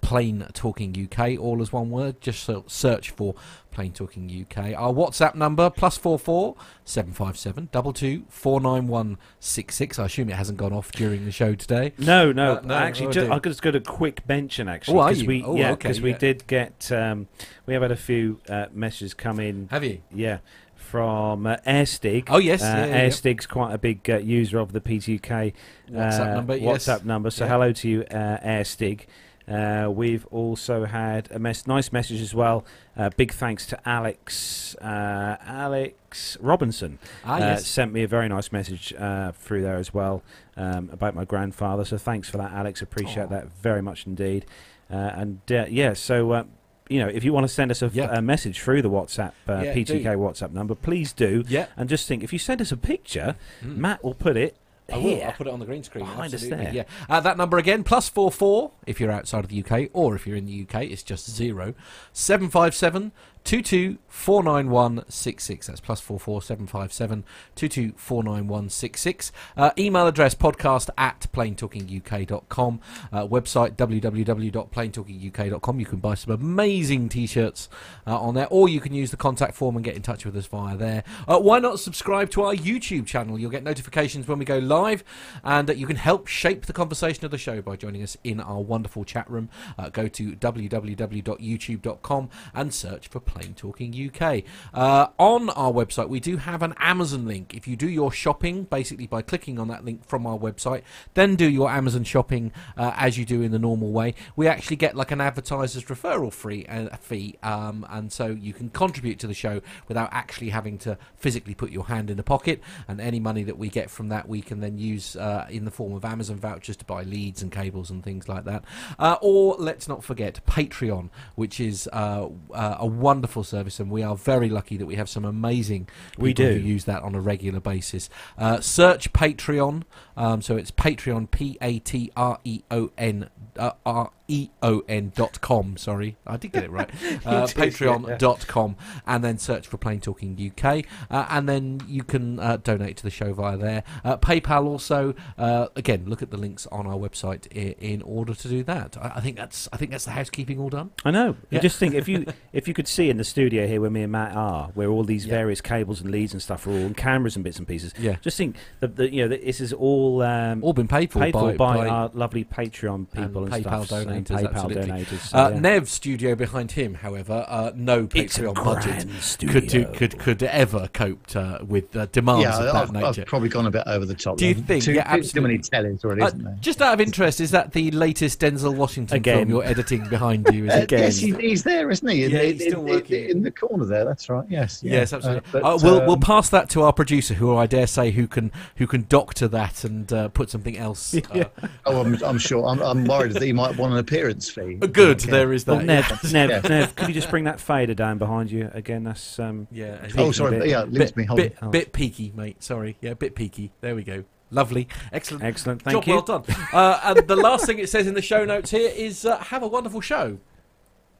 Plane Talking UK, all as one word. Just search for Plane Talking UK. Our WhatsApp number plus four four seven five seven double two four nine one six six. I assume it hasn't gone off during the show today. No, no, Uh, no, actually, oh, ju- I've just got a quick mention actually. Oh, are you? We, Oh, yeah, okay, because we did get, um, we have had a few uh, messages come in. Have you? Yeah, from uh, Airstig. Oh, yes, uh, yeah, yeah, yeah. Airstig's quite a big uh, user of the PTUK WhatsApp uh, number, yes. WhatsApp number. So Yeah. hello to you, uh, Airstig. Uh, we've also had a mes- nice message as well. Uh, big thanks to Alex uh, Alex Robinson. Ah, uh, yes. sent me a very nice message uh, through there as well um, about my grandfather. So thanks for that, Alex. Appreciate Aw. that very much indeed. Uh, and uh, yeah, so uh, you know, if you want to send us a, Yeah. a message through the WhatsApp uh, Yeah, PTK do. WhatsApp number, please do. Yeah. And just think, if you send us a picture, Mm. Matt will put it I will. I'll put it on the green screen. Behind us absolutely, there. Yeah. Uh, that number again, plus four four if you're outside of the UK, or if you're in the UK, it's just zero. Seven five seven two two four nine one six six. That's plus four four seven five seven two two four nine one six six. Uh, email address podcast at planetalkinguk.com. Uh, website www.planetalkinguk.com. You can buy some amazing t-shirts uh, on there, or you can use the contact form and get in touch with us via there. Uh, why not subscribe to our YouTube channel? You'll get notifications when we go live, and uh, you can help shape the conversation of the show by joining us in our wonderful chat room. Uh, go to www.youtube.com and search for Plane Talking UK. Uh, on our website, we do have an Amazon link. If you do your shopping, basically by clicking on that link from our website, then do your Amazon shopping uh, as you do in the normal way, we actually get like an advertiser's referral free uh, fee, um, and so you can contribute to the show without actually having to physically put your hand in the pocket. And any money that we get from that, we can then use uh, in the form of Amazon vouchers to buy leads and cables and things like that. Uh, or let's not forget Patreon, which is uh, a wonderful service, and we are very lucky that we have some amazing We people who do. use that on a regular basis. Uh, search Patreon, um, so it's Patreon, P A T R E O N. Uh, R E O N dot com. Sorry, I did get it right. Uh, Patreon dot com, and then search for Plane Talking UK, uh, and then you can uh, donate to the show via there. Uh, PayPal also. Uh, again, look at the links on our website in, in order to do that. I, I think that's I think that's the housekeeping all done. I know. Yeah. I just think if you if you could see in the studio here where me and Matt are, where all these Yeah. various cables and leads and stuff are all and cameras and bits and pieces. Yeah. Just think that you know that this is all um, All been paid for paid by, for by, by our lovely Patreon people and, PayPal stuff, donators, and PayPal absolutely. donators. so, Uh, yeah. Nev's studio behind him, however, uh, no It's a Patreon budget studio. could do, could could ever cope uh, with uh, demands yeah, of that I've, nature. I've probably gone a bit over the top. Do you there. think? Too, Yeah, too- too many absolutely. tellies already, Uh, isn't there? just out of interest, is that the latest Denzel Washington Again. film you're editing behind you? Is Uh, again. yes, he's, he's there, isn't he? In, Yeah, the- he's still in, in- working. in the corner there. That's right. Yes. yeah. Yes, absolutely. Uh, but, Uh, we'll we'll um, pass that to our producer, who I dare say who can who can doctor that and uh, put something else. Uh, Oh, I'm, I'm sure. I'm, I'm worried that he might want an appearance fee. Good, Okay. there is Well, that. Nev, Nev, Yeah. Nev, could you just bring that fader down behind you again? That's um, yeah. yeah. Oh, sorry. bit- yeah, leaves bit, me. Hold bit, on. bit peaky, mate. Sorry, yeah, bit peaky. There we go. Lovely, excellent. excellent. Thank Job you. well done. Uh, and the last thing it says in the show notes here is uh, have a wonderful show.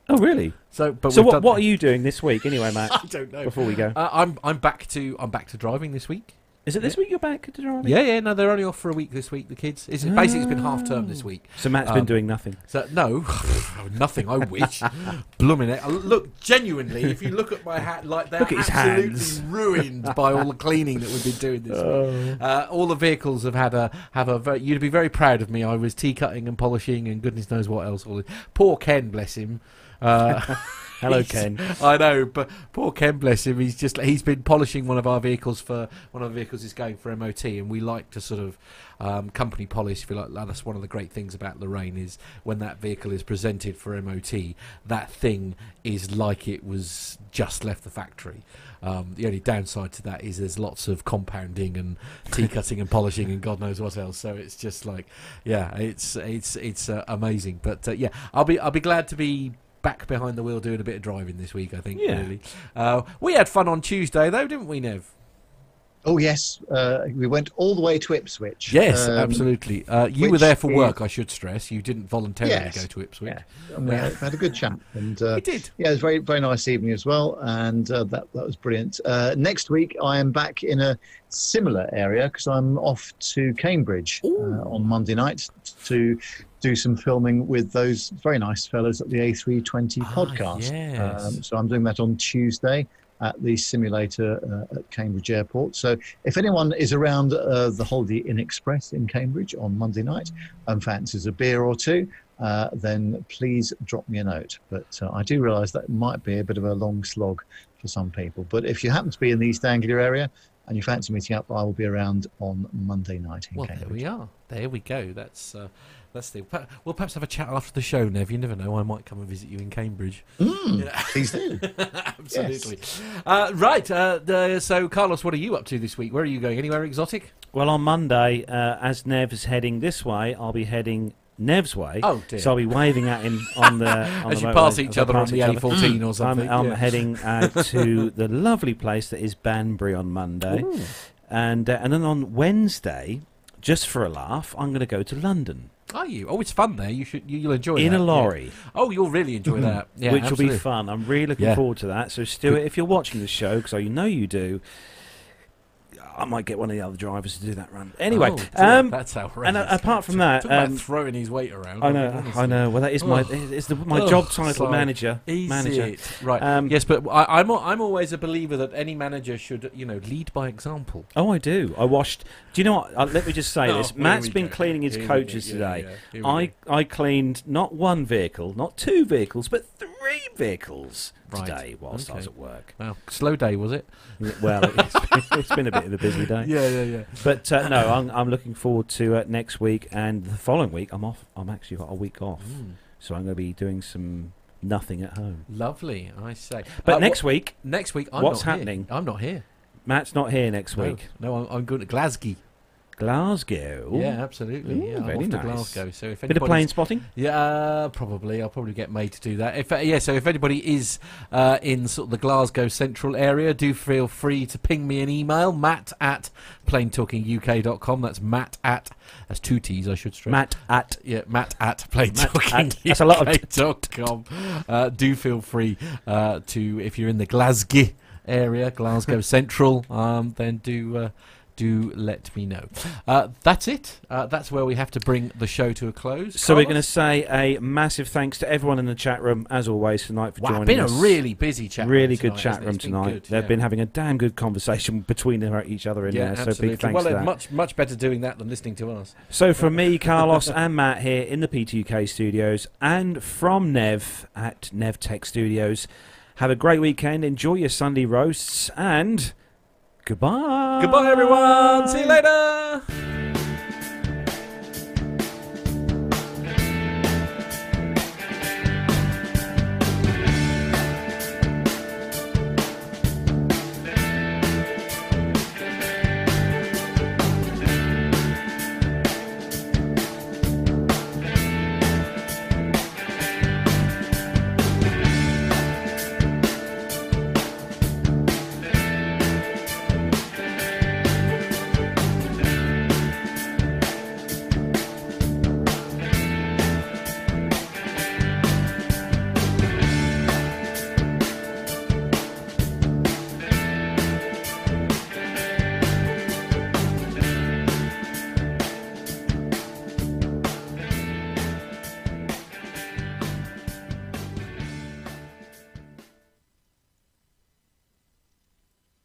Oh, really? So, but so we've what done- what are you doing this week anyway, Matt? I don't know. before we go, Uh, I'm I'm back to I'm back to driving this week. Is it this week you're back to driving? Yeah, yeah. No, they're only off for a week this week. The kids. It's basically it's been half term this week. So Matt's Um, been doing nothing. So no, nothing. I wish. Blooming it. Uh, Look, genuinely, if you look at my hat, like they're Look at his absolutely hands. ruined by all the cleaning that we've been doing this week. Uh, all the vehicles have had a have a. Very, you'd be very proud of me. I was T-Cutting and polishing and goodness knows what else. All this. Poor Ken, bless him. Uh, Hello, Ken. I know, but poor Ken, bless him. He's just he's been polishing one of our vehicles for one of the vehicles is going for MOT, and we like to sort of um, company polish. If you like, that's one of the great things about Lorraine is when that vehicle is presented for MOT, that thing is like it was just left the factory. Um, the only downside to that is there's lots of compounding and T-Cutting and polishing and God knows what else. So it's just like, yeah, it's it's it's uh, amazing. But uh, yeah, I'll be I'll be glad to be back behind the wheel doing a bit of driving this week. I think Yeah. really. Uh, we had fun on Tuesday though, didn't we, Nev? Oh yes, uh, we went all the way to Ipswich. Yes, Um, absolutely. Uh, you were there for is- work, I should stress. You didn't voluntarily Yes. go to Ipswich. Yeah, and we had, had a good chat, and uh, We did. yeah, it was a very very nice evening as well, and uh, that that was brilliant. Uh, next week, I am back in a similar area because I'm off to Cambridge uh, on Monday night to do some filming with those very nice fellows at the A320 Ah, podcast. yes. Um, so I'm doing that on Tuesday at the simulator uh, at Cambridge Airport. So if anyone is around uh, the Holiday Inn Express in Cambridge on Monday night and fancies a beer or two, uh, then please drop me a note. But uh, I do realise that might be a bit of a long slog for some people. But if you happen to be in the East Anglia area and you fancy meeting up, I will be around on Monday night in Well, there we are. There we go. That's uh, that's the. We'll perhaps have a chat after the show, Nev. You never know. I might come and visit you in Cambridge. Mm, Please do. Absolutely. Uh, right. Uh, the, so, Carlos, what are you up to this week? Where are you going? Anywhere exotic? Well, on Monday, uh, as is heading this way, I'll be heading Nev's way. Oh, dear. So I'll be waving at him on the on As the you pass each other on the each. A14 or I'm, something. I'm yeah. heading out to the lovely place that is Banbury on Monday, and uh, and then on Wednesday, just for a laugh, I'm going to go to London. Are you? Oh, it's fun there. You should. You, you'll enjoy it. in that, a yeah. lorry, Oh, you'll really enjoy that. Yeah, which will be fun. I'm really looking Yeah. forward to that. So, Stuart, if you're watching the show, because I know you do, I might get one of the other drivers to do that run. Anyway, Oh, dear, um, that's outrageous. and uh, apart from that, um, throwing his weight around. I know, honestly. I know. Well, that is my Ugh. it's the, my Ugh, job title, sorry. manager. Is manager. it? Right. Um, yes, but I, I'm I'm always a believer that any manager should you know lead by example. Oh, I do. I washed. Do you know what? Uh, let me just say Oh, this. Matt's been go. cleaning his Here coaches go. Today. yeah. I. I cleaned not one vehicle, not two vehicles, but three vehicles Right. today whilst I was at work. Wow, slow day was it? Well, it's been, it's been a bit of a busy day. Yeah, yeah, yeah. But uh, no, I'm, I'm looking forward to uh, next week and the following week. I'm off. I'm actually got a week off, Mm, so I'm going to be doing some nothing at home. lovely, I say. But Uh, next week, next week, I'm what's not here. happening? I'm not here. Matt's not here next No, week. No, I'm, I'm going to Glasgow. Glasgow. Yeah, absolutely. Ooh, yeah, I'm off to. Glasgow. So if Bit of plane spotting. Yeah, uh, probably. I'll probably get made to do that. If uh, yeah, so if anybody is uh, in sort of the Glasgow central area, do feel free to ping me an email, Matt at planetalkinguk.com. That's Matt at that's two T's. I should stress. Matt at Yeah, Matt at at- that's a lot of planetalkinguk.com. Uh, do feel free uh, to if you're in the Glasgow area, Glasgow Central, um, then do. Do let me know. Uh, that's it. Uh, that's where we have to bring the show to a close. So we're going to say a massive thanks to everyone in the chat room, as always, tonight for Wow, joining been us. Been a really busy chat. room really good tonight, chat room tonight. good, They've yeah. been having a damn good conversation between each other in yeah, there. So big thanks well, to that. much much better doing that than listening to us. So from me, Carlos, and Matt here in the P2K studios, and from Nev at Nev Tech Studios. Have a great weekend. Enjoy your Sunday roasts, and goodbye. Goodbye, everyone. See you later.